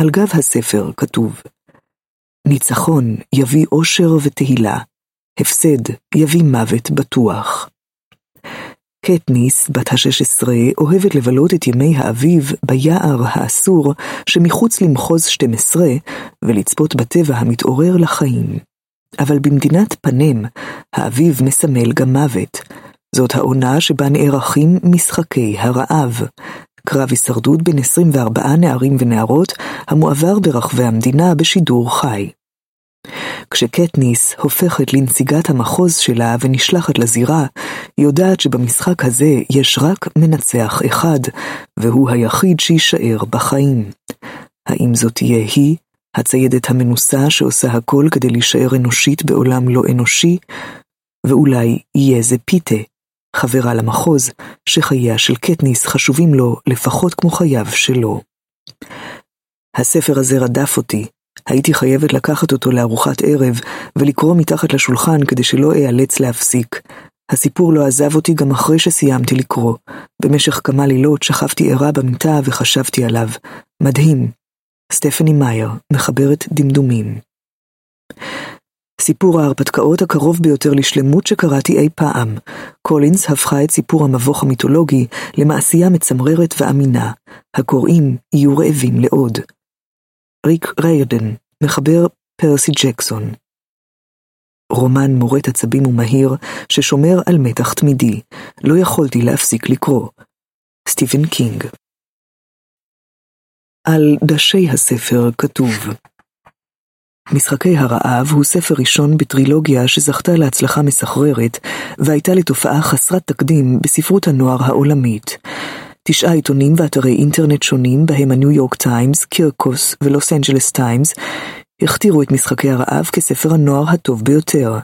על גב הספר כתוב ניצחון יביא אושר ותהילה, הפסד יביא מוות בטוח. קטניס, בת ה-16, אוהבת לבלות את ימי האביב ביער האסור שמחוץ למחוז 12 ולצפות בטבע המתעורר לחיים. אבל במדינת פנם, האביב מסמל גם מוות. זאת העונה שבה נערכים משחקי הרעב. קרב הישרדות בין 24 נערים ונערות המועבר ברחבי המדינה בשידור חי. כשקטניס הופכת לנציגת המחוז שלה ונשלחת לזירה, היא יודעת שבמשחק הזה יש רק מנצח אחד, והוא היחיד שיישאר בחיים. האם זאת תהיה היא, הציידת המנוסה שעושה הכל כדי להישאר אנושית בעולם לא אנושי? ואולי יהיה זה פיתה, חברה למחוז, שחייה של קטניס חשובים לו לפחות כמו חייו שלו. הספר הזה רדף אותי, הייתי חייבת לקחת אותו לארוחת ערב ולקרוא מתחת לשולחן כדי שלא אאלץ להפסיק. הסיפור לא עזב אותי גם אחרי שסיימתי לקרוא. במשך כמה לילות שכבתי ערה במיטה וחשבתי עליו. מדהים. סטפני מאייר, מחברת דמדומים. סיפור ההרפתקאות הקרוב ביותר לשלמות שקראתי אי פעם. קולינס הפכה את סיפור המבוך המיתולוגי למעשייה מצמררת ואמינה. הקוראים יהיו רעבים לעוד. ריק ריירדן, מחבר פרסי ג'קסון. רומן מורט עצבים ומהיר, ששומר על מתח תמידי. לא יכולתי להפסיק לקרוא. סטיבן קינג. על דשי הספר כתוב משחקי הרעב הוא ספר ראשון בטרילוגיה שזכתה להצלחה מסחררת והייתה לתופעה חסרת תקדים בספרות הנוער העולמית. תשעה עיתונים ואתרי אינטרנט שונים, בהם הניו יורק טיימס, קירקוס ולוס אנג'לס טיימס, הכתירו את משחקי הרעב כספר הנוער הטוב ביותר.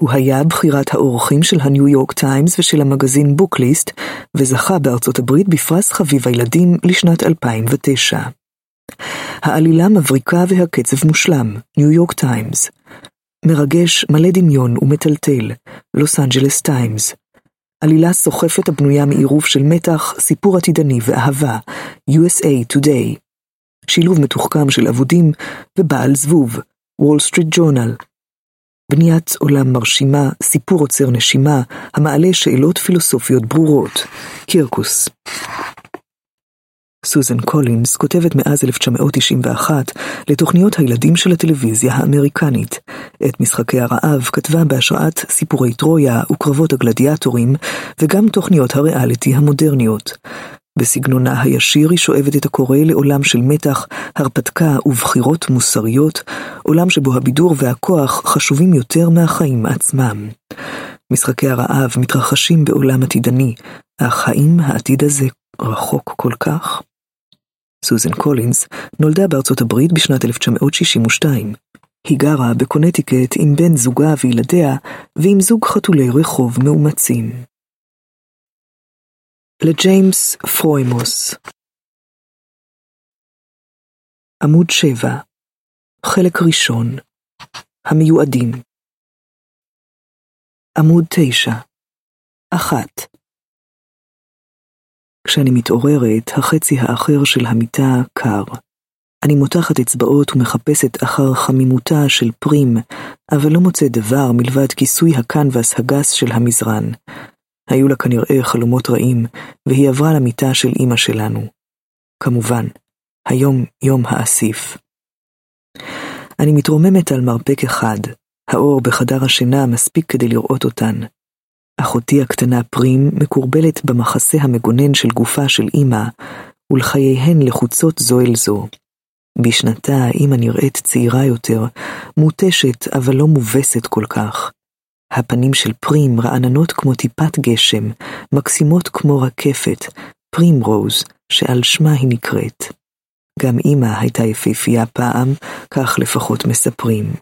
הוא היה בחירת העורכים של הניו יורק טיימס ושל המגזין בוקליסט, וזכה בארצות הברית בפרס חביב הילדים לשנת 2009. העלילה מבריקה והקצב מושלם, ניו יורק טיימס. מרגש, מלא דמיון ומטלטל, לוס אנג'לס טיימס. עלילה סוחפת הבנויה מעירוב של מתח, סיפור עתידני ואהבה, USA Today. שילוב מתוחכם של אבודים ובעל זבוב, וול סטריט ג'ורנל. בניית עולם מרשימה, סיפור עוצר נשימה, המעלה שאלות פילוסופיות ברורות. קירקוס. סוזן קולינס כותבת מאז 1991 לתוכניות הילדים של הטלוויזיה האמריקנית. את משחקי הרעב כתבה בהשראת סיפורי טרויה וקרבות הגלדיאטורים, וגם תוכניות הריאליטי המודרניות. בסגנונה הישיר היא שואבת את הקורא לעולם של מתח, הרפתקה ובחירות מוסריות, עולם שבו הבידור והכוח חשובים יותר מהחיים עצמם. משחקי הרעב מתרחשים בעולם עתידני, אך האם העתיד הזה רחוק כל כך? סוזן קולינס נולדה בארצות הברית בשנת 1962. היא גרה בקונטיקט עם בן זוגה וילדיה ועם זוג חתולי רחוב מאומצים. לג'יימס פרוימוס. עמוד 7 חלק ראשון. המיועדים. עמוד 9 אחת כשאני מתעוררת, החצי האחר של המיטה קר. אני מותחת אצבעות ומחפשת אחר חמימותה של פרים, אבל לא מוצא דבר מלבד כיסוי הקנבס הגס של המזרן. היו לה כנראה חלומות רעים, והיא עברה למיטה של אמא שלנו. כמובן, היום יום האסיף. אני מתרוממת על מרפק אחד, האור בחדר השינה מספיק כדי לראות אותן. אחותי הקטנה פרים מקורבלת במחסה המגונן של גופה של אמא, ולחייהן לחוצות זו אל זו. בשנתה אמא נראית צעירה יותר, מותשת אבל לא מובסת כל כך. הפנים של פרים רעננות כמו טיפת גשם, מקסימות כמו רקפת, פרים רוז, שעל שמה היא נקראת. גם אמא הייתה יפהפייה פעם, כך לפחות מספרים.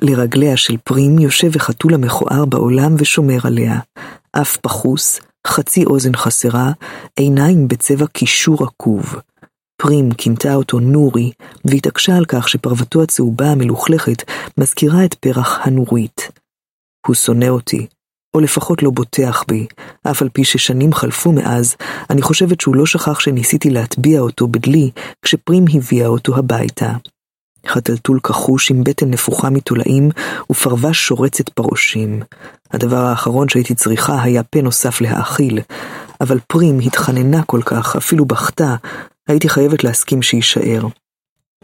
לרגליה של פרים יושב החתול המכוער בעולם ושומר עליה, אף פחוס, חצי אוזן חסרה, עיניים בצבע קישור עקוב. פרים כינתה אותו נורי, והתעקשה על כך שפרוותו הצהובה המלוכלכת מזכירה את פרח הנורית. הוא שונא אותי, או לפחות לא בוטח בי, אף על פי ששנים חלפו מאז, אני חושבת שהוא לא שכח שניסיתי להטביע אותו בדלי כשפרים הביאה אותו הביתה. חתלתול כחוש עם בטן נפוחה מתולעים ופרווש שורצת פרושים. הדבר האחרון שהייתי צריכה היה פה נוסף להאכיל, אבל פרים התחננה כל כך, אפילו בכתה, הייתי חייבת להסכים שיישאר.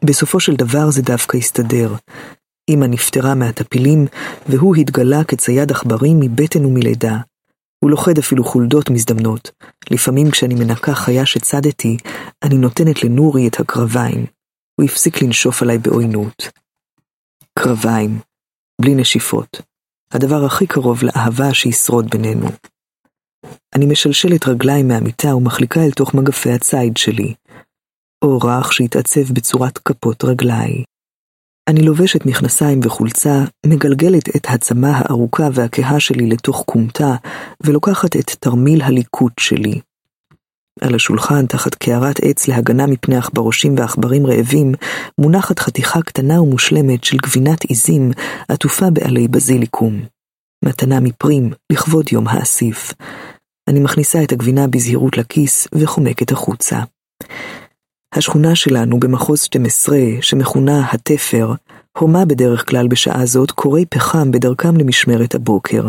בסופו של דבר זה דווקא הסתדר. אמא נפטרה מהטפילים, והוא התגלה כצייד עכברים מבטן ומלידה. הוא לוכד אפילו חולדות מזדמנות. לפעמים כשאני מנקה חיה שצדתי, אני נותנת לנורי את הקרביים. הוא הפסיק לנשוף עליי בעוינות. קרביים, בלי נשיפות. הדבר הכי קרוב לאהבה שישרוד בינינו. אני משלשלת רגליים מהמיטה ומחליקה אל תוך מגפי הציד שלי. אור רך שהתעצב בצורת כפות רגליי. אני לובשת מכנסיים וחולצה, מגלגלת את הצמה הארוכה והכהה שלי לתוך כומתה, ולוקחת את תרמיל הליקוט שלי. על השולחן, תחת קערת עץ להגנה מפני עכברושים ועכברים רעבים, מונחת חתיכה קטנה ומושלמת של גבינת עיזים עטופה בעלי בזיליקום. מתנה מפרים, לכבוד יום האסיף. אני מכניסה את הגבינה בזהירות לכיס וחומקת החוצה. השכונה שלנו במחוז 12, שמכונה התפר, הומה בדרך כלל בשעה זאת קורי פחם בדרכם למשמרת הבוקר.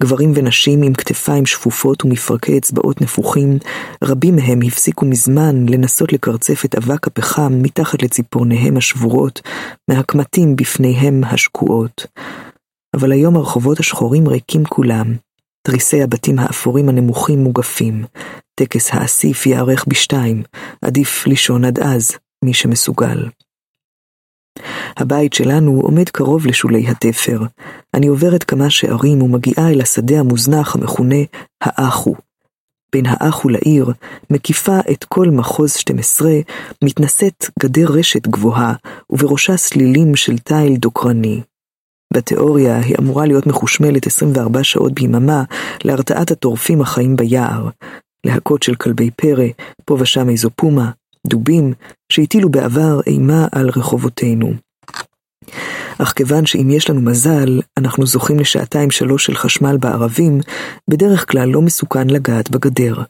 גברים ונשים עם כתפיים שפופות ומפרקי אצבעות נפוחים, רבים מהם הפסיקו מזמן לנסות לקרצף את אבק הפחם מתחת לציפורניהם השבורות, מהקמטים בפניהם השקועות. אבל היום הרחובות השחורים ריקים כולם, תריסי הבתים האפורים הנמוכים מוגפים. טקס האסיף ייערך בשתיים, עדיף לישון עד אז, מי שמסוגל. הבית שלנו עומד קרוב לשולי התפר. אני עוברת כמה שערים ומגיעה אל השדה המוזנח המכונה האחו. בין האחו לעיר, מקיפה את כל מחוז 12, מתנשאת גדר רשת גבוהה, ובראשה סלילים של תיל דוקרני. בתיאוריה היא אמורה להיות מחושמלת 24 שעות ביממה להרתעת הטורפים החיים ביער, להקות של כלבי פרא, פה ושם איזו פומה, דובים, שהטילו בעבר אימה על רחובותינו. אך כיוון שאם יש לנו מזל, אנחנו זוכים לשעתיים שלוש של חשמל בערבים, בדרך כלל לא מסוכן לגעת בגדר.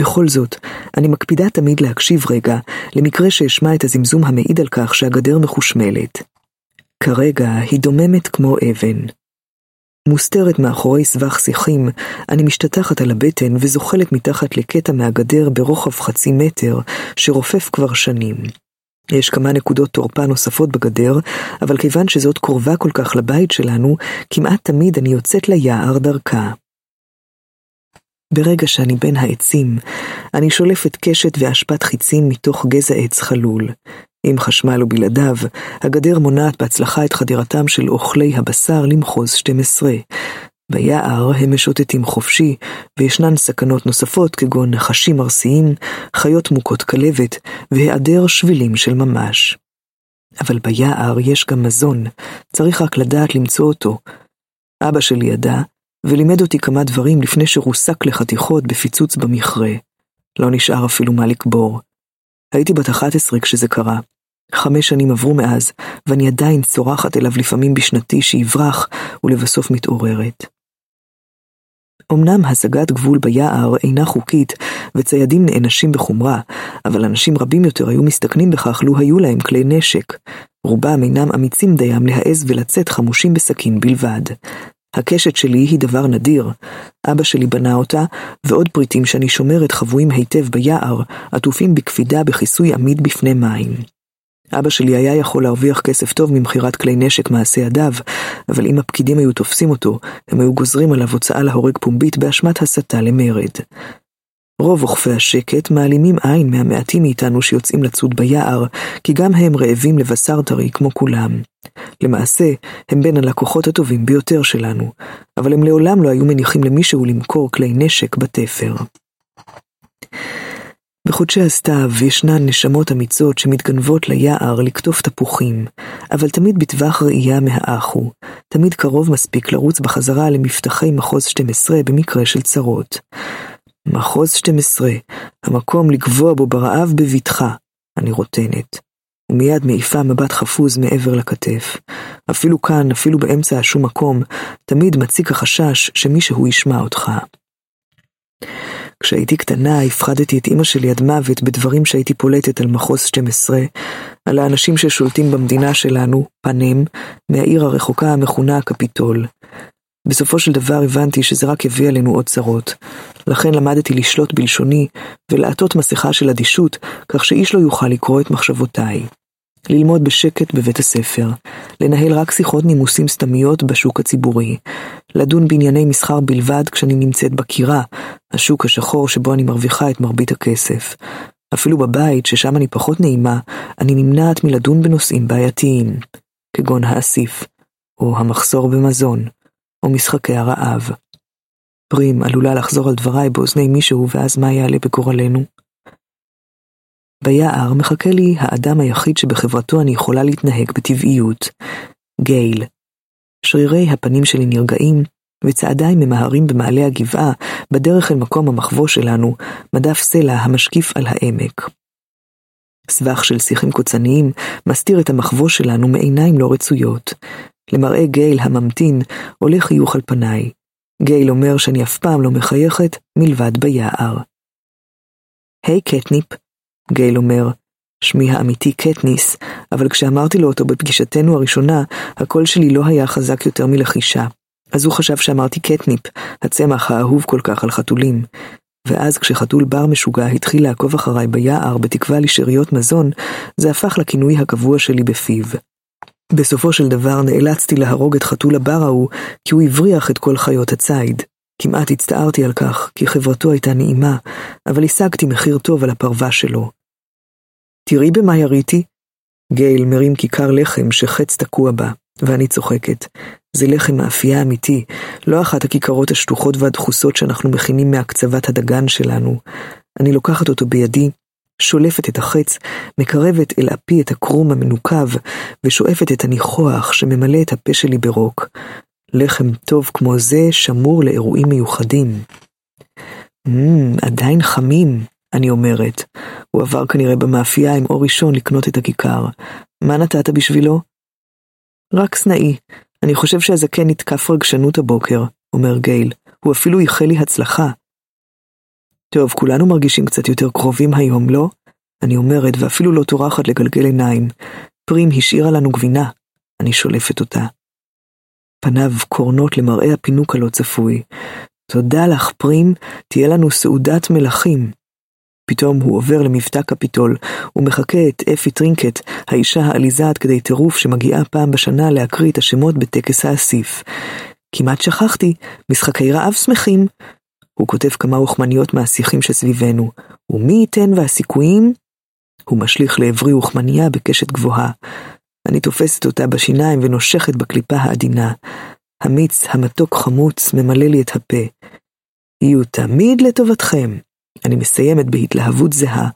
בכל זאת, אני מקפידה תמיד להקשיב רגע, למקרה שאשמע את הזמזום המעיד על כך שהגדר מחושמלת. כרגע היא דוממת כמו אבן. מוסתרת מאחורי סבך שיחים, אני משתטחת על הבטן וזוחלת מתחת לקטע מהגדר ברוחב חצי מטר, שרופף כבר שנים. יש כמה נקודות תורפה נוספות בגדר, אבל כיוון שזאת קרובה כל כך לבית שלנו, כמעט תמיד אני יוצאת ליער דרכה. ברגע שאני בין העצים, אני שולפת קשת ואשפת חיצים מתוך גזע עץ חלול. עם חשמל או בלעדיו, הגדר מונעת בהצלחה את חדירתם של אוכלי הבשר למחוז 12. ביער הם משוטטים חופשי, וישנן סכנות נוספות כגון נחשים ארסיים, חיות מוכות כלבת, והיעדר שבילים של ממש. אבל ביער יש גם מזון, צריך רק לדעת למצוא אותו. אבא שלי ידע, ולימד אותי כמה דברים לפני שרוסק לחתיכות בפיצוץ במכרה. לא נשאר אפילו מה לקבור. הייתי בת 11 כשזה קרה. חמש שנים עברו מאז, ואני עדיין צורחת אליו לפעמים בשנתי שיברח, ולבסוף מתעוררת. אמנם השגת גבול ביער אינה חוקית, וציידים נענשים בחומרה, אבל אנשים רבים יותר היו מסתכנים בכך לו היו להם כלי נשק. רובם אינם אמיצים דיים להעז ולצאת חמושים בסכין בלבד. הקשת שלי היא דבר נדיר. אבא שלי בנה אותה, ועוד פריטים שאני שומרת חבויים היטב ביער, עטופים בקפידה בכיסוי עמיד בפני מים. אבא שלי היה יכול להרוויח כסף טוב ממכירת כלי נשק מעשה ידיו, אבל אם הפקידים היו תופסים אותו, הם היו גוזרים עליו הוצאה להורג פומבית באשמת הסתה למרד. רוב אוכפי השקט מעלימים עין מהמעטים מאיתנו שיוצאים לצוד ביער, כי גם הם רעבים לבשר טרי כמו כולם. למעשה, הם בין הלקוחות הטובים ביותר שלנו, אבל הם לעולם לא היו מניחים למישהו למכור כלי נשק בתפר. בחודשי הסתיו ישנן נשמות אמיצות שמתגנבות ליער לקטוף תפוחים, אבל תמיד בטווח ראייה מהאחו, תמיד קרוב מספיק לרוץ בחזרה למפתחי מחוז 12 במקרה של צרות. מחוז 12, המקום לגבוה בו ברעב בבטחה, אני רוטנת. ומיד מעיפה מבט חפוז מעבר לכתף. אפילו כאן, אפילו באמצע השום מקום, תמיד מציק החשש שמישהו ישמע אותך. כשהייתי קטנה, הפחדתי את אמא שלי עד מוות בדברים שהייתי פולטת על מחוז 12, על האנשים ששולטים במדינה שלנו, פנים, מהעיר הרחוקה המכונה הקפיטול. בסופו של דבר הבנתי שזה רק יביא עלינו עוד צרות. לכן למדתי לשלוט בלשוני ולעטות מסכה של אדישות, כך שאיש לא יוכל לקרוא את מחשבותיי. ללמוד בשקט בבית הספר, לנהל רק שיחות נימוסים סתמיות בשוק הציבורי, לדון בענייני מסחר בלבד כשאני נמצאת בקירה, השוק השחור שבו אני מרוויחה את מרבית הכסף. אפילו בבית, ששם אני פחות נעימה, אני נמנעת מלדון בנושאים בעייתיים, כגון האסיף, או המחסור במזון, או משחקי הרעב. פרים עלולה לחזור על דבריי באוזני מישהו, ואז מה יעלה בגורלנו? ביער מחכה לי האדם היחיד שבחברתו אני יכולה להתנהג בטבעיות, גייל. שרירי הפנים שלי נרגעים, וצעדיי ממהרים במעלה הגבעה, בדרך אל מקום המחבוא שלנו, מדף סלע המשקיף על העמק. סבך של שיחים קוצניים מסתיר את המחבוא שלנו מעיניים לא רצויות. למראה גייל הממתין עולה חיוך על פניי. גייל אומר שאני אף פעם לא מחייכת מלבד ביער. היי hey, קטניפ, גייל אומר, שמי האמיתי קטניס, אבל כשאמרתי לו אותו בפגישתנו הראשונה, הקול שלי לא היה חזק יותר מלחישה. אז הוא חשב שאמרתי קטניפ, הצמח האהוב כל כך על חתולים. ואז כשחתול בר משוגע התחיל לעקוב אחריי ביער בתקווה לשאריות מזון, זה הפך לכינוי הקבוע שלי בפיו. בסופו של דבר נאלצתי להרוג את חתול הבר ההוא, כי הוא הבריח את כל חיות הציד. כמעט הצטערתי על כך, כי חברתו הייתה נעימה, אבל השגתי מחיר טוב על הפרווה שלו. תראי במה יריתי. גייל מרים כיכר לחם שחץ תקוע בה, ואני צוחקת. זה לחם מאפייה אמיתי, לא אחת הכיכרות השטוחות והדחוסות שאנחנו מכינים מהקצבת הדגן שלנו. אני לוקחת אותו בידי, שולפת את החץ, מקרבת אל אפי את הקרום המנוקב, ושואפת את הניחוח שממלא את הפה שלי ברוק. לחם טוב כמו זה שמור לאירועים מיוחדים. מmm, עדיין חמים, אני אומרת. הוא עבר כנראה במאפייה עם אור ראשון לקנות את הכיכר. מה נתת בשבילו? רק סנאי. אני חושב שהזקן נתקף רגשנות הבוקר, אומר גייל. הוא אפילו איחל לי הצלחה. טוב, כולנו מרגישים קצת יותר קרובים היום, לא? אני אומרת, ואפילו לא טורחת לגלגל עיניים. פרים השאירה לנו גבינה. אני שולפת אותה. פניו קורנות למראה הפינוק הלא צפוי. תודה לך, פרים, תהיה לנו סעודת מלכים. פתאום הוא עובר למבטא קפיטול, ומחקה את אפי טרינקט, האישה העליזה עד כדי טירוף שמגיעה פעם בשנה להקריא את השמות בטקס האסיף. כמעט שכחתי, משחקי רעב שמחים. הוא כותב כמה רוחמניות מהשיחים שסביבנו, ומי ייתן והסיכויים? הוא משליך לעברי רוחמניה בקשת גבוהה. אני תופסת אותה בשיניים ונושכת בקליפה העדינה. המיץ המתוק חמוץ ממלא לי את הפה. יהיו תמיד לטובתכם. אני מסיימת בהתלהבות זהה.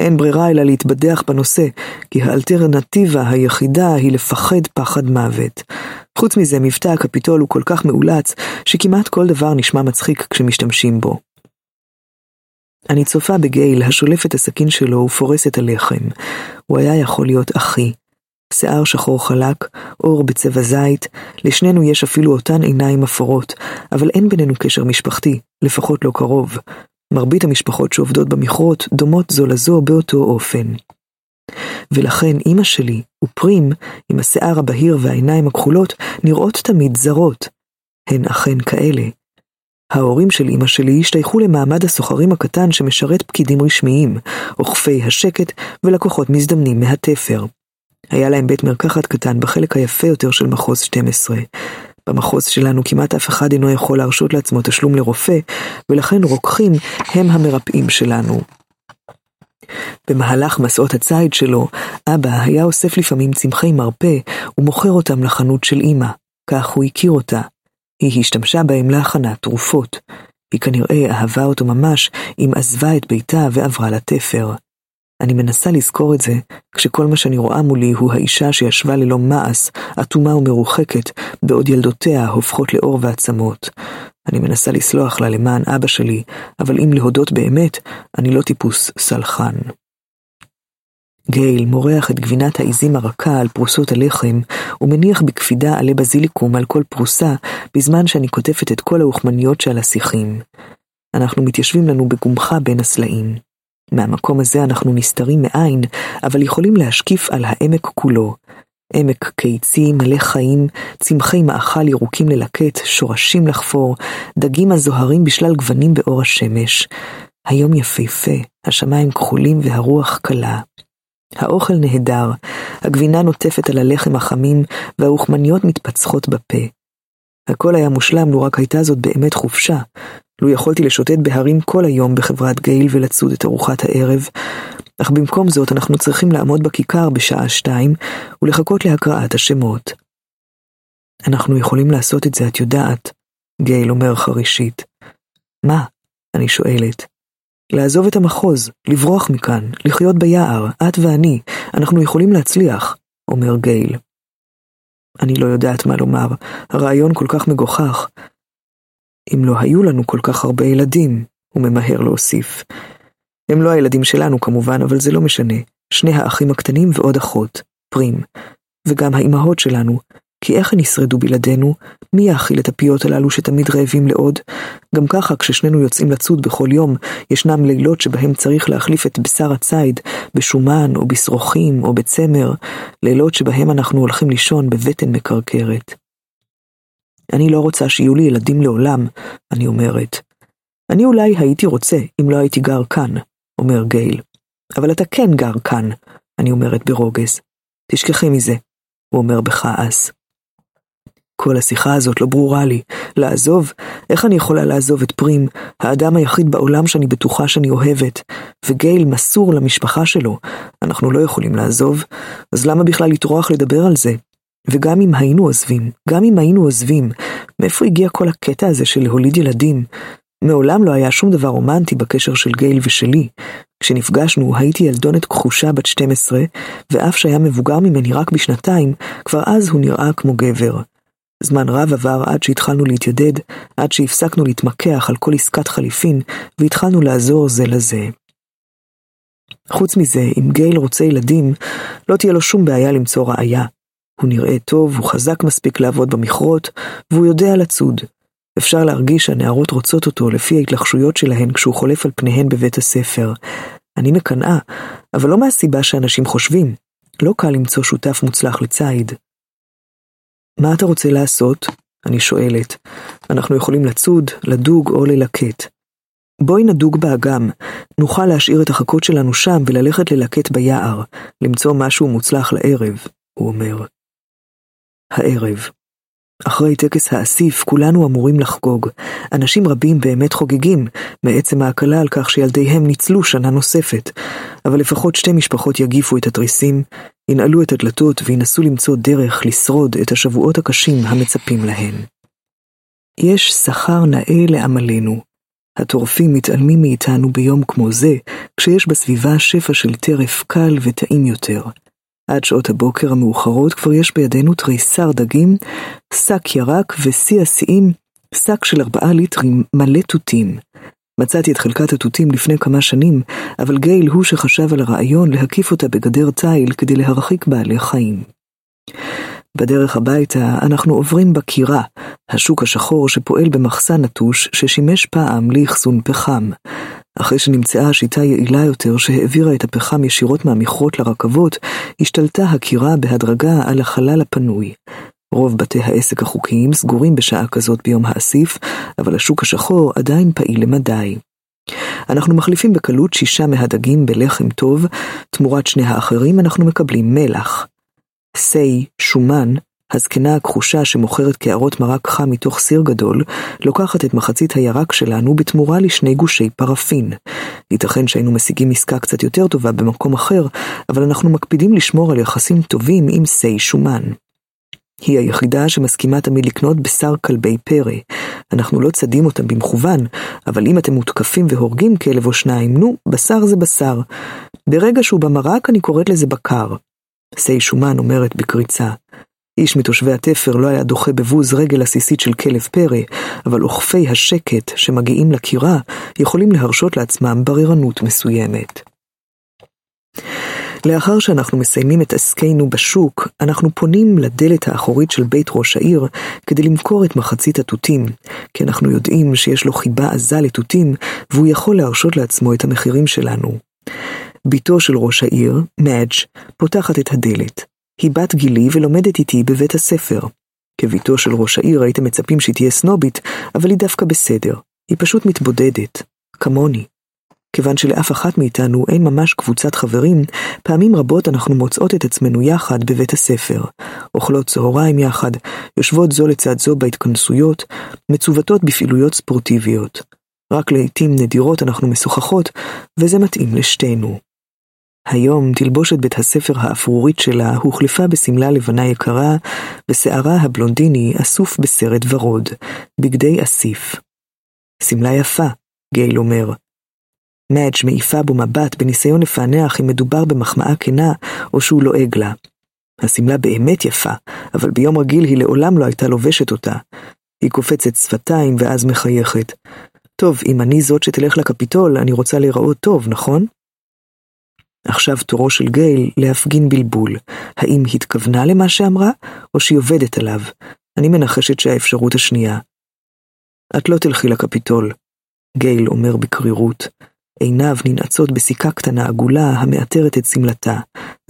אין ברירה אלא להתבדח בנושא, כי האלטרנטיבה היחידה היא לפחד פחד מוות. חוץ מזה, מבטא הקפיטול הוא כל כך מאולץ, שכמעט כל דבר נשמע מצחיק כשמשתמשים בו. אני צופה בגייל השולף את הסכין שלו ופורס את הלחם. הוא היה יכול להיות אחי. שיער שחור חלק, אור בצבע זית, לשנינו יש אפילו אותן עיניים אפורות, אבל אין בינינו קשר משפחתי, לפחות לא קרוב. מרבית המשפחות שעובדות במכרות דומות זו לזו באותו אופן. ולכן אמא שלי ופרים, עם השיער הבהיר והעיניים הכחולות, נראות תמיד זרות. הן אכן כאלה. ההורים של אמא שלי השתייכו למעמד הסוחרים הקטן שמשרת פקידים רשמיים, אוכפי השקט ולקוחות מזדמנים מהתפר. היה להם בית מרקחת קטן בחלק היפה יותר של מחוז 12. במחוז שלנו כמעט אף אחד אינו יכול להרשות לעצמו תשלום לרופא, ולכן רוקחים הם המרפאים שלנו. במהלך מסעות הציד שלו, אבא היה אוסף לפעמים צמחי מרפא ומוכר אותם לחנות של אמא, כך הוא הכיר אותה. היא השתמשה בהם להכנת תרופות. היא כנראה אהבה אותו ממש אם עזבה את ביתה ועברה לתפר. אני מנסה לזכור את זה, כשכל מה שאני רואה מולי הוא האישה שישבה ללא מעש, אטומה ומרוחקת, בעוד ילדותיה הופכות לאור ועצמות. אני מנסה לסלוח לה למען אבא שלי, אבל אם להודות באמת, אני לא טיפוס סלחן. גייל מורח את גבינת העיזים הרכה על פרוסות הלחם, ומניח בקפידה עלי בזיליקום על כל פרוסה, בזמן שאני קוטפת את כל האוכמניות שעל השיחים. אנחנו מתיישבים לנו בגומחה בין הסלעים. מהמקום הזה אנחנו נסתרים מעין, אבל יכולים להשקיף על העמק כולו. עמק קיצי, מלא חיים, צמחי מאכל ירוקים ללקט, שורשים לחפור, דגים הזוהרים בשלל גוונים באור השמש. היום יפהפה, השמיים כחולים והרוח קלה. האוכל נהדר, הגבינה נוטפת על הלחם החמים, והאוכמניות מתפצחות בפה. הכל היה מושלם, לו רק הייתה זאת באמת חופשה. לו יכולתי לשוטט בהרים כל היום בחברת גייל ולצוד את ארוחת הערב, אך במקום זאת אנחנו צריכים לעמוד בכיכר בשעה שתיים ולחכות להקראת השמות. אנחנו יכולים לעשות את זה, את יודעת, גייל אומר חרישית. מה? אני שואלת. לעזוב את המחוז, לברוח מכאן, לחיות ביער, את ואני, אנחנו יכולים להצליח, אומר גייל. אני לא יודעת מה לומר, הרעיון כל כך מגוחך. אם לא היו לנו כל כך הרבה ילדים, הוא ממהר להוסיף. הם לא הילדים שלנו כמובן, אבל זה לא משנה. שני האחים הקטנים ועוד אחות, פרים. וגם האימהות שלנו, כי איך הן ישרדו בלעדינו? מי יאכיל את הפיות הללו שתמיד רעבים לעוד? גם ככה, כששנינו יוצאים לצוד בכל יום, ישנם לילות שבהם צריך להחליף את בשר הציד בשומן או בשרוכים או בצמר, לילות שבהם אנחנו הולכים לישון בבטן מקרקרת. אני לא רוצה שיהיו לי ילדים לעולם, אני אומרת. אני אולי הייתי רוצה, אם לא הייתי גר כאן, אומר גייל. אבל אתה כן גר כאן, אני אומרת ברוגז. תשכחי מזה, הוא אומר בכעס. כל השיחה הזאת לא ברורה לי. לעזוב? איך אני יכולה לעזוב את פרים, האדם היחיד בעולם שאני בטוחה שאני אוהבת, וגייל מסור למשפחה שלו? אנחנו לא יכולים לעזוב, אז למה בכלל לטרוח לדבר על זה? וגם אם היינו עוזבים, גם אם היינו עוזבים, מאיפה הגיע כל הקטע הזה של להוליד ילדים? מעולם לא היה שום דבר רומנטי בקשר של גייל ושלי. כשנפגשנו הייתי ילדונת כחושה בת 12, ואף שהיה מבוגר ממני רק בשנתיים, כבר אז הוא נראה כמו גבר. זמן רב עבר עד שהתחלנו להתיידד, עד שהפסקנו להתמקח על כל עסקת חליפין, והתחלנו לעזור זה לזה. חוץ מזה, אם גייל רוצה ילדים, לא תהיה לו שום בעיה למצוא ראיה. הוא נראה טוב, הוא חזק מספיק לעבוד במכרות, והוא יודע לצוד. אפשר להרגיש שהנערות רוצות אותו לפי ההתלחשויות שלהן כשהוא חולף על פניהן בבית הספר. אני מקנאה, אבל לא מהסיבה שאנשים חושבים. לא קל למצוא שותף מוצלח לציד. מה אתה רוצה לעשות? אני שואלת. אנחנו יכולים לצוד, לדוג או ללקט. בואי נדוג באגם, נוכל להשאיר את החכות שלנו שם וללכת ללקט ביער, למצוא משהו מוצלח לערב, הוא אומר. הערב. אחרי טקס האסיף כולנו אמורים לחגוג. אנשים רבים באמת חוגגים, מעצם ההקלה על כך שילדיהם ניצלו שנה נוספת. אבל לפחות שתי משפחות יגיפו את התריסים, ינעלו את הדלתות וינסו למצוא דרך לשרוד את השבועות הקשים המצפים להן. יש שכר נאה לעמלנו. הטורפים מתעלמים מאיתנו ביום כמו זה, כשיש בסביבה שפע של טרף קל וטעים יותר. עד שעות הבוקר המאוחרות כבר יש בידינו תריסר דגים, שק ירק ושיא השיאים, שק של ארבעה ליטרים מלא תותים. מצאתי את חלקת התותים לפני כמה שנים, אבל גייל הוא שחשב על הרעיון להקיף אותה בגדר תיל כדי להרחיק בעלי חיים. בדרך הביתה אנחנו עוברים בקירה, השוק השחור שפועל במחסן נטוש ששימש פעם לאחסון פחם. אחרי שנמצאה שיטה יעילה יותר שהעבירה את הפחם ישירות מהמכרות לרכבות, השתלטה הקירה בהדרגה על החלל הפנוי. רוב בתי העסק החוקיים סגורים בשעה כזאת ביום האסיף, אבל השוק השחור עדיין פעיל למדי. אנחנו מחליפים בקלות שישה מהדגים בלחם טוב, תמורת שני האחרים אנחנו מקבלים מלח. סי, שומן, הזקנה הכחושה שמוכרת קערות מרק חם מתוך סיר גדול, לוקחת את מחצית הירק שלנו בתמורה לשני גושי פרפין. ייתכן שהיינו משיגים עסקה קצת יותר טובה במקום אחר, אבל אנחנו מקפידים לשמור על יחסים טובים עם סי שומן. היא היחידה שמסכימה תמיד לקנות בשר כלבי פרא. אנחנו לא צדים אותם במכוון, אבל אם אתם מותקפים והורגים כלב או שניים, נו, בשר זה בשר. ברגע שהוא במרק אני קוראת לזה בקר. סי שומן אומרת בקריצה. איש מתושבי התפר לא היה דוחה בבוז רגל עסיסית של כלב פרא, אבל אוכפי השקט שמגיעים לקירה יכולים להרשות לעצמם בררנות מסוימת. לאחר שאנחנו מסיימים את עסקנו בשוק, אנחנו פונים לדלת האחורית של בית ראש העיר כדי למכור את מחצית התותים, כי אנחנו יודעים שיש לו חיבה עזה לתותים, והוא יכול להרשות לעצמו את המחירים שלנו. בתו של ראש העיר, מאג', פותחת את הדלת. היא בת גילי ולומדת איתי בבית הספר. כביתו של ראש העיר הייתם מצפים שהיא תהיה סנובית, אבל היא דווקא בסדר. היא פשוט מתבודדת, כמוני. כיוון שלאף אחת מאיתנו אין ממש קבוצת חברים, פעמים רבות אנחנו מוצאות את עצמנו יחד בבית הספר, אוכלות צהריים יחד, יושבות זו לצד זו בהתכנסויות, מצוותות בפעילויות ספורטיביות. רק לעיתים נדירות אנחנו משוחחות, וזה מתאים לשתינו. היום תלבושת בית הספר האפרורית שלה הוחלפה בשמלה לבנה יקרה, ושערה הבלונדיני אסוף בסרט ורוד, בגדי אסיף. שמלה יפה, גייל אומר. מאץ' מעיפה בו מבט בניסיון לפענח אם מדובר במחמאה כנה או שהוא לועג לה. השמלה באמת יפה, אבל ביום רגיל היא לעולם לא הייתה לובשת אותה. היא קופצת שפתיים ואז מחייכת. טוב, אם אני זאת שתלך לקפיטול, אני רוצה להיראות טוב, נכון? עכשיו תורו של גייל להפגין בלבול. האם התכוונה למה שאמרה, או שהיא עובדת עליו? אני מנחשת שהאפשרות השנייה. את לא תלכי לקפיטול, גייל אומר בקרירות. עיניו ננעצות בסיכה קטנה עגולה המעטרת את שמלתה.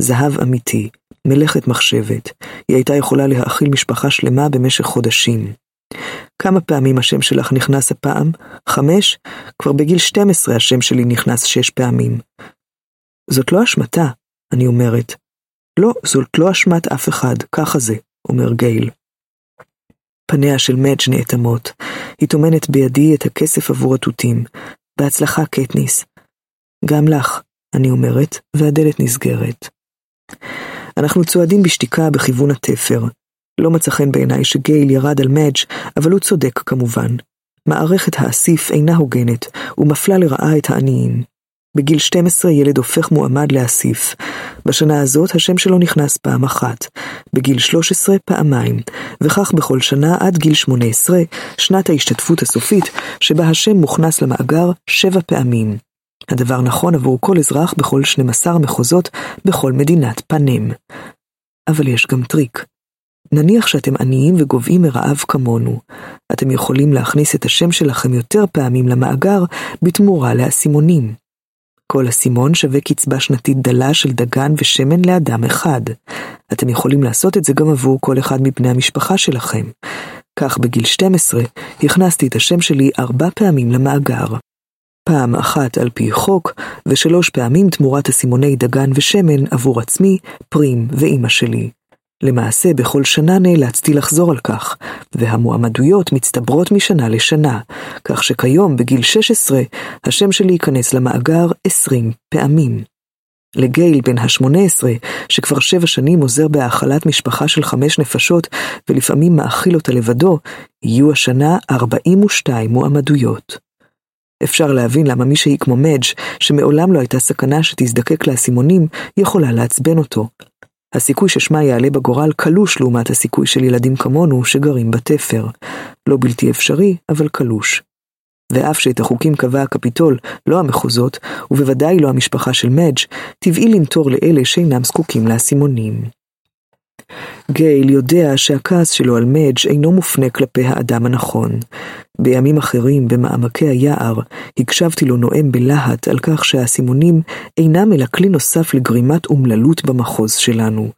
זהב אמיתי, מלאכת מחשבת. היא הייתה יכולה להאכיל משפחה שלמה במשך חודשים. כמה פעמים השם שלך נכנס הפעם? חמש? כבר בגיל 12 השם שלי נכנס שש פעמים. זאת לא אשמתה, אני אומרת. לא, זאת לא אשמת אף אחד, ככה זה, אומר גייל. פניה של מדג' נאטמות. היא טומנת בידי את הכסף עבור התותים. בהצלחה, קטניס. גם לך, אני אומרת, והדלת נסגרת. אנחנו צועדים בשתיקה בכיוון התפר. לא מצא חן בעיניי שגייל ירד על מדג', אבל הוא צודק כמובן. מערכת האסיף אינה הוגנת, ומפלה לרעה את העניים. בגיל 12 ילד הופך מועמד לאסיף. בשנה הזאת השם שלו נכנס פעם אחת, בגיל 13 פעמיים, וכך בכל שנה עד גיל 18, שנת ההשתתפות הסופית, שבה השם מוכנס למאגר שבע פעמים. הדבר נכון עבור כל אזרח בכל 12 מחוזות בכל מדינת פאנם. אבל יש גם טריק. נניח שאתם עניים וגוועים מרעב כמונו. אתם יכולים להכניס את השם שלכם יותר פעמים למאגר בתמורה לאסימונים. כל אסימון שווה קצבה שנתית דלה של דגן ושמן לאדם אחד. אתם יכולים לעשות את זה גם עבור כל אחד מבני המשפחה שלכם. כך בגיל 12 הכנסתי את השם שלי ארבע פעמים למאגר. פעם אחת על פי חוק, ושלוש פעמים תמורת אסימוני דגן ושמן עבור עצמי, פרים ואימא שלי. למעשה, בכל שנה נאלצתי לחזור על כך, והמועמדויות מצטברות משנה לשנה, כך שכיום, בגיל 16, השם שלי ייכנס למאגר 20 פעמים. לגייל בן ה-18, שכבר שבע שנים עוזר בהאכלת משפחה של חמש נפשות, ולפעמים מאכיל אותה לבדו, יהיו השנה 42 מועמדויות. אפשר להבין למה מישהי כמו מדג', שמעולם לא הייתה סכנה שתזדקק לאסימונים, יכולה לעצבן אותו, הסיכוי ששמה יעלה בגורל קלוש לעומת הסיכוי של ילדים כמונו שגרים בתפר. לא בלתי אפשרי, אבל קלוש. ואף שאת החוקים קבע הקפיטול, לא המחוזות, ובוודאי לא המשפחה של מדג', טבעי לנטור לאלה שאינם זקוקים לאסימונים. גייל יודע שהכעס שלו על מדג' אינו מופנה כלפי האדם הנכון. בימים אחרים, במעמקי היער, הקשבתי לו נואם בלהט על כך שהאסימונים אינם אלא כלי נוסף לגרימת אומללות במחוז שלנו.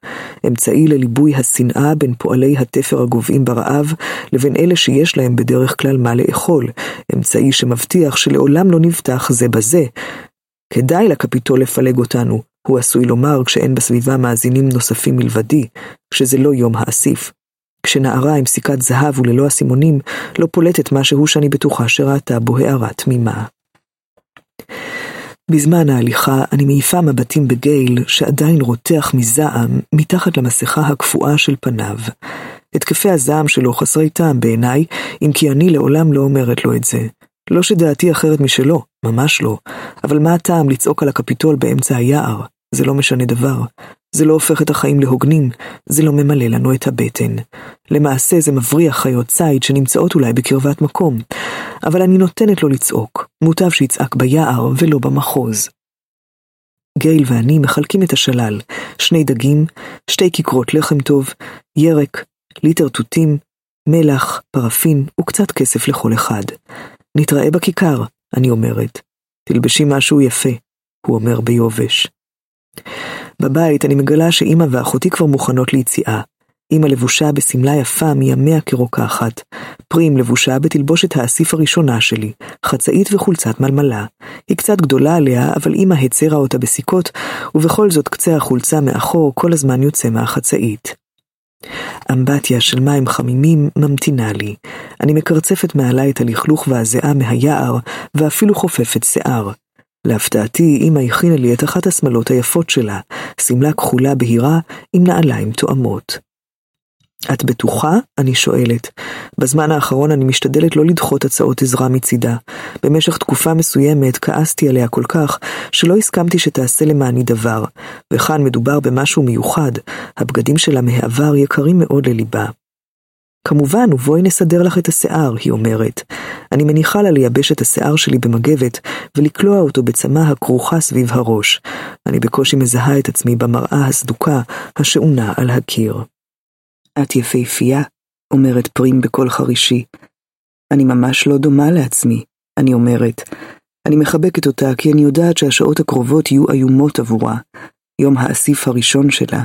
אמצעי לליבוי השנאה בין פועלי התפר הגוועים ברעב לבין אלה שיש להם בדרך כלל מה לאכול. אמצעי שמבטיח שלעולם לא נבטח זה בזה. כדאי לקפיטול לפלג אותנו, הוא עשוי לומר כשאין בסביבה מאזינים נוספים מלבדי, כשזה לא יום האסיף. כשנערה עם סיכת זהב וללא אסימונים, לא פולטת משהו שאני בטוחה שראתה בו הערה תמימה. בזמן ההליכה אני מעיפה מבטים בגייל שעדיין רותח מזעם מתחת למסכה הקפואה של פניו. התקפי הזעם שלו חסרי טעם בעיניי, אם כי אני לעולם לא אומרת לו את זה. לא שדעתי אחרת משלו, ממש לא, אבל מה הטעם לצעוק על הקפיטול באמצע היער? זה לא משנה דבר. זה לא הופך את החיים להוגנים, זה לא ממלא לנו את הבטן. למעשה זה מבריח חיות ציד שנמצאות אולי בקרבת מקום, אבל אני נותנת לו לצעוק, מוטב שיצעק ביער ולא במחוז. גייל ואני מחלקים את השלל, שני דגים, שתי כיכרות לחם טוב, ירק, ליטר תותים, מלח, פרפין וקצת כסף לכל אחד. נתראה בכיכר, אני אומרת. תלבשי משהו יפה, הוא אומר ביובש. בבית אני מגלה שאימא ואחותי כבר מוכנות ליציאה. אמא לבושה בשמלה יפה מימיה כרוקחת. פרים לבושה בתלבושת האסיף הראשונה שלי, חצאית וחולצת מלמלה. היא קצת גדולה עליה, אבל אמא הצרה אותה בסיכות, ובכל זאת קצה החולצה מאחור כל הזמן יוצא מהחצאית. אמבטיה של מים חמימים ממתינה לי. אני מקרצפת מעלה את הלכלוך והזיעה מהיער, ואפילו חופפת שיער. להפתעתי, אמא הכינה לי את אחת השמלות היפות שלה, שמלה כחולה בהירה עם נעליים תואמות. את בטוחה? אני שואלת. בזמן האחרון אני משתדלת לא לדחות הצעות עזרה מצידה. במשך תקופה מסוימת כעסתי עליה כל כך, שלא הסכמתי שתעשה למעני דבר, וכאן מדובר במשהו מיוחד, הבגדים שלה מהעבר יקרים מאוד לליבה. כמובן, ובואי נסדר לך את השיער, היא אומרת. אני מניחה לה לייבש את השיער שלי במגבת ולקלוע אותו בצמא הכרוכה סביב הראש. אני בקושי מזהה את עצמי במראה הסדוקה השעונה על הקיר. את יפהפייה, אומרת פרים בקול חרישי. אני ממש לא דומה לעצמי, אני אומרת. אני מחבקת אותה כי אני יודעת שהשעות הקרובות יהיו איומות עבורה, יום האסיף הראשון שלה.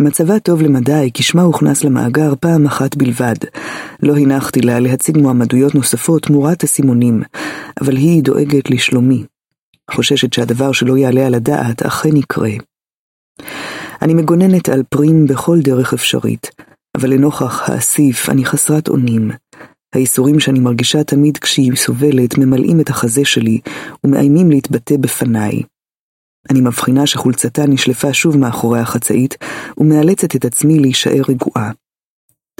מצבה טוב למדי, כי שמה הוכנס למאגר פעם אחת בלבד. לא הנחתי לה להציג מועמדויות נוספות תמורת הסימונים, אבל היא דואגת לשלומי. חוששת שהדבר שלא יעלה על הדעת אכן יקרה. אני מגוננת על פרים בכל דרך אפשרית, אבל לנוכח האסיף אני חסרת אונים. האיסורים שאני מרגישה תמיד כשהיא סובלת ממלאים את החזה שלי ומאיימים להתבטא בפניי. אני מבחינה שחולצתה נשלפה שוב מאחורי החצאית ומאלצת את עצמי להישאר רגועה.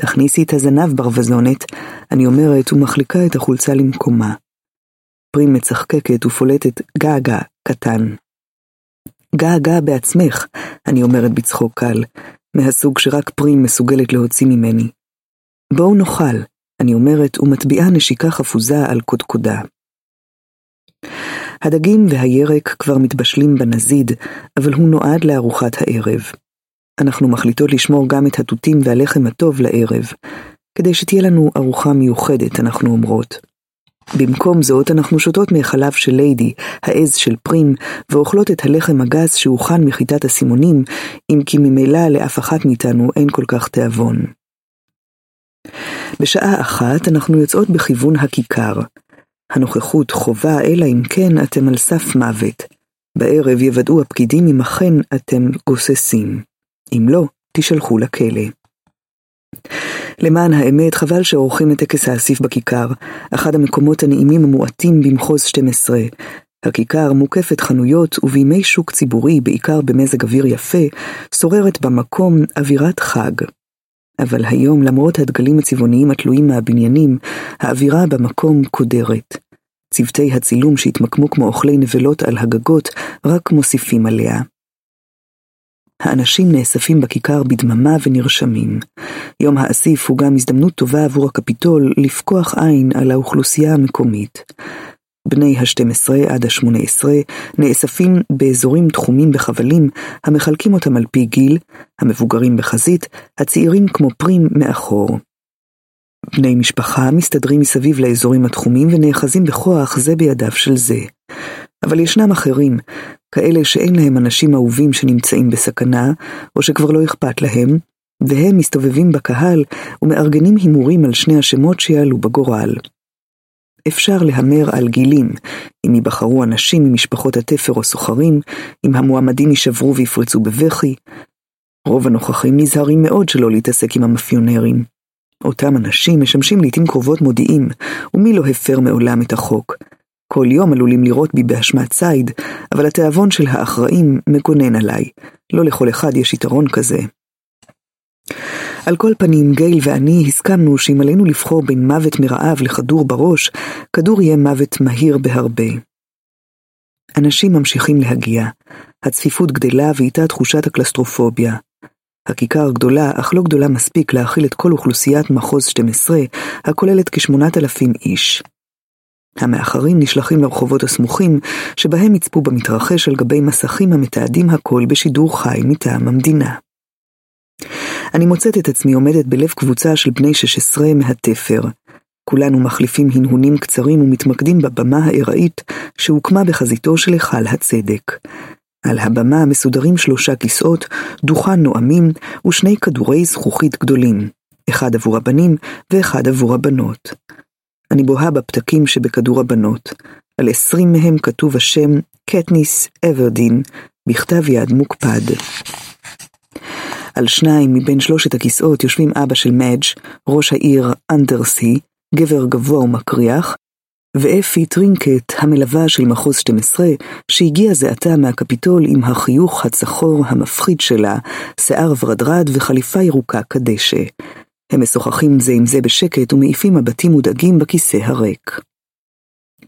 תכניסי את הזנב ברווזונת, אני אומרת ומחליקה את החולצה למקומה. פרים מצחקקת ופולטת געגע קטן. געגע בעצמך, אני אומרת בצחוק קל, מהסוג שרק פרים מסוגלת להוציא ממני. בואו נאכל, אני אומרת ומטביעה נשיקה חפוזה על קודקודה. הדגים והירק כבר מתבשלים בנזיד, אבל הוא נועד לארוחת הערב. אנחנו מחליטות לשמור גם את התותים והלחם הטוב לערב, כדי שתהיה לנו ארוחה מיוחדת, אנחנו אומרות. במקום זאת אנחנו שותות מהחלב של ליידי, העז של פרים, ואוכלות את הלחם הגס שהוכן מחיטת הסימונים, אם כי ממילא לאף אחת מאיתנו אין כל כך תיאבון. בשעה אחת אנחנו יוצאות בכיוון הכיכר. הנוכחות חובה, אלא אם כן אתם על סף מוות. בערב יוודאו הפקידים אם אכן אתם גוססים. אם לא, תשלחו לכלא. למען האמת, חבל שעורכים את טקס האסיף בכיכר, אחד המקומות הנעימים המועטים במחוז 12. הכיכר מוקפת חנויות, ובימי שוק ציבורי, בעיקר במזג אוויר יפה, שוררת במקום אווירת חג. אבל היום, למרות הדגלים הצבעוניים התלויים מהבניינים, האווירה במקום קודרת. צוותי הצילום שהתמקמו כמו אוכלי נבלות על הגגות, רק מוסיפים עליה. האנשים נאספים בכיכר בדממה ונרשמים. יום האסיף הוא גם הזדמנות טובה עבור הקפיטול לפקוח עין על האוכלוסייה המקומית. בני ה-12 עד ה-18 נאספים באזורים תחומים בחבלים המחלקים אותם על פי גיל, המבוגרים בחזית, הצעירים כמו פרים מאחור. בני משפחה מסתדרים מסביב לאזורים התחומים ונאחזים בכוח זה בידיו של זה. אבל ישנם אחרים, כאלה שאין להם אנשים אהובים שנמצאים בסכנה, או שכבר לא אכפת להם, והם מסתובבים בקהל ומארגנים הימורים על שני השמות שיעלו בגורל. אפשר להמר על גילים, אם ייבחרו אנשים ממשפחות התפר או סוחרים, אם המועמדים יישברו ויפרצו בבכי. רוב הנוכחים נזהרים מאוד שלא להתעסק עם המאפיונרים. אותם אנשים משמשים לעתים קרובות מודיעים, ומי לא הפר מעולם את החוק. כל יום עלולים לראות בי באשמת ציד, אבל התיאבון של האחראים מגונן עליי. לא לכל אחד יש יתרון כזה. על כל פנים, גייל ואני הסכמנו שאם עלינו לבחור בין מוות מרעב לכדור בראש, כדור יהיה מוות מהיר בהרבה. אנשים ממשיכים להגיע. הצפיפות גדלה ואיתה תחושת הקלסטרופוביה. הכיכר גדולה, אך לא גדולה מספיק להכיל את כל אוכלוסיית מחוז 12, הכוללת כשמונת אלפים איש. המאחרים נשלחים לרחובות הסמוכים, שבהם יצפו במתרחש על גבי מסכים המתעדים הכל בשידור חי מטעם המדינה. אני מוצאת את עצמי עומדת בלב קבוצה של בני 16 מהתפר. כולנו מחליפים הנהונים קצרים ומתמקדים בבמה הארעית שהוקמה בחזיתו של היכל הצדק. על הבמה מסודרים שלושה כיסאות, דוכן נואמים ושני כדורי זכוכית גדולים, אחד עבור הבנים ואחד עבור הבנות. אני בוהה בפתקים שבכדור הבנות. על עשרים מהם כתוב השם קטניס אוורדין, בכתב יד מוקפד. על שניים מבין שלושת הכיסאות יושבים אבא של מאג', ראש העיר אנדרסי, גבר גבוה ומקריח, ואפי טרינקט, המלווה של מחוז 12, שהגיע זה עתה מהקפיטול עם החיוך הצחור המפחיד שלה, שיער ורדרד וחליפה ירוקה כדשא. הם משוחחים זה עם זה בשקט ומעיפים מבטים מודאגים בכיסא הריק.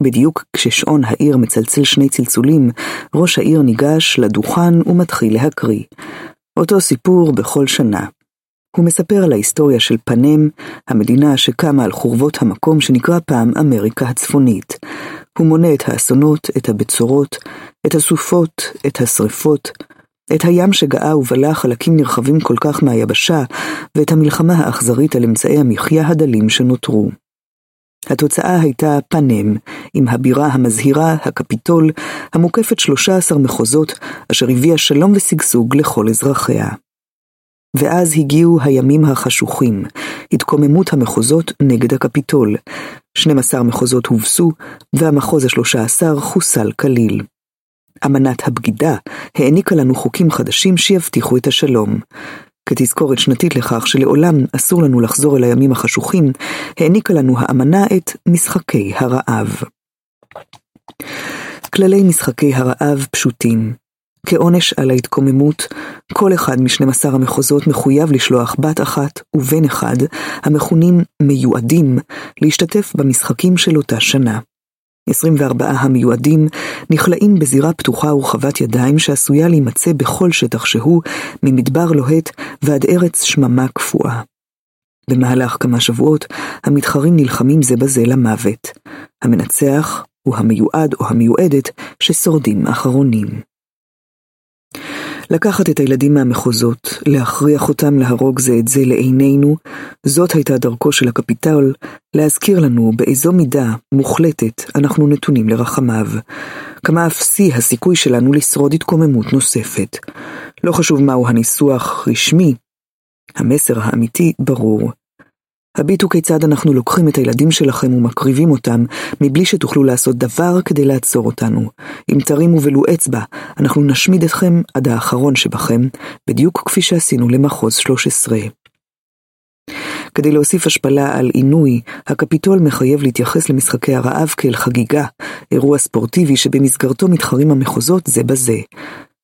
בדיוק כששעון העיר מצלצל שני צלצולים, ראש העיר ניגש לדוכן ומתחיל להקריא. אותו סיפור בכל שנה. הוא מספר על ההיסטוריה של פנם, המדינה שקמה על חורבות המקום שנקרא פעם אמריקה הצפונית. הוא מונה את האסונות, את הבצורות, את הסופות, את השרפות, את הים שגאה ובלע חלקים נרחבים כל כך מהיבשה, ואת המלחמה האכזרית על אמצעי המחיה הדלים שנותרו. התוצאה הייתה פנם, עם הבירה המזהירה, הקפיטול, המוקפת 13 מחוזות, אשר הביאה שלום ושגשוג לכל אזרחיה. ואז הגיעו הימים החשוכים, התקוממות המחוזות נגד הקפיטול. 12 מחוזות הובסו, והמחוז ה-13 חוסל כליל. אמנת הבגידה העניקה לנו חוקים חדשים שיבטיחו את השלום. כתזכורת שנתית לכך שלעולם אסור לנו לחזור אל הימים החשוכים, העניקה לנו האמנה את משחקי הרעב. כללי משחקי הרעב פשוטים. כעונש על ההתקוממות, כל אחד משנים עשר המחוזות מחויב לשלוח בת אחת ובן אחד, המכונים מיועדים, להשתתף במשחקים של אותה שנה. 24 המיועדים נכלאים בזירה פתוחה ורחבת ידיים שעשויה להימצא בכל שטח שהוא, ממדבר לוהט ועד ארץ שממה קפואה. במהלך כמה שבועות המתחרים נלחמים זה בזה למוות. המנצח הוא המיועד או המיועדת ששורדים אחרונים. לקחת את הילדים מהמחוזות, להכריח אותם להרוג זה את זה לעינינו, זאת הייתה דרכו של הקפיטל, להזכיר לנו באיזו מידה מוחלטת אנחנו נתונים לרחמיו. כמה אפסי הסיכוי שלנו לשרוד התקוממות נוספת. לא חשוב מהו הניסוח רשמי, המסר האמיתי ברור. הביטו כיצד אנחנו לוקחים את הילדים שלכם ומקריבים אותם, מבלי שתוכלו לעשות דבר כדי לעצור אותנו. אם תרימו ולו אצבע, אנחנו נשמיד אתכם עד האחרון שבכם, בדיוק כפי שעשינו למחוז 13. כדי להוסיף השפלה על עינוי, הקפיטול מחייב להתייחס למשחקי הרעב כאל חגיגה, אירוע ספורטיבי שבמסגרתו מתחרים המחוזות זה בזה.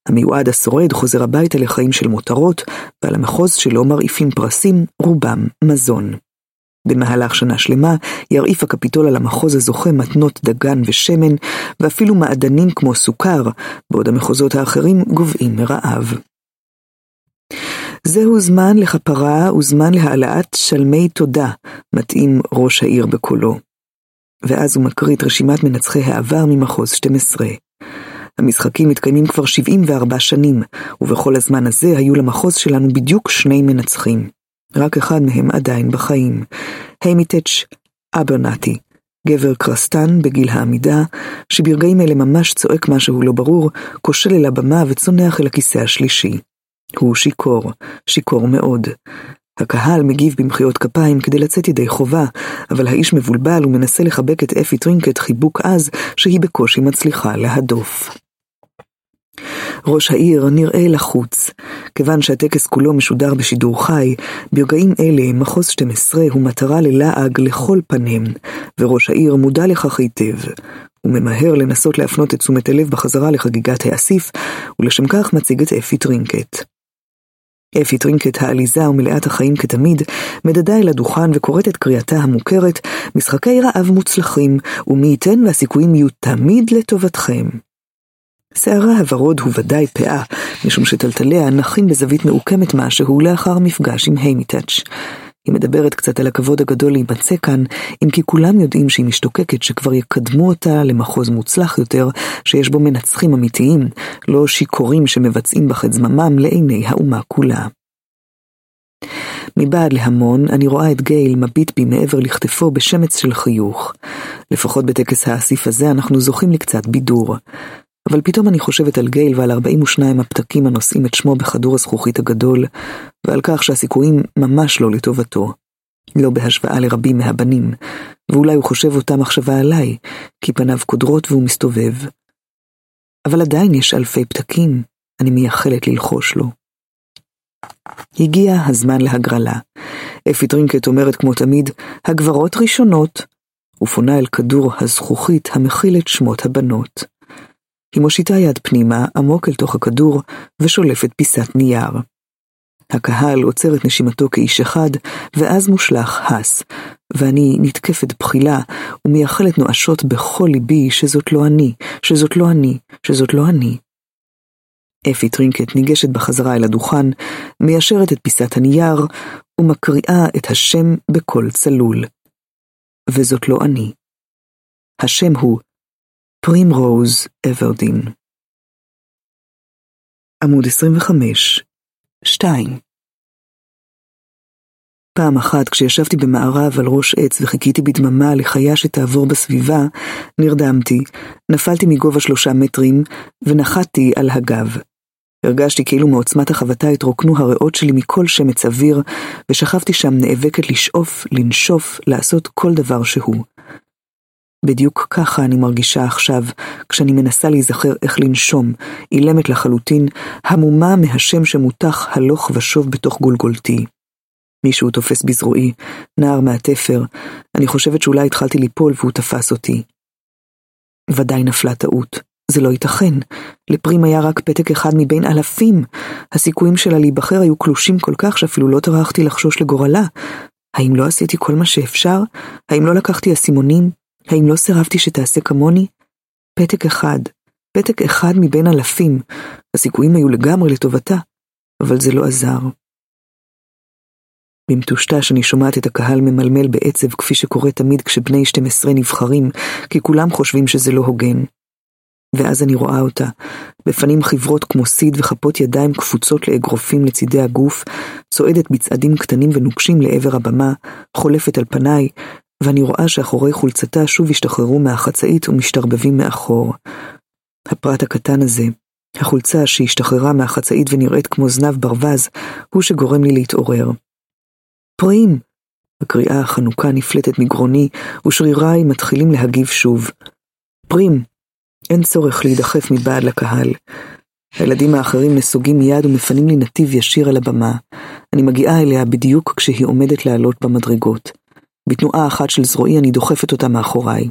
המיועד השורד חוזר הביתה לחיים של מותרות, ועל המחוז שלו מרעיפים פרסים, רובם מזון. במהלך שנה שלמה ירעיף הקפיטול על המחוז הזוכה מתנות דגן ושמן, ואפילו מעדנים כמו סוכר, בעוד המחוזות האחרים גוועים מרעב. זהו זמן לכפרה וזמן להעלאת שלמי תודה, מתאים ראש העיר בקולו. ואז הוא מקריא את רשימת מנצחי העבר ממחוז 12. המשחקים מתקיימים כבר 74 שנים, ובכל הזמן הזה היו למחוז שלנו בדיוק שני מנצחים. רק אחד מהם עדיין בחיים. היימיטץ' אברנטי, גבר כרסתן בגיל העמידה, שברגעים אלה ממש צועק משהו לא ברור, כושל אל הבמה וצונח אל הכיסא השלישי. הוא שיכור, שיכור מאוד. הקהל מגיב במחיאות כפיים כדי לצאת ידי חובה, אבל האיש מבולבל ומנסה לחבק את אפי טרינקט חיבוק עז שהיא בקושי מצליחה להדוף. ראש העיר נראה לחוץ. כיוון שהטקס כולו משודר בשידור חי, ברגעים אלה מחוז 12 הוא מטרה ללעג לכל פאנם, וראש העיר מודע לכך היטב. הוא ממהר לנסות להפנות את תשומת הלב בחזרה לחגיגת האסיף, ולשם כך מציג את אפי טרינקט. אפי טרינקט העליזה ומלאת החיים כתמיד, מדדה אל הדוכן וקוראת את קריאתה המוכרת, משחקי רעב מוצלחים, ומי ייתן והסיכויים יהיו תמיד לטובתכם. שערה הוורוד הוא ודאי פאה, משום שטלטליה נחים בזווית מעוקמת משהו לאחר מפגש עם היימיטאץ'. היא מדברת קצת על הכבוד הגדול להימצא כאן, אם כי כולם יודעים שהיא משתוקקת שכבר יקדמו אותה למחוז מוצלח יותר, שיש בו מנצחים אמיתיים, לא שיכורים שמבצעים בך את זממם לעיני האומה כולה. מבעד להמון, אני רואה את גייל מביט בי מעבר לכתפו בשמץ של חיוך. לפחות בטקס האסיף הזה אנחנו זוכים לקצת בידור. אבל פתאום אני חושבת על גייל ועל 42 הפתקים הנושאים את שמו בכדור הזכוכית הגדול, ועל כך שהסיכויים ממש לא לטובתו. לא בהשוואה לרבים מהבנים, ואולי הוא חושב אותה מחשבה עליי, כי פניו קודרות והוא מסתובב. אבל עדיין יש אלפי פתקים, אני מייחלת ללחוש לו. הגיע הזמן להגרלה. אפי טרינקט אומרת כמו תמיד, הגברות ראשונות, ופונה אל כדור הזכוכית המכיל את שמות הבנות. היא מושיטה יד פנימה, עמוק אל תוך הכדור, ושולפת פיסת נייר. הקהל עוצר את נשימתו כאיש אחד, ואז מושלך הס, ואני נתקפת בחילה, ומייחלת נואשות בכל ליבי שזאת לא אני, שזאת לא אני, שזאת לא אני. אפי טרינקט ניגשת בחזרה אל הדוכן, מיישרת את פיסת הנייר, ומקריאה את השם בקול צלול. וזאת לא אני. השם הוא פרימרוז אברדין. עמוד 25 2 פעם אחת, כשישבתי במערב על ראש עץ וחיכיתי בדממה לחיה שתעבור בסביבה, נרדמתי, נפלתי מגובה שלושה מטרים, ונחתתי על הגב. הרגשתי כאילו מעוצמת החבטה התרוקנו הריאות שלי מכל שמץ אוויר, ושכבתי שם נאבקת לשאוף, לנשוף, לעשות כל דבר שהוא. בדיוק ככה אני מרגישה עכשיו, כשאני מנסה להיזכר איך לנשום, אילמת לחלוטין, המומה מהשם שמותח הלוך ושוב בתוך גולגולתי. מישהו תופס בזרועי, נער מהתפר, אני חושבת שאולי התחלתי ליפול והוא תפס אותי. ודאי נפלה טעות. זה לא ייתכן. לפרים היה רק פתק אחד מבין אלפים. הסיכויים שלה להיבחר היו קלושים כל כך שאפילו לא טרחתי לחשוש לגורלה. האם לא עשיתי כל מה שאפשר? האם לא לקחתי אסימונים? האם לא סירבתי שתעשה כמוני? פתק אחד, פתק אחד מבין אלפים. הסיכויים היו לגמרי לטובתה, אבל זה לא עזר. במטושטש אני שומעת את הקהל ממלמל בעצב כפי שקורה תמיד כשבני 12 נבחרים, כי כולם חושבים שזה לא הוגן. ואז אני רואה אותה, בפנים חברות כמו סיד וכפות ידיים קפוצות לאגרופים לצידי הגוף, צועדת בצעדים קטנים ונוקשים לעבר הבמה, חולפת על פניי, ואני רואה שאחורי חולצתה שוב השתחררו מהחצאית ומשתרבבים מאחור. הפרט הקטן הזה, החולצה שהשתחררה מהחצאית ונראית כמו זנב ברווז, הוא שגורם לי להתעורר. פראים! הקריאה החנוכה נפלטת מגרוני, ושריריי מתחילים להגיב שוב. פרים! אין צורך להידחף מבעד לקהל. הילדים האחרים נסוגים מיד ומפנים לי נתיב ישיר על הבמה. אני מגיעה אליה בדיוק כשהיא עומדת לעלות במדרגות. בתנועה אחת של זרועי אני דוחפת אותה מאחוריי.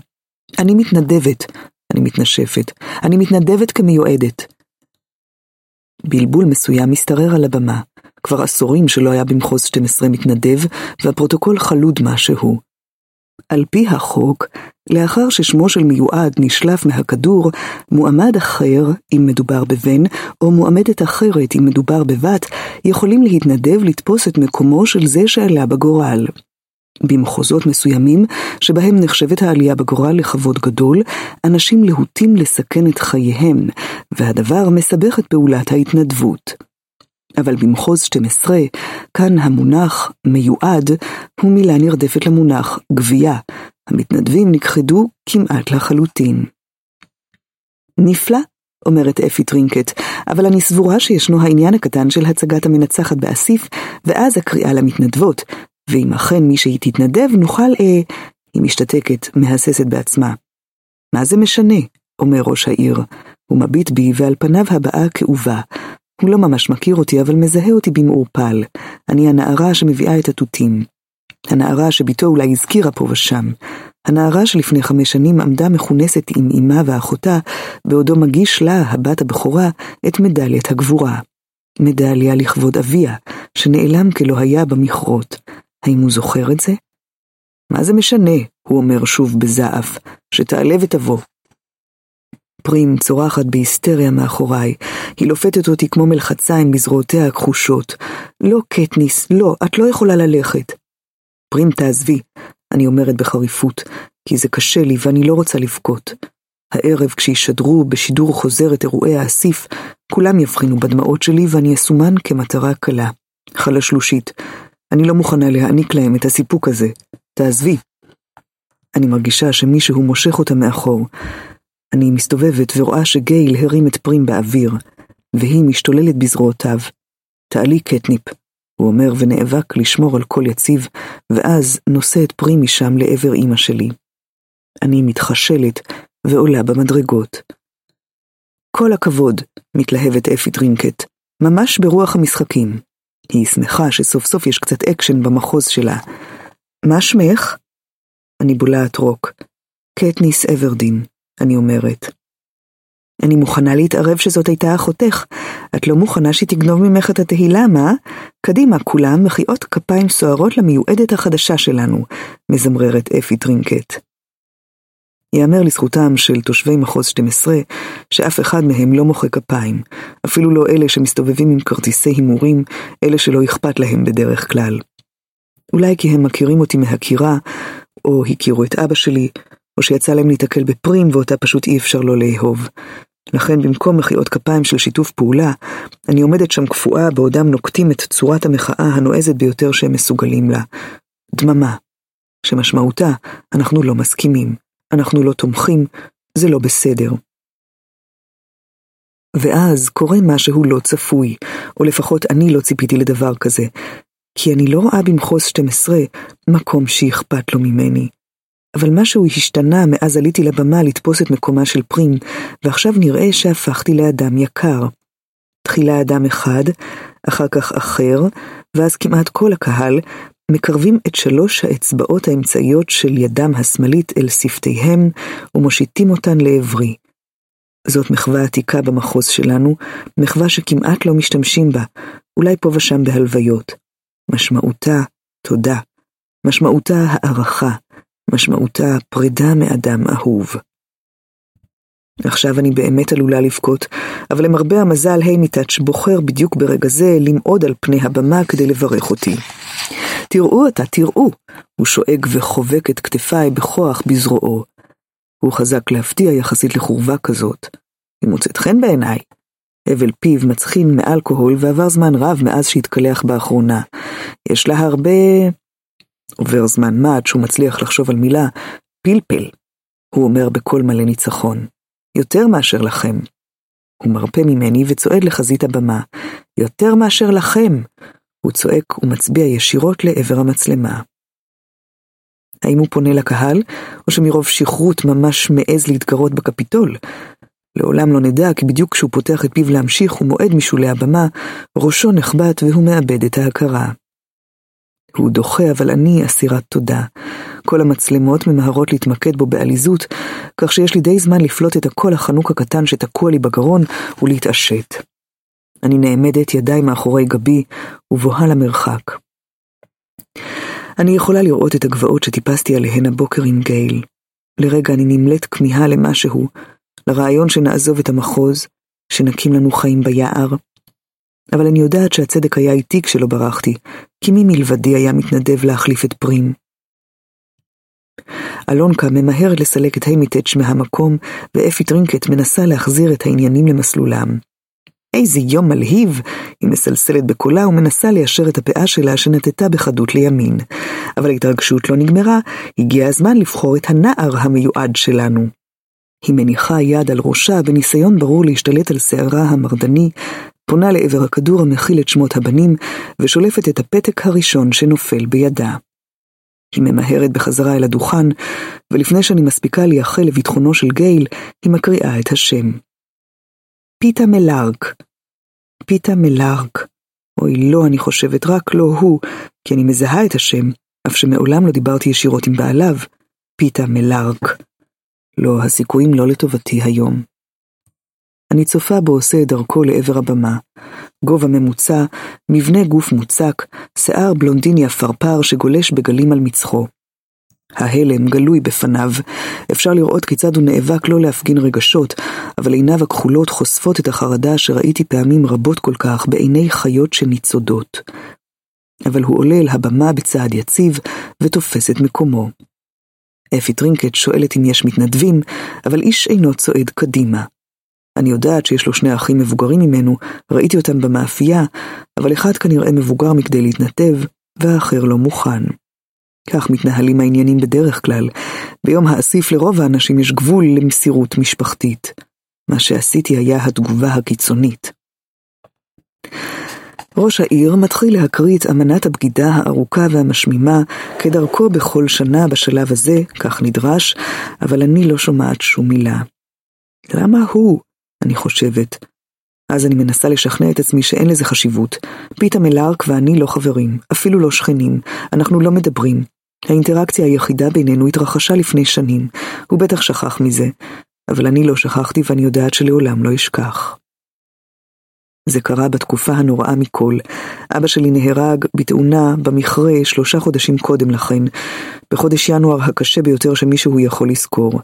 אני מתנדבת, אני מתנשפת, אני מתנדבת כמיועדת. בלבול מסוים משתרר על הבמה. כבר עשורים שלא היה במחוז 12 מתנדב, והפרוטוקול חלוד משהו. על פי החוק, לאחר ששמו של מיועד נשלף מהכדור, מועמד אחר, אם מדובר בבן, או מועמדת אחרת, אם מדובר בבת, יכולים להתנדב לתפוס את מקומו של זה שעלה בגורל. במחוזות מסוימים, שבהם נחשבת העלייה בגורל לכבוד גדול, אנשים להוטים לסכן את חייהם, והדבר מסבך את פעולת ההתנדבות. אבל במחוז 12, כאן המונח מיועד הוא מילה נרדפת למונח גווייה. המתנדבים נכחדו כמעט לחלוטין. נפלא, אומרת אפי טרינקט, אבל אני סבורה שישנו העניין הקטן של הצגת המנצחת באסיף, ואז הקריאה למתנדבות, ואם אכן מי שהיא תתנדב, נוכל אה... היא משתתקת, מהססת בעצמה. מה זה משנה? אומר ראש העיר. הוא מביט בי, ועל פניו הבעה כאובה. הוא לא ממש מכיר אותי, אבל מזהה אותי במעורפל. אני הנערה שמביאה את התותים. הנערה שביתו אולי הזכירה פה ושם. הנערה שלפני חמש שנים עמדה מכונסת עם אמה ואחותה, בעודו מגיש לה, הבת הבכורה, את מדליית הגבורה. מדליה לכבוד אביה, שנעלם כלא היה במכרות. האם הוא זוכר את זה? מה זה משנה, הוא אומר שוב בזעף, שתעלה ותבוא. פרים צורחת בהיסטריה מאחוריי, היא לופתת אותי כמו מלחציים בזרועותיה הכחושות. לא, קטניס, לא, את לא יכולה ללכת. פרים תעזבי, אני אומרת בחריפות, כי זה קשה לי ואני לא רוצה לבכות. הערב כשישדרו בשידור חוזר את אירועי האסיף, כולם יבחינו בדמעות שלי ואני אסומן כמטרה קלה. חלשלושית, אני לא מוכנה להעניק להם את הסיפוק הזה. תעזבי. אני מרגישה שמישהו מושך אותה מאחור. אני מסתובבת ורואה שגייל הרים את פרים באוויר, והיא משתוללת בזרועותיו. תעלי קטניפ, הוא אומר ונאבק לשמור על קול יציב, ואז נושא את פרי משם לעבר אמא שלי. אני מתחשלת ועולה במדרגות. כל הכבוד, מתלהבת אפי טרינקט, ממש ברוח המשחקים. היא שמחה שסוף סוף יש קצת אקשן במחוז שלה. מה שמך? אני בולעת רוק. קטניס אוורדין, אני אומרת. אני מוכנה להתערב שזאת הייתה אחותך. את לא מוכנה שתגנוב ממך את התהילה, מה? קדימה, כולם מחיאות כפיים סוערות למיועדת החדשה שלנו, מזמררת אפי טרינקט. ייאמר לזכותם של תושבי מחוז 12, שאף אחד מהם לא מוחא כפיים, אפילו לא אלה שמסתובבים עם כרטיסי הימורים, אלה שלא אכפת להם בדרך כלל. אולי כי הם מכירים אותי מהכיכר, או הכירו את אבא שלי, או שיצא להם להיתקל בפרים, שאותה פשוט אי אפשר לא לאהוב. לכן במקום מחיאות כפיים של שיתוף פעולה, אני עומדת שם קפואה בעודם נוקטים את צורת המחאה הנועזת ביותר שהם מסוגלים לה. דממה, שמשמעותה, אנחנו לא מסכימים, אנחנו לא תומכים, זה לא בסדר. ואז קורה משהו לא צפוי, או לפחות אני לא ציפיתי לדבר כזה, כי אני לא רואה במחוז 12 מקום שאכפת לו ממני. אבל משהו השתנה מאז עליתי לבמה לתפוס את מקומה של פרים, ועכשיו נראה שהפכתי לאדם יקר. תחילה אדם אחד, אחר כך אחר, ואז כמעט כל הקהל מקרבים את שלוש האצבעות האמצעיות של ידם השמאלית אל שפתיהם ומושיטים אותן לעברי. זאת מחווה עתיקה במחוז שלנו, מחווה שכמעט לא משתמשים בה, אולי פה ושם בהלוויות. משמעותה תודה, משמעותה הערכה, משמעותה פרידה מאדם אהוב. עכשיו אני באמת עלולה לבכות, אבל למרבה המזל היימיטאץ' בוחר בדיוק ברגע זה למעוד על פני הבמה כדי לברך אותי. תראו אותה, תראו! הוא שואג וחובק את כתפיי בכוח בזרועו. הוא חזק להפתיע יחסית לחורבה כזאת. היא מוצאת חן בעיניי. הבל פיו מצחין מאלכוהול ועבר זמן רב מאז שהתקלח באחרונה. יש לה הרבה... עובר זמן מה עד שהוא מצליח לחשוב על מילה, פלפל, הוא אומר בקול מלא ניצחון. יותר מאשר לכם. הוא מרפה ממני וצועד לחזית הבמה. יותר מאשר לכם! הוא צועק ומצביע ישירות לעבר המצלמה. האם הוא פונה לקהל, או שמרוב שכרות ממש מעז להתגרות בקפיטול? לעולם לא נדע, כי בדיוק כשהוא פותח את פיו להמשיך ומועד משולי הבמה, ראשו נחבט והוא מאבד את ההכרה. הוא דוחה, אבל אני אסירת תודה. כל המצלמות ממהרות להתמקד בו בעליזות, כך שיש לי די זמן לפלוט את הקול החנוק הקטן שתקוע לי בגרון ולהתעשת. אני נעמדת ידיים מאחורי גבי ובוהה למרחק. אני יכולה לראות את הגבעות שטיפסתי עליהן הבוקר עם גייל. לרגע אני נמלאת כמיהה למשהו, לרעיון שנעזוב את המחוז, שנקים לנו חיים ביער. אבל אני יודעת שהצדק היה איתי כשלא ברחתי, כי מי מלבדי היה מתנדב להחליף את פרים. אלונקה ממהרת לסלק את היימיטץ' מהמקום, ואפי טרינקט מנסה להחזיר את העניינים למסלולם. איזה יום מלהיב! היא מסלסלת בקולה ומנסה ליישר את הפאה שלה שנטתה בחדות לימין. אבל ההתרגשות לא נגמרה, הגיע הזמן לבחור את הנער המיועד שלנו. היא מניחה יד על ראשה בניסיון ברור להשתלט על שערה המרדני, פונה לעבר הכדור המכיל את שמות הבנים, ושולפת את הפתק הראשון שנופל בידה. היא ממהרת בחזרה אל הדוכן, ולפני שאני מספיקה לייחל לביטחונו של גייל, היא מקריאה את השם. פיתה מלארק. פיתה מלארק. אוי לא, אני חושבת, רק לא הוא, כי אני מזהה את השם, אף שמעולם לא דיברתי ישירות עם בעליו. פיתה מלארק. לא, הסיכויים לא לטובתי היום. אני צופה בו עושה את דרכו לעבר הבמה. גובה ממוצע, מבנה גוף מוצק, שיער בלונדיני עפרפר שגולש בגלים על מצחו. ההלם גלוי בפניו, אפשר לראות כיצד הוא נאבק לא להפגין רגשות, אבל עיניו הכחולות חושפות את החרדה שראיתי פעמים רבות כל כך בעיני חיות שניצודות. אבל הוא עולה אל הבמה בצעד יציב ותופס את מקומו. אפי טרינקט שואלת אם יש מתנדבים, אבל איש אינו צועד קדימה. אני יודעת שיש לו שני אחים מבוגרים ממנו, ראיתי אותם במאפייה, אבל אחד כנראה מבוגר מכדי להתנדב, והאחר לא מוכן. כך מתנהלים העניינים בדרך כלל. ביום האסיף לרוב האנשים יש גבול למסירות משפחתית. מה שעשיתי היה תגובה הקיצונית. ראש העיר מתחיל להקריא את אמנת הבגידה הארוכה והמשמימה כדרכו בכל שנה בשלב הזה, כך נדרש, אבל אני לא שומעת שום מילה. למה הוא? אני חושבת. אז אני מנסה לשכנע את עצמי שאין לזה חשיבות. פיתה מלארק ואני לא חברים, אפילו לא שכנים, אנחנו לא מדברים. האינטראקציה היחידה בינינו התרחשה לפני שנים, הוא בטח שכח מזה, אבל אני לא שכחתי ואני יודעת שלעולם לא אשכח. זה קרה בתקופה הנוראה מכל. אבא שלי נהרג בתאונה במכרה שלושה חודשים קודם לכן, בחודש ינואר הקשה ביותר שמישהו יכול לזכור.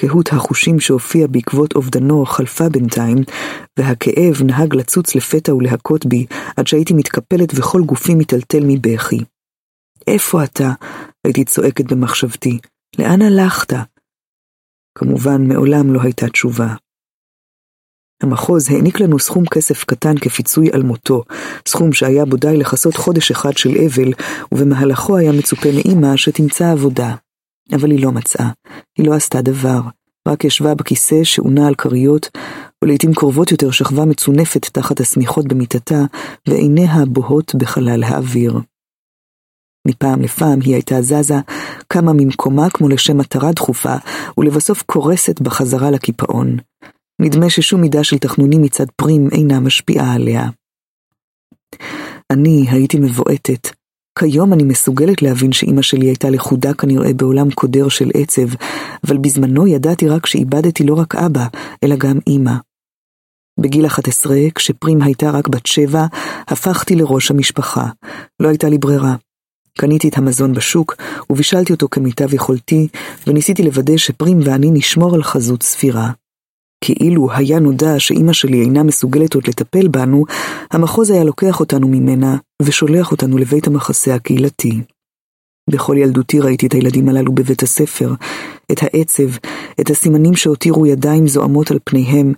קהות החושים שהופיע בעקבות אובדנו חלפה בינתיים, והכאב נהג לצוץ לפתע ולהכות בי, עד שהייתי מתקפלת וכל גופי מיטלטל מבכי. איפה אתה? הייתי צועקת במחשבתי. לאן הלכת? כמובן, מעולם לא הייתה תשובה. המחוז העניק לנו סכום כסף קטן כפיצוי על מותו, סכום שהיה בו די לכסות חודש אחד של אבל, ובמהלכו היה מצופה מאימא שתמצא עבודה. אבל היא לא מצאה, היא לא עשתה דבר, רק ישבה בכיסא שעונה על כריות, ולעיתים קרובות יותר שכבה מצונפת תחת השמיכות במיטתה, ועיניה בוהות בחלל האוויר. מפעם לפעם היא הייתה זזה, קמה ממקומה כמו לשם מטרה דחופה, ולבסוף קורסת בחזרה לקיפאון. נדמה ששום מידה של תחנונים מצד פרים אינה משפיעה עליה. אני הייתי מבועטת. כיום אני מסוגלת להבין שאימא שלי הייתה לכודה כנראה בעולם קודר של עצב, אבל בזמנו ידעתי רק שאיבדתי לא רק אבא, אלא גם אימא. בגיל 11, כשפרים הייתה רק בת שבע, הפכתי לראש המשפחה. לא הייתה לי ברירה. קניתי את המזון בשוק, ובישלתי אותו כמיטב יכולתי, וניסיתי לוודא שפרים ואני נשמור על חזות ספירה. כאילו היה נודע שאימא שלי אינה מסוגלת עוד לטפל בנו, המחוז היה לוקח אותנו ממנה ושולח אותנו לבית המחסה הקהילתי. בכל ילדותי ראיתי את הילדים הללו בבית הספר, את העצב, את הסימנים שהותירו ידיים זועמות על פניהם,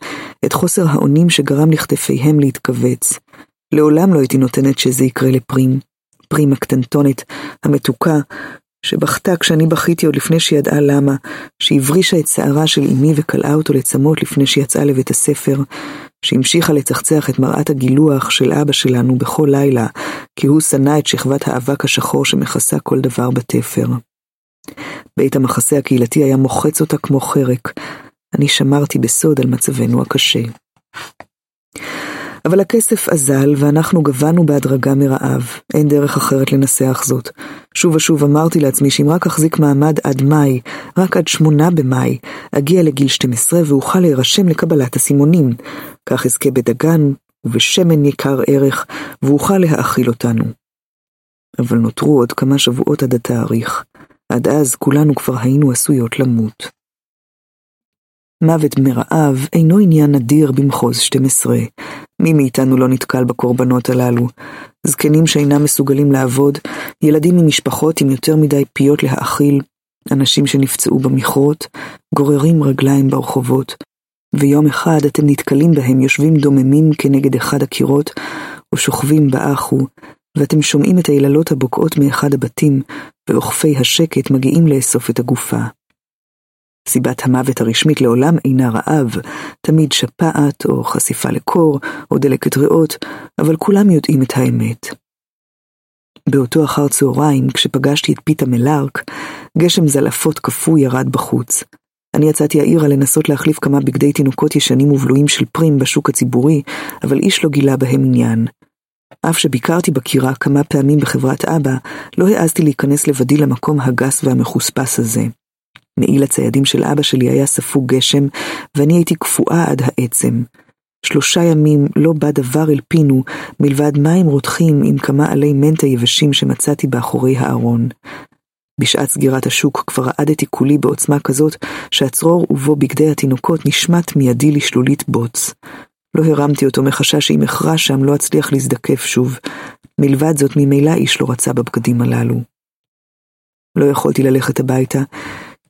את חוסר האונים שגרם לכתפיהם להתכווץ. לעולם לא הייתי נותנת שזה יקרה לפרים. פרים הקטנטונת, המתוקה, שבכתה כשאני בכיתי עוד לפני שידעה למה, שהברישה את שערה של אמי וקלעה אותו לצמות לפני שיצאה לבית הספר, שהמשיכה לצחצח את מראת הגילוח של אבא שלנו בכל לילה, כי הוא שנא את שכבת האבק השחור שמכסה כל דבר בתפר. בית המחסה הקהילתי היה מוחץ אותה כמו חרק. אני שמרתי בסוד על מצבנו הקשה. אבל הכסף אזל, ואנחנו גבנו בהדרגה מרעב. אין דרך אחרת לנסח זאת. שוב ושוב אמרתי לעצמי שאם רק אחזיק מעמד עד מאי, רק עד שמונה במאי, אגיע לגיל 12 ואוכל להירשם לקבלת הסימונים. כך אזכה בדגן ובשמן יקר ערך, ואוכל להאכיל אותנו. אבל נותרו עוד כמה שבועות עד התאריך. עד אז כולנו כבר היינו עשויות למות. מוות מרעב אינו עניין נדיר במחוז 12. מי מאיתנו לא נתקל בקורבנות הללו? זקנים שאינם מסוגלים לעבוד, ילדים ממשפחות עם יותר מדי פיות להאכיל, אנשים שנפצעו במכרות, גוררים רגליים ברחובות, ויום אחד אתם נתקלים בהם יושבים דוממים כנגד אחד הקירות, או שוכבים באחו, ואתם שומעים את היללות הבוקעות מאחד הבתים, ואוכפי השקט מגיעים לאסוף את הגופה. סיבת המוות הרשמית לעולם אינה רעב, תמיד שפעת או חשיפה לקור או דלקת ריאות, אבל כולם יודעים את האמת. באותו אחר צהריים, כשפגשתי את פיתה מלארק, גשם זלעפות קפוא ירד בחוץ. אני יצאתי העירה לנסות להחליף כמה בגדי תינוקות ישנים ובלויים של פרים בשוק הציבורי, אבל איש לא גילה בהם עניין. אף שביקרתי בקירה כמה פעמים בחברת אבא, לא העזתי להיכנס לבדי למקום הגס והמחוספס הזה. מעיל הציידים של אבא שלי היה ספוג גשם, ואני הייתי קפואה עד העצם. שלושה ימים לא בא דבר אל פינו, מלבד מים רותחים עם כמה עלי מנטה יבשים שמצאתי באחורי הארון. בשעת סגירת השוק כבר רעדתי כולי בעוצמה כזאת, שהצרור ובו בגדי התינוקות נשמט מידי לשלולית בוץ. לא הרמתי אותו מחשש שאם אכרע שם לא אצליח להזדקף שוב. מלבד זאת, ממילא איש לא רצה בבגדים הללו. לא יכולתי ללכת הביתה,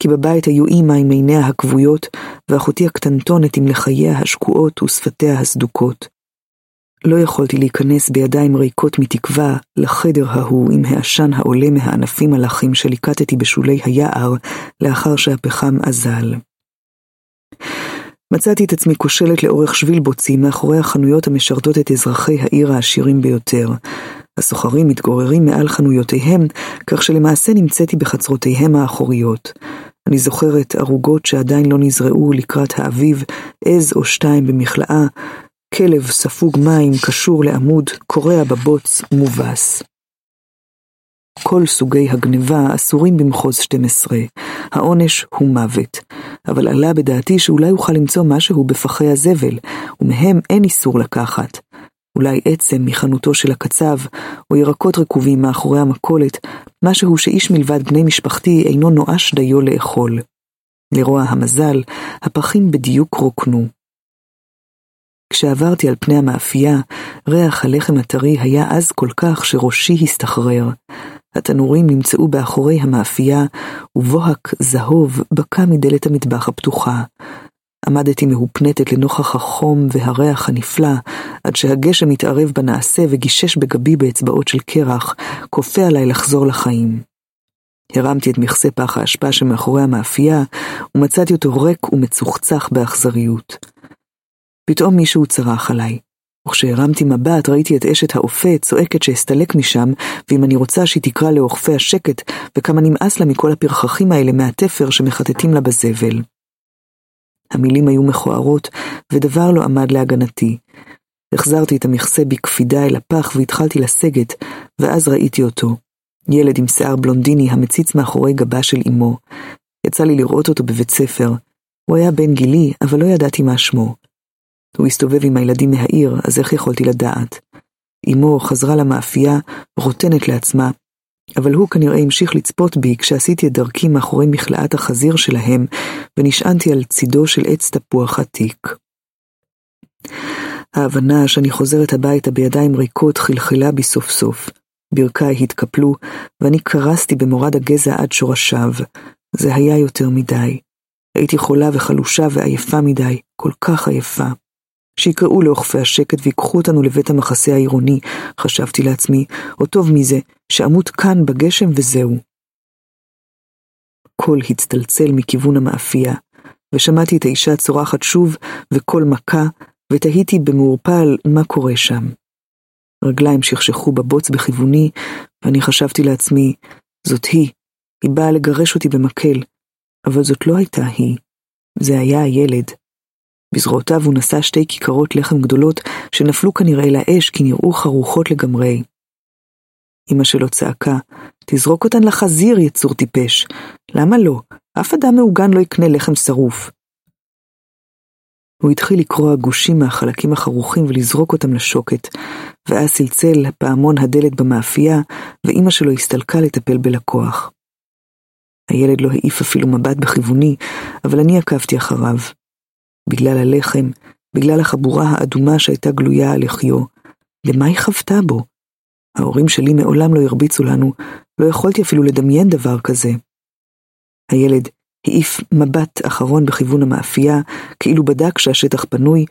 כי בבית היו אימא עם עיניה הכבויות, ואחותי הקטנטונת עם לחייה השקועות ושפתיה הסדוקות. לא יכולתי להיכנס בידיים ריקות מתקווה לחדר ההוא עם העשן העולה מהענפים הלכים שליקטתי בשולי היער לאחר שהפחם אזל. מצאתי את עצמי כושלת לאורך שביל בוצים מאחורי החנויות המשרתות את אזרחי העיר העשירים ביותר. הסוחרים מתגוררים מעל חנויותיהם, כך שלמעשה נמצאתי בחצרותיהם האחוריות. אני זוכרת ערוגות שעדיין לא נזרעו לקראת האביב, עז או שתיים במכלאה, כלב ספוג מים קשור לעמוד, קורע בבוץ, מובס. כל סוגי הגניבה אסורים במחוז 12, העונש הוא מוות, אבל עלה בדעתי שאולי אוכל למצוא משהו בפחי הזבל, ומהם אין איסור לקחת. אולי עצם מחנותו של הקצב, או ירקות רקובים מאחורי המכולת, משהו שאיש מלבד בני משפחתי אינו נואש דיו לאכול. לרוע המזל, הפחים בדיוק רוקנו. כשעברתי על פני המאפייה, ריח הלחם הטרי היה עז כל כך שראשי הסתחרר. התנורים נמצאו באחורי המאפייה, ובוהק זהוב בקע מדלת המטבח הפתוחה. עמדתי מהופנטת לנוכח החום והריח הנפלא, עד שהגשם התערב בנעשה וגישש בגבי באצבעות של קרח, כופה עליי לחזור לחיים. הרמתי את מכסה פח האשפה שמאחורי המאפייה, ומצאתי אותו ריק ומצוחצח באכזריות. פתאום מישהו צרח עליי. וכשהרמתי מבט ראיתי את אשת האופה צועקת שאסתלק משם, ואם אני רוצה שהיא תקרא לאוכפי השקט, וכמה נמאס לה מכל הפרחחים האלה מהתפר שמחטטים לה בזבל. המילים היו מכוערות, ודבר לא עמד להגנתי. החזרתי את המכסה בקפידה אל הפח והתחלתי לסגת, ואז ראיתי אותו. ילד עם שיער בלונדיני המציץ מאחורי גבה של אמו. יצא לי לראות אותו בבית ספר. הוא היה בן גילי, אבל לא ידעתי מה שמו. הוא הסתובב עם הילדים מהעיר, אז איך יכולתי לדעת? אמו חזרה למאפייה, רוטנת לעצמה, אבל הוא כנראה המשיך לצפות בי כשעשיתי את דרכי מאחורי מכלאת החזיר שלהם, ונשענתי על צידו של עץ תפוח עתיק. ההבנה שאני חוזרת הביתה בידיים ריקות חלחלה בי סוף סוף. ברכיי התקפלו, ואני קרסתי במורד הגזע עד שורשיו. זה היה יותר מדי. הייתי חולה וחלושה ועייפה מדי, כל כך עייפה. שיקראו לאוכפי השקט ויקחו אותנו לבית המחסה העירוני, חשבתי לעצמי, או טוב מזה, שאמות כאן בגשם וזהו. קול הצטלצל מכיוון המאפייה, ושמעתי את האישה צורחת שוב, וקול מכה, ותהיתי במעורפל מה קורה שם. רגליים שכשכו בבוץ בכיווני, ואני חשבתי לעצמי, זאת היא, היא באה לגרש אותי במקל, אבל זאת לא הייתה היא, זה היה הילד. בזרועותיו הוא נשא שתי כיכרות לחם גדולות, שנפלו כנראה לאש כי נראו חרוכות לגמרי. אמא שלו צעקה, תזרוק אותן לחזיר, יצור טיפש. למה לא? אף אדם מעוגן לא יקנה לחם שרוף. הוא התחיל לקרוע גושים מהחלקים החרוכים ולזרוק אותם לשוקת, ואז צלצל פעמון הדלת במאפייה, ואימא שלו הסתלקה לטפל בלקוח. הילד לא העיף אפילו מבט בכיווני, אבל אני עקבתי אחריו. בגלל הלחם, בגלל החבורה האדומה שהייתה גלויה על לחיו. למה היא חוותה בו? ההורים שלי מעולם לא הרביצו לנו, לא יכולתי אפילו לדמיין דבר כזה. הילד העיף מבט אחרון בכיוון המאפייה, כאילו בדק שהשטח פנוי,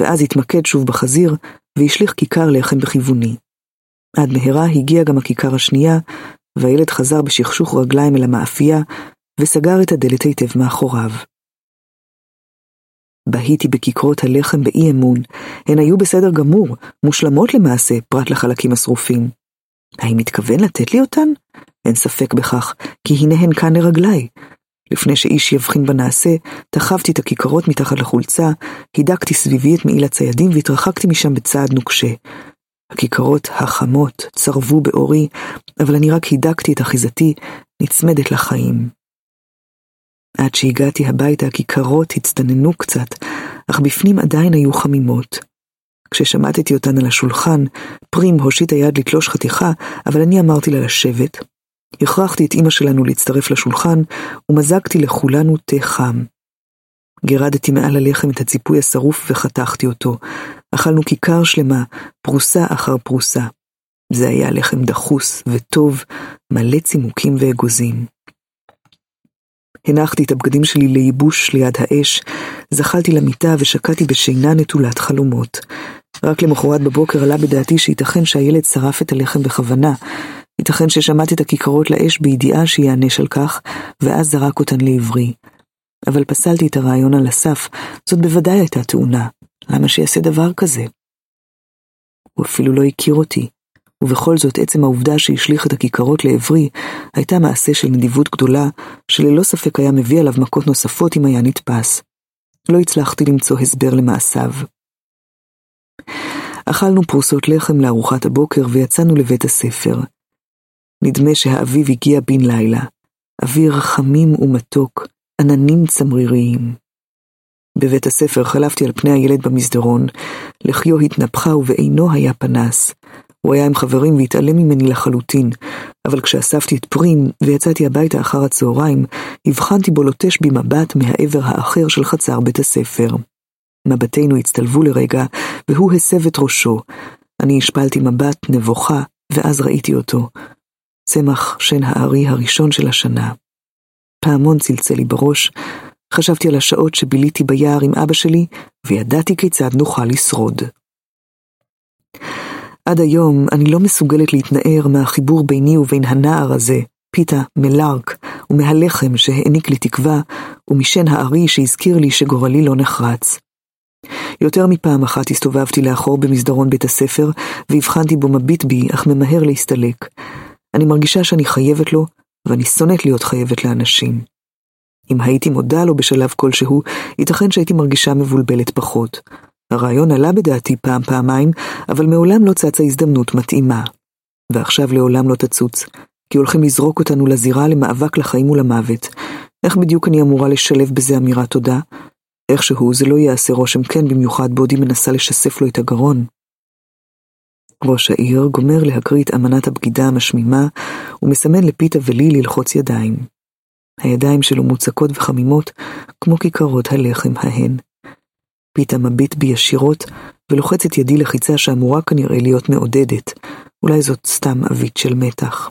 ואז התמקד שוב בחזיר, והשליך כיכר לחם בכיווני. עד מהרה הגיעה גם הכיכר השנייה, והילד חזר בשכשוך רגליים אל המאפייה, וסגר את הדלת היטב מאחוריו. בהיתי בכיכרות הלחם באי אמון, הן היו בסדר גמור, מושלמות למעשה, פרט לחלקים השרופים. האם מתכוון לתת לי אותן? אין ספק בכך, כי הנה הן כאן לרגליי. לפני שאיש יבחין בנעשה, תחבתי את הכיכרות מתחת לחולצה, הידקתי סביבי את מעיל הציידים והתרחקתי משם בצעד נוקשה. הכיכרות החמות צרבו באורי, אבל אני רק הידקתי את אחיזתי, נצמדת לחיים. עד שהגעתי הביתה הכיכרות הצטננו קצת, אך בפנים עדיין היו חמימות. כששמטתי אותן על השולחן, פרים הושיט היד לתלוש חתיכה, אבל אני אמרתי לה לשבת. הכרחתי את אמא שלנו להצטרף לשולחן, ומזגתי לכולנו תה חם. גירדתי מעל הלחם את הציפוי השרוף וחתכתי אותו. אכלנו כיכר שלמה, פרוסה אחר פרוסה. זה היה לחם דחוס וטוב, מלא צימוקים ואגוזים. הנחתי את הבגדים שלי לייבוש ליד האש, זחלתי למיטה ושקעתי בשינה נטולת חלומות. רק למחרת בבוקר עלה בדעתי שייתכן שהילד שרף את הלחם בכוונה, ייתכן ששמעתי את הכיכרות לאש בידיעה שיענש על כך, ואז זרק אותן לעברי. אבל פסלתי את הרעיון על הסף, זאת בוודאי הייתה תאונה. למה שיעשה דבר כזה? הוא אפילו לא הכיר אותי, ובכל זאת עצם העובדה שהשליך את הכיכרות לעברי, הייתה מעשה של נדיבות גדולה, שללא ספק היה מביא עליו מכות נוספות אם היה נתפס. לא הצלחתי למצוא הסבר למעשיו. אכלנו פרוסות לחם לארוחת הבוקר ויצאנו לבית הספר. נדמה שהאביב הגיע בן לילה, אוויר חמים ומתוק, עננים צמריריים. בבית הספר חלפתי על פני הילד במסדרון, לחיו התנפחה ובעינו היה פנס. הוא היה עם חברים והתעלם ממני לחלוטין, אבל כשאספתי את פרים ויצאתי הביתה אחר הצהריים, הבחנתי בו לוטש בי מבט מהעבר האחר של חצר בית הספר. מבטינו הצטלבו לרגע, והוא הסב את ראשו. אני השפלתי מבט נבוכה, ואז ראיתי אותו. צמח שן הארי הראשון של השנה. פעמון צלצל לי בראש, חשבתי על השעות שביליתי ביער עם אבא שלי, וידעתי כיצד נוכל לשרוד. עד היום אני לא מסוגלת להתנער מהחיבור ביני ובין הנער הזה, פיתה מלארק, ומהלחם שהעניק לי תקווה, ומשן הארי שהזכיר לי שגורלי לא נחרץ. יותר מפעם אחת הסתובבתי לאחור במסדרון בית הספר, והבחנתי בו מביט בי, אך ממהר להסתלק. אני מרגישה שאני חייבת לו, ואני שונאת להיות חייבת לאנשים. אם הייתי מודה לו בשלב כלשהו, ייתכן שהייתי מרגישה מבולבלת פחות. הרעיון עלה בדעתי פעם-פעמיים, אבל מעולם לא צצה הזדמנות מתאימה. ועכשיו לעולם לא תצוץ, כי הולכים לזרוק אותנו לזירה למאבק לחיים ולמוות. איך בדיוק אני אמורה לשלב בזה אמירת תודה? איכשהו זה לא יעשה רושם כן במיוחד בעודי מנסה לשסף לו את הגרון. ראש העיר גומר להקריא את אמנת הבגידה המשמימה ומסמן לפיתה ולי ללחוץ ידיים. הידיים שלו מוצקות וחמימות כמו כיכרות הלחם ההן. פיתה מביט בי ישירות ולוחץ את ידי לחיצה שאמורה כנראה להיות מעודדת, אולי זאת סתם עווית של מתח.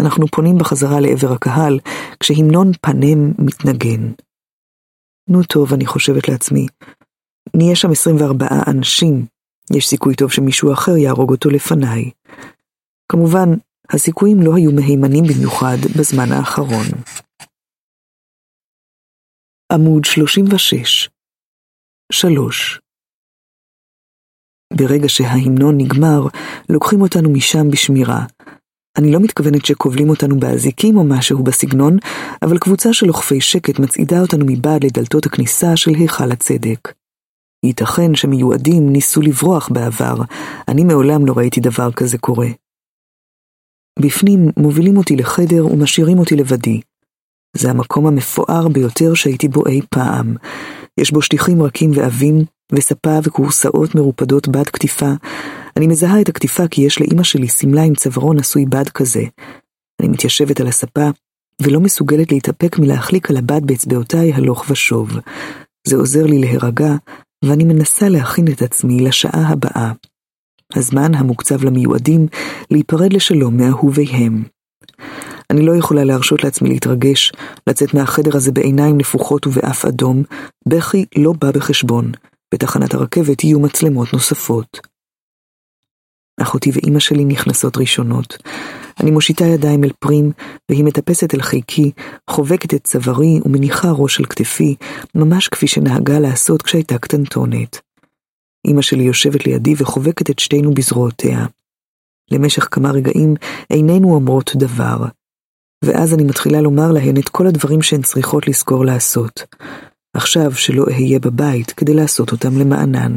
אנחנו פונים בחזרה לעבר הקהל, כשהמנון פנם מתנגן. נו טוב, אני חושבת לעצמי, נהיה שם 24 אנשים, יש סיכוי טוב שמישהו אחר יהרוג אותו לפניי. כמובן, הסיכויים לא היו מהימנים במיוחד בזמן האחרון. עמוד 36 3 ברגע שההמנון נגמר, לוקחים אותנו משם בשמירה. אני לא מתכוונת שכובלים אותנו באזיקים או משהו בסגנון, אבל קבוצה של אוכפי שקט מצעידה אותנו מבעד לדלתות הכניסה של היכל הצדק. ייתכן שמיועדים ניסו לברוח בעבר, אני מעולם לא ראיתי דבר כזה קורה. בפנים מובילים אותי לחדר ומשאירים אותי לבדי. זה המקום המפואר ביותר שהייתי בו אי פעם. יש בו שטיחים רכים ועבים, וספה וכורסאות מרופדות בד כתיפה. אני מזהה את הכתיפה כי יש לאימא שלי שמלה עם צווארון עשוי בד כזה. אני מתיישבת על הספה, ולא מסוגלת להתאפק מלהחליק על הבד באצבעותיי הלוך ושוב. זה עוזר לי להירגע, ואני מנסה להכין את עצמי לשעה הבאה. הזמן המוקצב למיועדים להיפרד לשלום מאהוביהם. אני לא יכולה להרשות לעצמי להתרגש, לצאת מהחדר הזה בעיניים נפוחות ובאף אדום, בכי לא בא בחשבון, בתחנת הרכבת יהיו מצלמות נוספות. אחותי ואימא שלי נכנסות ראשונות. אני מושיטה ידיים אל פרים, והיא מטפסת אל חיקי, חובקת את צווארי ומניחה ראש על כתפי, ממש כפי שנהגה לעשות כשהייתה קטנטונת. אמא שלי יושבת לידי וחובקת את שתינו בזרועותיה. למשך כמה רגעים איננו אומרות דבר. ואז אני מתחילה לומר להן את כל הדברים שהן צריכות לזכור לעשות. עכשיו שלא אהיה בבית כדי לעשות אותם למענן.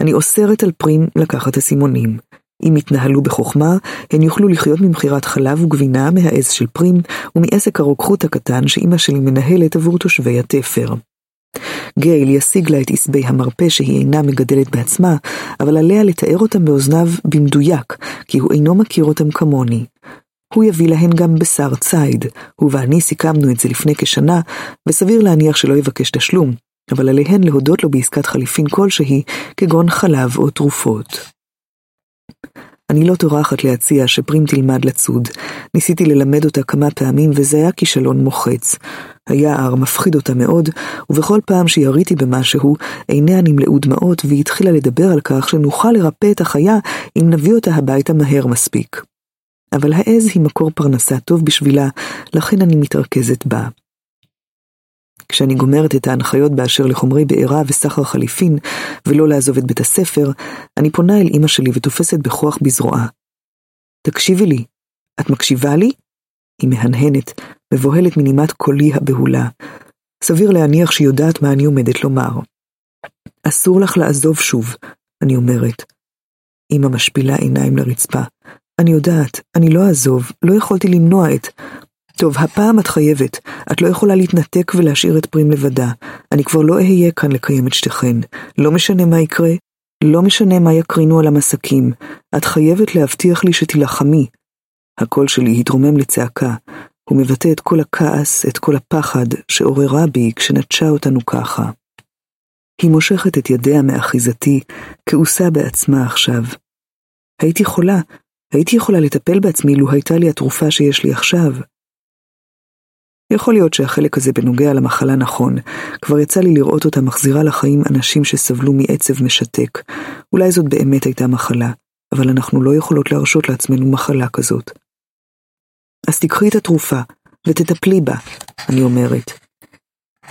אני אוסרת על פרים לקחת אסימונים. אם יתנהלו בחוכמה, הן יוכלו לחיות ממכירת חלב וגבינה מהעז של פרים ומעסק הרוקחות הקטן שאימא שלי מנהלת עבור תושבי התפר. גייל ישיג לה את עשבי המרפא שהיא אינה מגדלת בעצמה, אבל עליה לתאר אותם באוזניו במדויק, כי הוא אינו מכיר אותם כמוני. הוא יביא להן גם בשר ציד, הוא ואני סיכמנו את זה לפני כשנה, וסביר להניח שלא יבקש תשלום, אבל עליהן להודות לו בעסקת חליפין כלשהי, כגון חלב או תרופות. אני לא טורחת להציע שפרים תלמד לצוד. ניסיתי ללמד אותה כמה פעמים וזה היה כישלון מוחץ. היער מפחיד אותה מאוד, ובכל פעם שיריתי במשהו, עיניה נמלאו דמעות והיא התחילה לדבר על כך שנוכל לרפא את החיה אם נביא אותה הביתה מהר מספיק. אבל העז היא מקור פרנסה טוב בשבילה, לכן אני מתרכזת בה. כשאני גומרת את ההנחיות באשר לחומרי בעירה וסחר חליפין, ולא לעזוב את בית הספר, אני פונה אל אמא שלי ותופסת בכוח בזרועה. תקשיבי לי, את מקשיבה לי? היא מהנהנת, מבוהלת מנימת קולי הבהולה. סביר להניח שהיא יודעת מה אני עומדת לומר. אסור לך לעזוב שוב, אני אומרת. אמא משפילה עיניים לרצפה. אני יודעת, אני לא אעזוב, לא יכולתי למנוע את... טוב, הפעם את חייבת. את לא יכולה להתנתק ולהשאיר את פרים לבדה. אני כבר לא אהיה כאן לקיים את שתיכן. לא משנה מה יקרה, לא משנה מה יקרינו על המסקים. את חייבת להבטיח לי שתילחמי. הקול שלי התרומם לצעקה. הוא מבטא את כל הכעס, את כל הפחד שעוררה בי כשנטשה אותנו ככה. היא מושכת את ידיה מאחיזתי, כעוסה בעצמה עכשיו. הייתי חולה, הייתי יכולה לטפל בעצמי לו הייתה לי התרופה שיש לי עכשיו. יכול להיות שהחלק הזה בנוגע למחלה נכון, כבר יצא לי לראות אותה מחזירה לחיים אנשים שסבלו מעצב משתק. אולי זאת באמת הייתה מחלה, אבל אנחנו לא יכולות להרשות לעצמנו מחלה כזאת. אז תקחי את התרופה, ותטפלי בה, אני אומרת.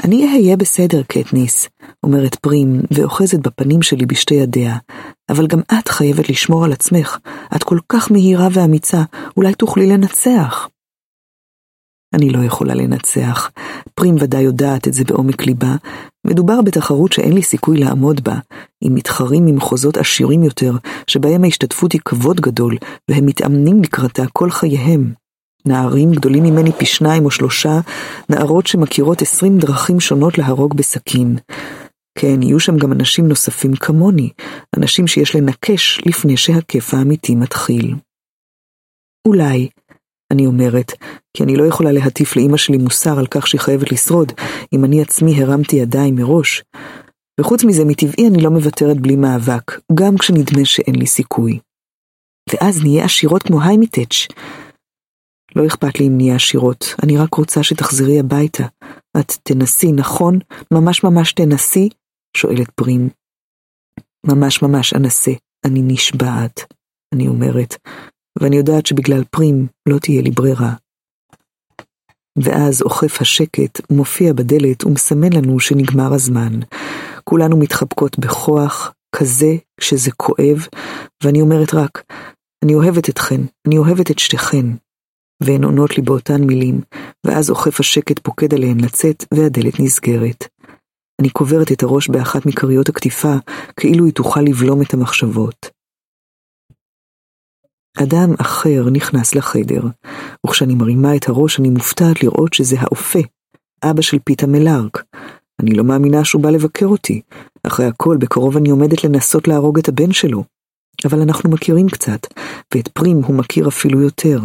אני אהיה בסדר, קטניס, אומרת פרים, ואוחזת בפנים שלי בשתי ידיה, אבל גם את חייבת לשמור על עצמך, את כל כך מהירה ואמיצה, אולי תוכלי לנצח. אני לא יכולה לנצח. פרים ודאי יודעת את זה בעומק ליבה. מדובר בתחרות שאין לי סיכוי לעמוד בה, עם מתחרים ממחוזות עשירים יותר, שבהם ההשתתפות היא כבוד גדול, והם מתאמנים לקראתה כל חייהם. נערים גדולים ממני פי שניים או שלושה, נערות שמכירות עשרים דרכים שונות להרוג בסכין. כן, יהיו שם גם אנשים נוספים כמוני, אנשים שיש לנקש לפני שהכיף האמיתי מתחיל. אולי, אני אומרת, כי אני לא יכולה להטיף לאימא שלי מוסר על כך שהיא חייבת לשרוד, אם אני עצמי הרמתי ידיים מראש. וחוץ מזה, מטבעי אני לא מוותרת בלי מאבק, גם כשנדמה שאין לי סיכוי. ואז נהיה עשירות כמו היימיטץ'. לא אכפת לי אם נהיה עשירות, אני רק רוצה שתחזרי הביתה. את תנסי, נכון? ממש ממש תנסי? שואלת פרים. ממש ממש אנסה, אני נשבעת, אני אומרת, ואני יודעת שבגלל פרים לא תהיה לי ברירה. ואז אוכף השקט מופיע בדלת ומסמן לנו שנגמר הזמן. כולנו מתחבקות בכוח, כזה כשזה כואב, ואני אומרת רק, אני אוהבת אתכן, אני אוהבת את שתיכן. והן עונות לי באותן מילים, ואז אוכף השקט פוקד עליהן לצאת, והדלת נסגרת. אני קוברת את הראש באחת מכריות הקטיפה, כאילו היא תוכל לבלום את המחשבות. אדם אחר נכנס לחדר, וכשאני מרימה את הראש אני מופתעת לראות שזה האופה, אבא של פיתה מלארק. אני לא מאמינה שהוא בא לבקר אותי. אחרי הכל, בקרוב אני עומדת לנסות להרוג את הבן שלו. אבל אנחנו מכירים קצת, ואת פרים הוא מכיר אפילו יותר.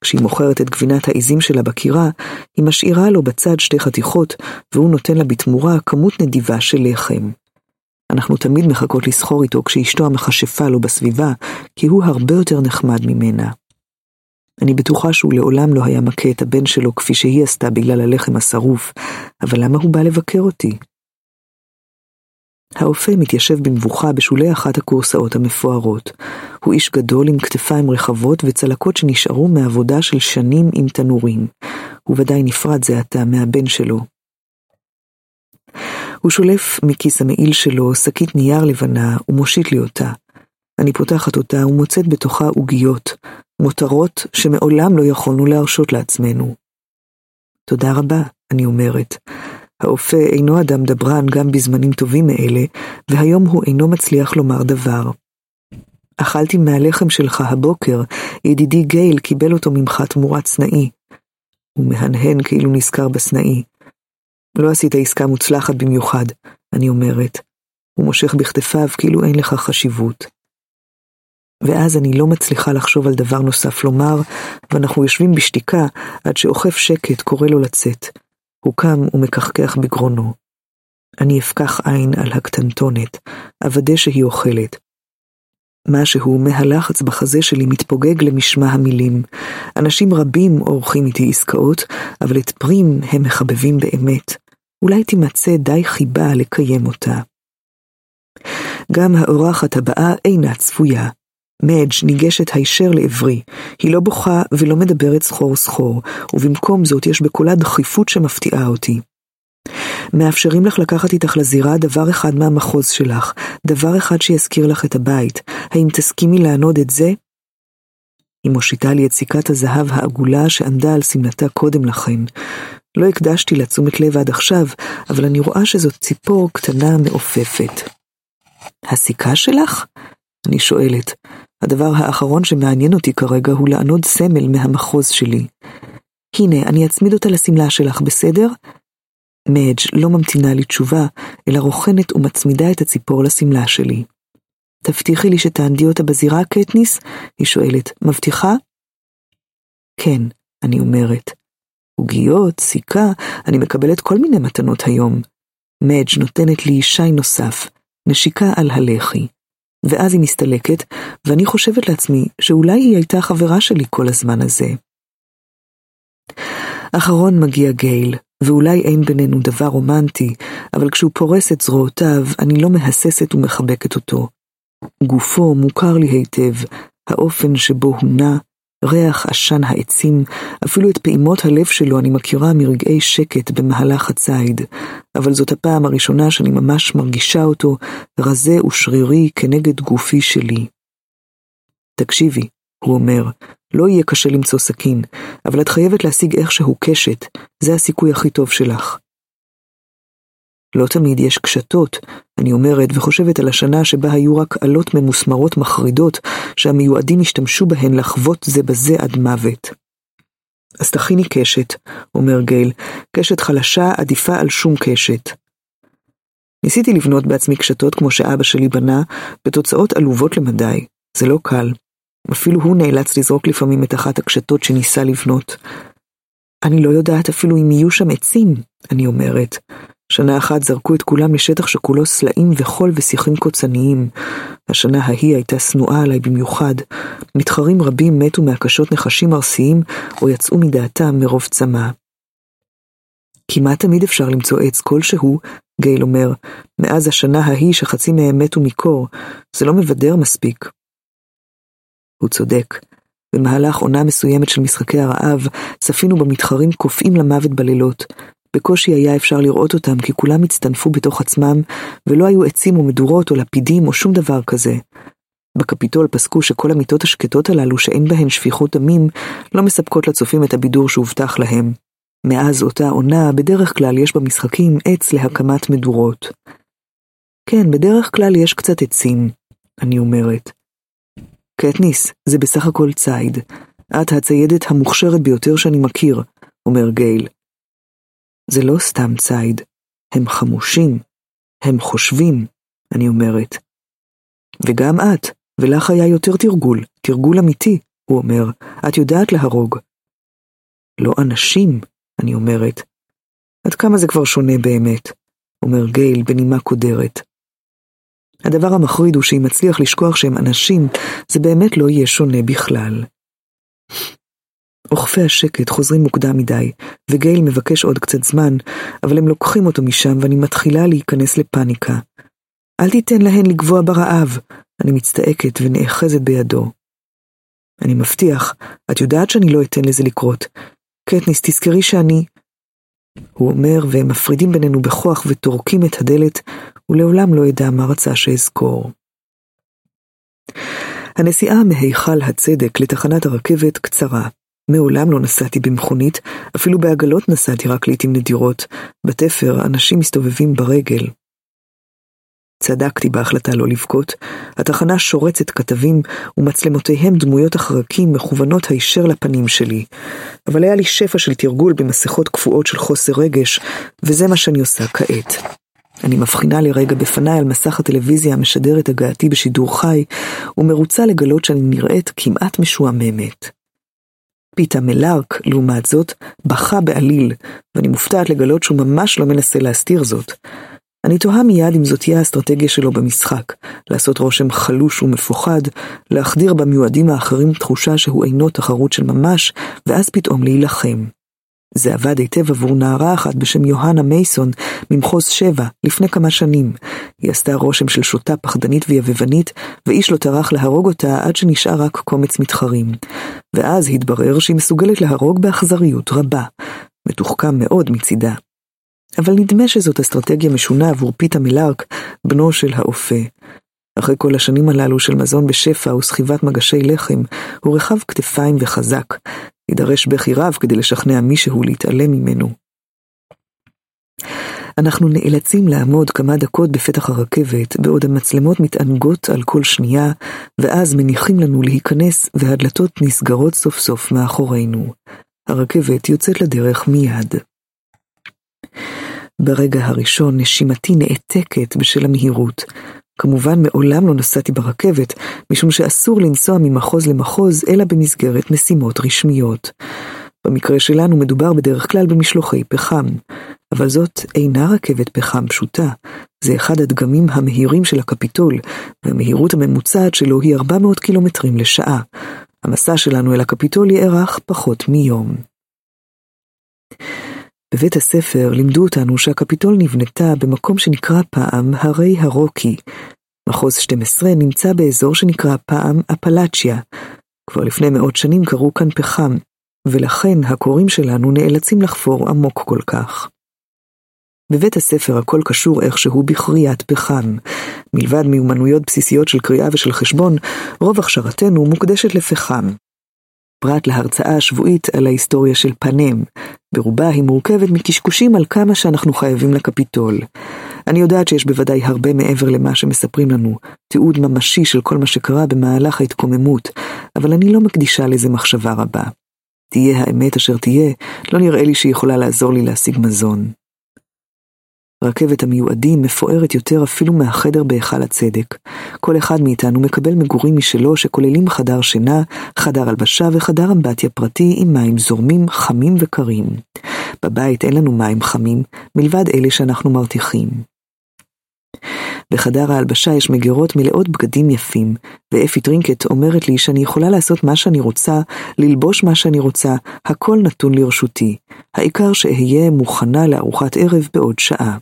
כשהיא מוכרת את גבינת העיזים שלה בקירה, היא משאירה לו בצד שתי חתיכות, והוא נותן לה בתמורה כמות נדיבה של לחם. אנחנו תמיד מחכות לסחור איתו כשאשתו המכשפה לו בסביבה, כי הוא הרבה יותר נחמד ממנה. אני בטוחה שהוא לעולם לא היה מכה את הבן שלו כפי שהיא עשתה בגלל הלחם השרוף, אבל למה הוא בא לבקר אותי? האופה מתיישב במבוכה בשולי אחת הכורסאות המפוארות. הוא איש גדול עם כתפיים רחבות וצלקות שנשארו מעבודה של שנים עם תנורים. הוא ודאי נפרד זה עתה מהבן שלו, הוא שולף מכיס המעיל שלו שקית נייר לבנה ומושיט לי אותה. אני פותחת אותה ומוצאת בתוכה עוגיות, מותרות שמעולם לא יכולנו להרשות לעצמנו. תודה רבה, אני אומרת. האופה אינו אדם דברן גם בזמנים טובים מאלה, והיום הוא אינו מצליח לומר דבר. אכלתי מהלחם שלך הבוקר, ידידי גייל קיבל אותו ממך תמורת סנאי. הוא מהנהן כאילו נזכר בסנאי. לא עשית עסקה מוצלחת במיוחד, אני אומרת. הוא מושך בכתפיו כאילו אין לך חשיבות. ואז אני לא מצליחה לחשוב על דבר נוסף לומר, ואנחנו יושבים בשתיקה עד שאוכף שקט קורא לו לצאת. הוא קם ומקחקח בגרונו. אני אפקח עין על הקטנטונת, אוודא שהיא אוכלת. משהו מהלחץ בחזה שלי מתפוגג למשמע המילים. אנשים רבים עורכים איתי עסקאות, אבל את פרים הם מחבבים באמת. אולי תימצא די חיבה לקיים אותה. גם האורחת הבאה אינה צפויה. מדג' ניגשת הישר לעברי, היא לא בוכה ולא מדברת סחור סחור, ובמקום זאת יש בקולה דחיפות שמפתיעה אותי. מאפשרים לך לקחת איתך לזירה דבר אחד מהמחוז שלך, דבר אחד שיזכיר לך את הבית. האם תסכימי לענוד את זה? היא מושיטה לי את סיכת הזהב העגולה שעמדה על שמלתה קודם לכן. לא הקדשתי לה תשומת לב עד עכשיו, אבל אני רואה שזאת ציפור קטנה מעופפת. הסיכה שלך? אני שואלת. הדבר האחרון שמעניין אותי כרגע הוא לענוד סמל מהמחוז שלי. הנה, אני אצמיד אותה לשמלה שלך, בסדר? מדג' לא ממתינה לי תשובה, אלא רוכנת ומצמידה את הציפור לשמלה שלי. תבטיחי לי שתענדי אותה בזירה, קטניס? היא שואלת. מבטיחה? כן, אני אומרת. עוגיות, סיכה, אני מקבלת כל מיני מתנות היום. מדג' נותנת לי שי נוסף, נשיקה על הלחי. ואז היא מסתלקת, ואני חושבת לעצמי שאולי היא הייתה חברה שלי כל הזמן הזה. אחרון מגיע גייל, ואולי אין בינינו דבר רומנטי, אבל כשהוא פורס את זרועותיו, אני לא מהססת ומחבקת אותו. גופו מוכר לי היטב, האופן שבו הוא נע, ריח עשן העצים, אפילו את פעימות הלב שלו אני מכירה מרגעי שקט במהלך הציד, אבל זאת הפעם הראשונה שאני ממש מרגישה אותו רזה ושרירי כנגד גופי שלי. תקשיבי, הוא אומר, לא יהיה קשה למצוא סכין, אבל את חייבת להשיג איכשהו קשת, זה הסיכוי הכי טוב שלך. לא תמיד יש קשתות, אני אומרת וחושבת על השנה שבה היו רק עלות ממוסמרות מחרידות, שהמיועדים השתמשו בהן לחוות זה בזה עד מוות. אז תכיני קשת, אומר גייל, קשת חלשה עדיפה על שום קשת. ניסיתי לבנות בעצמי קשתות כמו שאבא שלי בנה, בתוצאות עלובות למדי. זה לא קל. אפילו הוא נאלץ לזרוק לפעמים את אחת הקשתות שניסה לבנות. אני לא יודעת אפילו אם יהיו שם עצים, אני אומרת. שנה אחת זרקו את כולם לשטח שכולו סלעים וחול ושיחים קוצניים. השנה ההיא הייתה שנואה עליי במיוחד. מתחרים רבים מתו מהקשות נחשים ארסיים, או יצאו מדעתם מרוב צמא. כמעט תמיד אפשר למצוא עץ כלשהו, גייל אומר, מאז השנה ההיא שחצי מהם מתו מקור, זה לא מבדר מספיק. הוא צודק. במהלך עונה מסוימת של משחקי הרעב, צפינו במתחרים קופאים למוות בלילות. בקושי היה אפשר לראות אותם כי כולם הצטנפו בתוך עצמם, ולא היו עצים או מדורות או לפידים או שום דבר כזה. בקפיטול פסקו שכל המיטות השקטות הללו שאין בהן שפיכות דמים, לא מספקות לצופים את הבידור שהובטח להם. מאז אותה עונה, בדרך כלל יש במשחקים עץ להקמת מדורות. כן, בדרך כלל יש קצת עצים, אני אומרת. קטניס, זה בסך הכל ציד. את הציידת המוכשרת ביותר שאני מכיר, אומר גייל. זה לא סתם ציד, הם חמושים, הם חושבים, אני אומרת. וגם את, ולך היה יותר תרגול, תרגול אמיתי, הוא אומר, את יודעת להרוג. לא אנשים, אני אומרת. עד כמה זה כבר שונה באמת, אומר גייל בנימה קודרת. הדבר המחריד הוא שאם אצליח לשכוח שהם אנשים, זה באמת לא יהיה שונה בכלל. אוכפי השקט חוזרים מוקדם מדי, וגייל מבקש עוד קצת זמן, אבל הם לוקחים אותו משם ואני מתחילה להיכנס לפאניקה. אל תיתן להן לגבוה ברעב, אני מצטעקת ונאחזת בידו. אני מבטיח, את יודעת שאני לא אתן לזה לקרות. קטניס, תזכרי שאני... הוא אומר, והם מפרידים בינינו בכוח וטורקים את הדלת, ולעולם לא אדע מה רצה שאזכור. הנסיעה מהיכל הצדק לתחנת הרכבת קצרה. מעולם לא נסעתי במכונית, אפילו בעגלות נסעתי רק לעתים נדירות. בתפר אנשים מסתובבים ברגל. צדקתי בהחלטה לא לבכות. התחנה שורצת כתבים, ומצלמותיהם דמויות החרקים מכוונות הישר לפנים שלי. אבל היה לי שפע של תרגול במסכות קפואות של חוסר רגש, וזה מה שאני עושה כעת. אני מבחינה לרגע בפניי על מסך הטלוויזיה המשדר את הגעתי בשידור חי, ומרוצה לגלות שאני נראית כמעט משועממת. פיתה מלארק, לעומת זאת, בכה בעליל, ואני מופתעת לגלות שהוא ממש לא מנסה להסתיר זאת. אני תוהה מיד אם זאת תהיה האסטרטגיה שלו במשחק, לעשות רושם חלוש ומפוחד, להחדיר במיועדים האחרים תחושה שהוא אינו תחרות של ממש, ואז פתאום להילחם. זה עבד היטב עבור נערה אחת בשם יוהנה מייסון ממחוז שבע לפני כמה שנים. היא עשתה רושם של שוטה פחדנית ויבבנית, ואיש לא טרח להרוג אותה עד שנשאר רק קומץ מתחרים. ואז התברר שהיא מסוגלת להרוג באכזריות רבה. מתוחכם מאוד מצידה. אבל נדמה שזאת אסטרטגיה משונה עבור פיתה מלארק, בנו של האופה. אחרי כל השנים הללו של מזון בשפע וסחיבת מגשי לחם, הוא רחב כתפיים וחזק. יידרש בכי רב כדי לשכנע מישהו להתעלם ממנו. אנחנו נאלצים לעמוד כמה דקות בפתח הרכבת, בעוד המצלמות מתענגות על כל שנייה, ואז מניחים לנו להיכנס והדלתות נסגרות סוף סוף מאחורינו. הרכבת יוצאת לדרך מיד. ברגע הראשון נשימתי נעתקת בשל המהירות. כמובן מעולם לא נסעתי ברכבת, משום שאסור לנסוע ממחוז למחוז, אלא במסגרת משימות רשמיות. במקרה שלנו מדובר בדרך כלל במשלוחי פחם, אבל זאת אינה רכבת פחם פשוטה, זה אחד הדגמים המהירים של הקפיטול, והמהירות הממוצעת שלו היא 400 קילומטרים לשעה. המסע שלנו אל הקפיטול יארך פחות מיום. בבית הספר לימדו אותנו שהקפיטול נבנתה במקום שנקרא פעם הרי הרוקי. מחוז 12 נמצא באזור שנקרא פעם אפלצ'יה. כבר לפני מאות שנים קראו כאן פחם, ולכן הקוראים שלנו נאלצים לחפור עמוק כל כך. בבית הספר הכל קשור איכשהו בכריית פחם. מלבד מיומנויות בסיסיות של קריאה ושל חשבון, רוב הכשרתנו מוקדשת לפחם. פרט להרצאה השבועית על ההיסטוריה של פאנם. ברובה היא מורכבת מקשקושים על כמה שאנחנו חייבים לקפיטול. אני יודעת שיש בוודאי הרבה מעבר למה שמספרים לנו, תיעוד ממשי של כל מה שקרה במהלך ההתקוממות, אבל אני לא מקדישה לזה מחשבה רבה. תהיה האמת אשר תהיה, לא נראה לי שהיא יכולה לעזור לי להשיג מזון. רכבת המיועדים מפוארת יותר אפילו מהחדר בהיכל הצדק. כל אחד מאיתנו מקבל מגורים משלו שכוללים חדר שינה, חדר הלבשה וחדר אמבטיה פרטי עם מים זורמים, חמים וקרים. בבית אין לנו מים חמים, מלבד אלה שאנחנו מרתיחים. בחדר ההלבשה יש מגירות מלאות בגדים יפים, ואפי טרינקט אומרת לי שאני יכולה לעשות מה שאני רוצה, ללבוש מה שאני רוצה, הכל נתון לרשותי. העיקר שאהיה מוכנה לארוחת ערב בעוד שעה.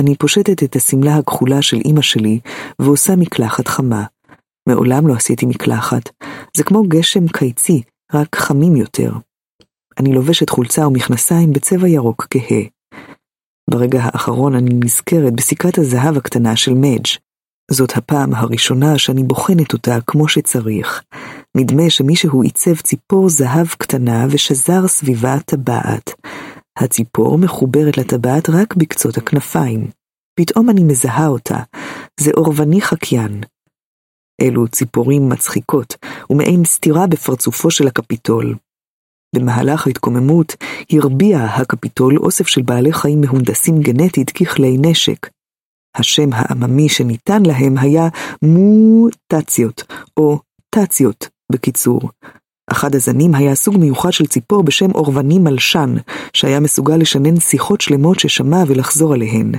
אני פושטת את השמלה הכחולה של אמא שלי ועושה מקלחת חמה. מעולם לא עשיתי מקלחת. זה כמו גשם קיצי, רק חמים יותר. אני לובשת חולצה ומכנסיים בצבע ירוק כהה. ברגע האחרון אני נזכרת בסיכת הזהב הקטנה של מדג'. זאת הפעם הראשונה שאני בוחנת אותה כמו שצריך. נדמה שמישהו עיצב ציפור זהב קטנה ושזר סביבה טבעת. הציפור מחוברת לטבעת רק בקצות הכנפיים. פתאום אני מזהה אותה, זה אורבני חקיין. אלו ציפורים מצחיקות, ומעין סתירה בפרצופו של הקפיטול. במהלך ההתקוממות הרביע הקפיטול אוסף של בעלי חיים מהונדסים גנטית ככלי נשק. השם העממי שניתן להם היה מוטציות, או טציות בקיצור. אחד הזנים היה סוג מיוחד של ציפור בשם אורבני מלשן, שהיה מסוגל לשנן שיחות שלמות ששמע ולחזור עליהן.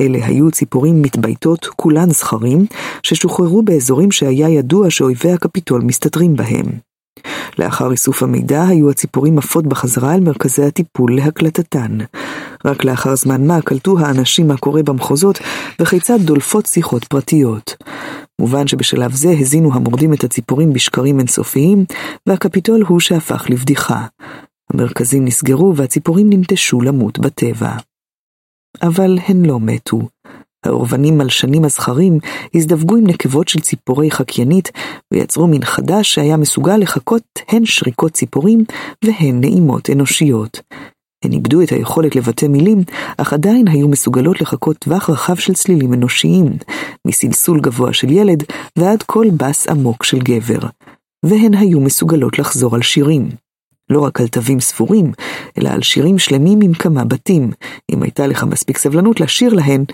אלה היו ציפורים מתבייתות, כולן זכרים, ששוחררו באזורים שהיה ידוע שאויבי הקפיטול מסתתרים בהם. לאחר איסוף המידע היו הציפורים עפות בחזרה אל מרכזי הטיפול להקלטתן. רק לאחר זמן מה קלטו האנשים מה קורה במחוזות וכיצד דולפות שיחות פרטיות. מובן שבשלב זה הזינו המורדים את הציפורים בשקרים אינסופיים, והקפיטול הוא שהפך לבדיחה. המרכזים נסגרו והציפורים ננטשו למות בטבע. אבל הן לא מתו. האורבנים מלשנים הזכרים הזדווגו עם נקבות של ציפורי חקיינית ויצרו מין חדש שהיה מסוגל לחקות הן שריקות ציפורים והן נעימות אנושיות. הן איבדו את היכולת לבטא מילים, אך עדיין היו מסוגלות לחקות טווח רחב של צלילים אנושיים, מסלסול גבוה של ילד ועד קול בס עמוק של גבר. והן היו מסוגלות לחזור על שירים. לא רק על תווים ספורים, אלא על שירים שלמים עם כמה בתים, אם הייתה לך מספיק סבלנות לשיר להן,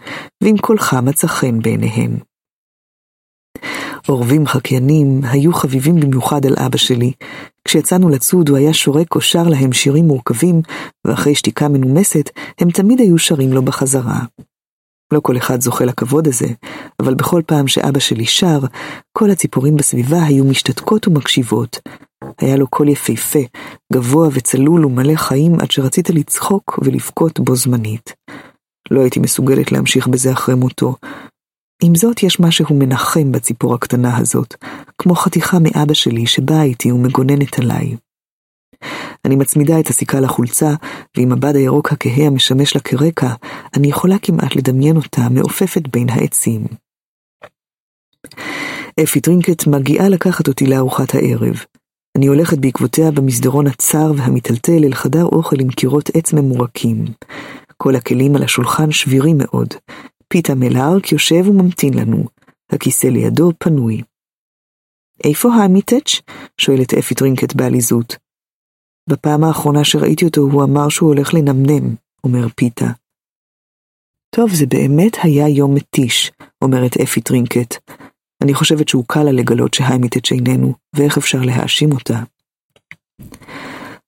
ואם קולך מצא חן בעיניהן. עורבים חקיינים היו חביבים במיוחד על אבא שלי. כשיצאנו לצוד הוא היה שורק או שר להם שירים מורכבים, ואחרי שתיקה מנומסת, הם תמיד היו שרים לו בחזרה. לא כל אחד זוכה לכבוד הזה, אבל בכל פעם שאבא שלי שר, כל הציפורים בסביבה היו משתתקות ומקשיבות. היה לו קול יפהפה, גבוה וצלול ומלא חיים עד שרצית לצחוק ולבכות בו זמנית. לא הייתי מסוגלת להמשיך בזה אחרי מותו. עם זאת, יש משהו מנחם בציפור הקטנה הזאת, כמו חתיכה מאבא שלי שבאה איתי ומגוננת עליי. אני מצמידה את הסיכה לחולצה, ועם הבד הירוק הכהה המשמש לה כרקע, אני יכולה כמעט לדמיין אותה מעופפת בין העצים. אפי טרינקט מגיעה לקחת אותי לארוחת הערב. אני הולכת בעקבותיה במסדרון הצר והמיטלטל אל חדר אוכל עם קירות עץ ממורקים. כל הכלים על השולחן שבירים מאוד. פיתה מלארק יושב וממתין לנו. הכיסא לידו פנוי. איפה היימיטץ'? שואלת אפי טרינקט בעליזות. בפעם האחרונה שראיתי אותו הוא אמר שהוא הולך לנמנם, אומר פיתה. טוב, זה באמת היה יום מתיש, אומרת אפי טרינקט. אני חושבת שהוקל לה לגלות שהיימיטץ' איננו, ואיך אפשר להאשים אותה.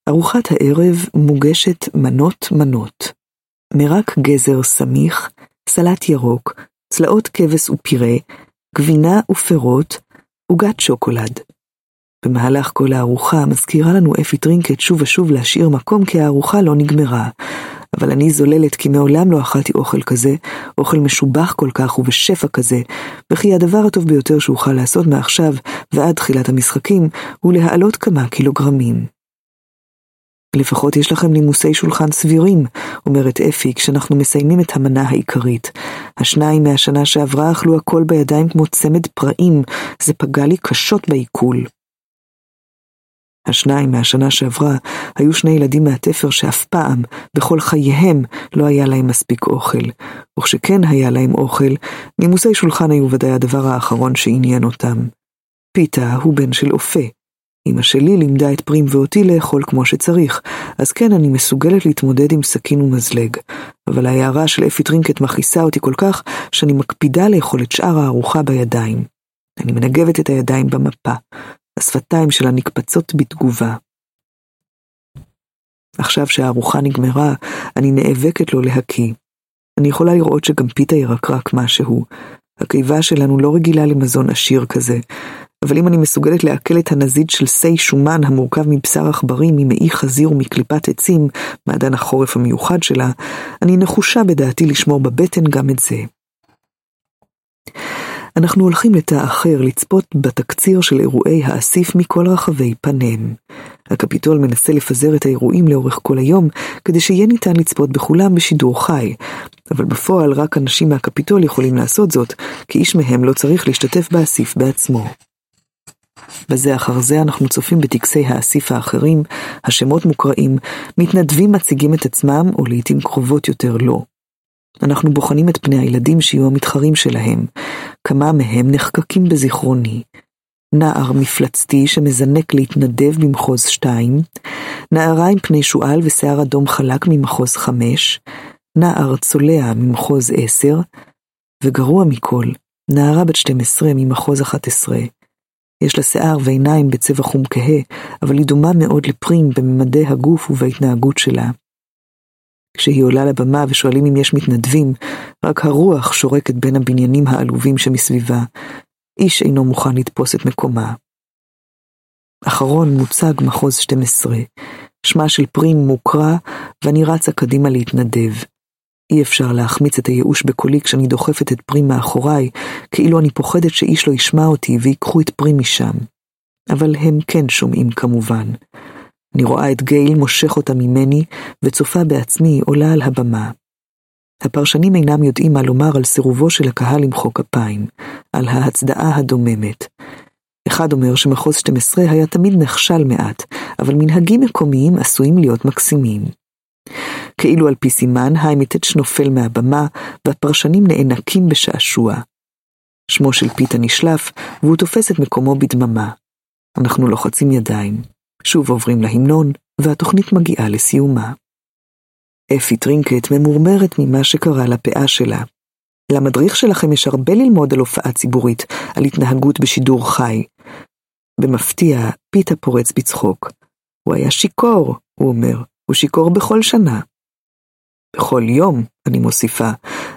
ארוחת הערב מוגשת מנות מנות. מרק גזר סמיך, סלט ירוק, צלעות כבש ופירה, גבינה ופירות, עוגת שוקולד. במהלך כל הארוחה מזכירה לנו אפי טרינקט שוב ושוב להשאיר מקום כי הארוחה לא נגמרה. אבל אני זוללת כי מעולם לא אכלתי אוכל כזה, אוכל משובח כל כך ובשפע כזה, וכי הדבר הטוב ביותר שאוכל לעשות מעכשיו ועד תחילת המשחקים הוא להעלות כמה קילוגרמים. לפחות יש לכם נימוסי שולחן סבירים, אומרת אפי כשאנחנו מסיימים את המנה העיקרית. השניים מהשנה שעברה אכלו הכל בידיים כמו צמד פראים, זה פגע לי קשות בעיכול. השניים מהשנה שעברה היו שני ילדים מהתפר שאף פעם, בכל חייהם, לא היה להם מספיק אוכל. וכשכן היה להם אוכל, נימוסי שולחן היו ודאי הדבר האחרון שעניין אותם. פיתה הוא בן של אופה. אמא שלי לימדה את פרים ואותי לאכול כמו שצריך, אז כן אני מסוגלת להתמודד עם סכין ומזלג. אבל ההערה של אפי טרינקט מכעיסה אותי כל כך, שאני מקפידה לאכול את שאר הארוחה בידיים. אני מנגבת את הידיים במפה. השפתיים שלה נקפצות בתגובה. עכשיו שהארוחה נגמרה, אני נאבקת לו להקיא. אני יכולה לראות שגם פיתה ירקרק משהו. הקיבה שלנו לא רגילה למזון עשיר כזה, אבל אם אני מסוגלת לעכל את הנזיד של שי שומן המורכב מבשר עכברי, ממעי חזיר ומקליפת עצים, מעדן החורף המיוחד שלה, אני נחושה בדעתי לשמור בבטן גם את זה. אנחנו הולכים לתא אחר לצפות בתקציר של אירועי האסיף מכל רחבי פנם. הקפיטול מנסה לפזר את האירועים לאורך כל היום, כדי שיהיה ניתן לצפות בכולם בשידור חי, אבל בפועל רק אנשים מהקפיטול יכולים לעשות זאת, כי איש מהם לא צריך להשתתף באסיף בעצמו. בזה אחר זה אנחנו צופים בטקסי האסיף האחרים, השמות מוקראים, מתנדבים מציגים את עצמם, או לעיתים קרובות יותר לא. אנחנו בוחנים את פני הילדים שיהיו המתחרים שלהם, כמה מהם נחקקים בזיכרוני. נער מפלצתי שמזנק להתנדב במחוז 2, נערה עם פני שועל ושיער אדום חלק ממחוז 5, נער צולע ממחוז 10, וגרוע מכל, נערה בת 12 ממחוז 11. יש לה שיער ועיניים בצבע חום כהה, אבל היא דומה מאוד לפרים בממדי הגוף ובהתנהגות שלה. כשהיא עולה לבמה ושואלים אם יש מתנדבים, רק הרוח שורקת בין הבניינים העלובים שמסביבה. איש אינו מוכן לתפוס את מקומה. אחרון מוצג מחוז 12. שמה של פרים מוקרא, ואני רצה קדימה להתנדב. אי אפשר להחמיץ את הייאוש בקולי כשאני דוחפת את פרים מאחוריי, כאילו אני פוחדת שאיש לא ישמע אותי ויקחו את פרים משם. אבל הם כן שומעים כמובן. אני רואה את גייל מושך אותה ממני, וצופה בעצמי עולה על הבמה. הפרשנים אינם יודעים מה לומר על סירובו של הקהל למחוא כפיים, על ההצדעה הדוממת. אחד אומר שמחוז 12 היה תמיד נכשל מעט, אבל מנהגים מקומיים עשויים להיות מקסימים. כאילו על פי סימן, היימיטץ' נופל מהבמה, והפרשנים נאנקים בשעשוע. שמו של פיתה נשלף, והוא תופס את מקומו בדממה. אנחנו לוחצים ידיים. שוב עוברים להמנון, והתוכנית מגיעה לסיומה. אפי טרינקט ממורמרת ממה שקרה לפאה שלה. למדריך שלכם יש הרבה ללמוד על הופעה ציבורית, על התנהגות בשידור חי. במפתיע, פיתה פורץ בצחוק. הוא היה שיכור, הוא אומר, הוא שיכור בכל שנה. בכל יום, אני מוסיפה,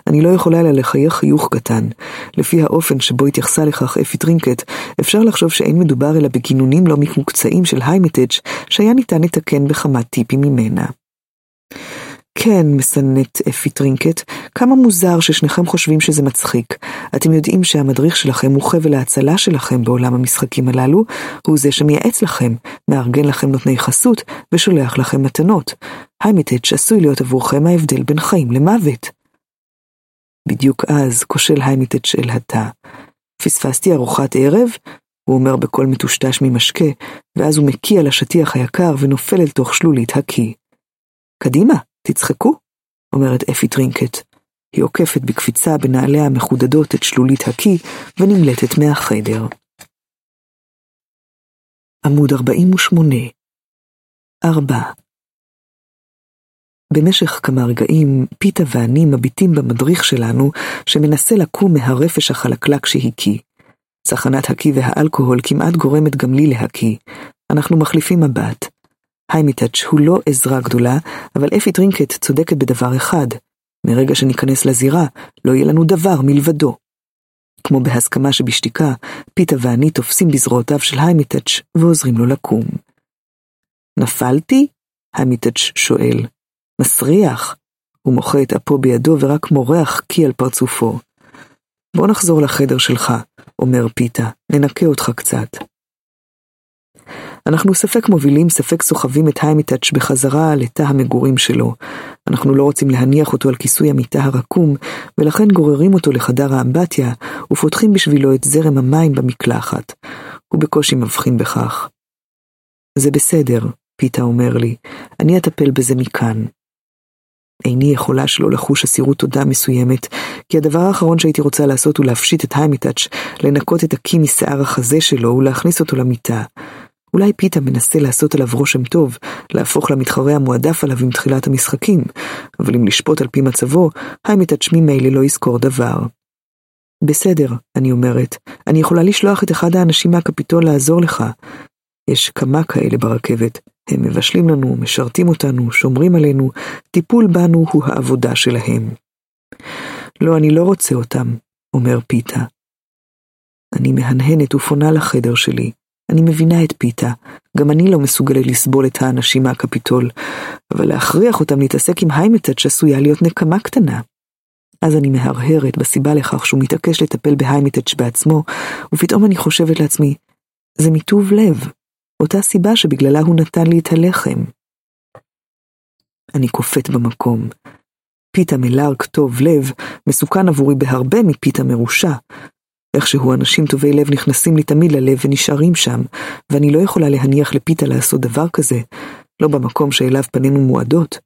אני לא יכולה אלא לחייך חיוך קטן. לפי האופן שבו התייחסה לכך אפי טרינקט, אפשר לחשוב שאין מדובר אלא בגינונים לא ממוקצעים של היימיטץ' שהיה ניתן לתקן בכמה טיפים ממנה. כן, מסננת אפי טרינקט, כמה מוזר ששניכם חושבים שזה מצחיק. אתם יודעים שהמדריך שלכם הוא חבל ההצלה שלכם בעולם המשחקים הללו, הוא זה שמייעץ לכם, מארגן לכם נותני חסות ושולח לכם מתנות. היימיץ' עשוי להיות עבורכם ההבדל בין חיים למוות. בדיוק אז כושל היימיץ' אל התא. פספסתי ארוחת ערב? הוא אומר בקול מטושטש ממשקה, ואז הוא מקיא על השטיח היקר ונופל אל תוך שלולית הקיא. קדימה, תצחקו, אומרת אפי טרינקט. היא עוקפת בקפיצה בנעליה המחודדות את שלולית הקיא ונמלטת מהחדר. עמוד 48 4 במשך כמה רגעים, פיתה ואני מביטים במדריך שלנו, שמנסה לקום מהרפש החלקלק שהקיא. צחנת הקיא והאלכוהול כמעט גורמת גם לי להקיא. אנחנו מחליפים מבט. היימיץ' הוא לא עזרה גדולה, אבל אפי טרינקט צודקת בדבר אחד. מרגע שניכנס לזירה, לא יהיה לנו דבר מלבדו. כמו בהסכמה שבשתיקה, פיתה ואני תופסים בזרועותיו של היימיץ' ועוזרים לו לקום. נפלתי? היימיץ' שואל. מסריח. הוא מוחה את אפו בידו ורק מורח קיא על פרצופו. בוא נחזור לחדר שלך, אומר פיתה, ננקה אותך קצת. אנחנו ספק מובילים, ספק סוחבים את היימיץ' בחזרה לתא המגורים שלו. אנחנו לא רוצים להניח אותו על כיסוי המיטה הרקום, ולכן גוררים אותו לחדר האמבטיה, ופותחים בשבילו את זרם המים במקלחת. הוא בקושי מבחין בכך. זה בסדר, פיתה אומר לי, אני אטפל בזה מכאן. איני יכולה שלא לחוש אסירות תודה מסוימת, כי הדבר האחרון שהייתי רוצה לעשות הוא להפשיט את היימיטאץ', לנקות את הקי משיער החזה שלו ולהכניס אותו למיטה. אולי פיתה מנסה לעשות עליו רושם טוב, להפוך למתחרה המועדף עליו עם תחילת המשחקים, אבל אם לשפוט על פי מצבו, היימיטאץ' ממילא לא יזכור דבר. בסדר, אני אומרת, אני יכולה לשלוח את אחד האנשים מהקפיטול לעזור לך. יש כמה כאלה ברכבת. הם מבשלים לנו, משרתים אותנו, שומרים עלינו, טיפול בנו הוא העבודה שלהם. לא, אני לא רוצה אותם, אומר פיתה. אני מהנהנת ופונה לחדר שלי. אני מבינה את פיתה, גם אני לא מסוגלת לסבול את האנשים מהקפיטול, אבל להכריח אותם להתעסק עם היימטאץ' עשויה להיות נקמה קטנה. אז אני מהרהרת בסיבה לכך שהוא מתעקש לטפל בהיימטאץ' בעצמו, ופתאום אני חושבת לעצמי, זה מטוב לב, אותה סיבה שבגללה הוא נתן לי את הלחם. אני קופאת במקום. פיתה מלארק טוב לב מסוכן עבורי בהרבה מפיתה מרושע. איכשהו אנשים טובי לב נכנסים לי תמיד ללב ונשארים שם, ואני לא יכולה להניח לפיתה לעשות דבר כזה, לא במקום שאליו פנינו מועדות.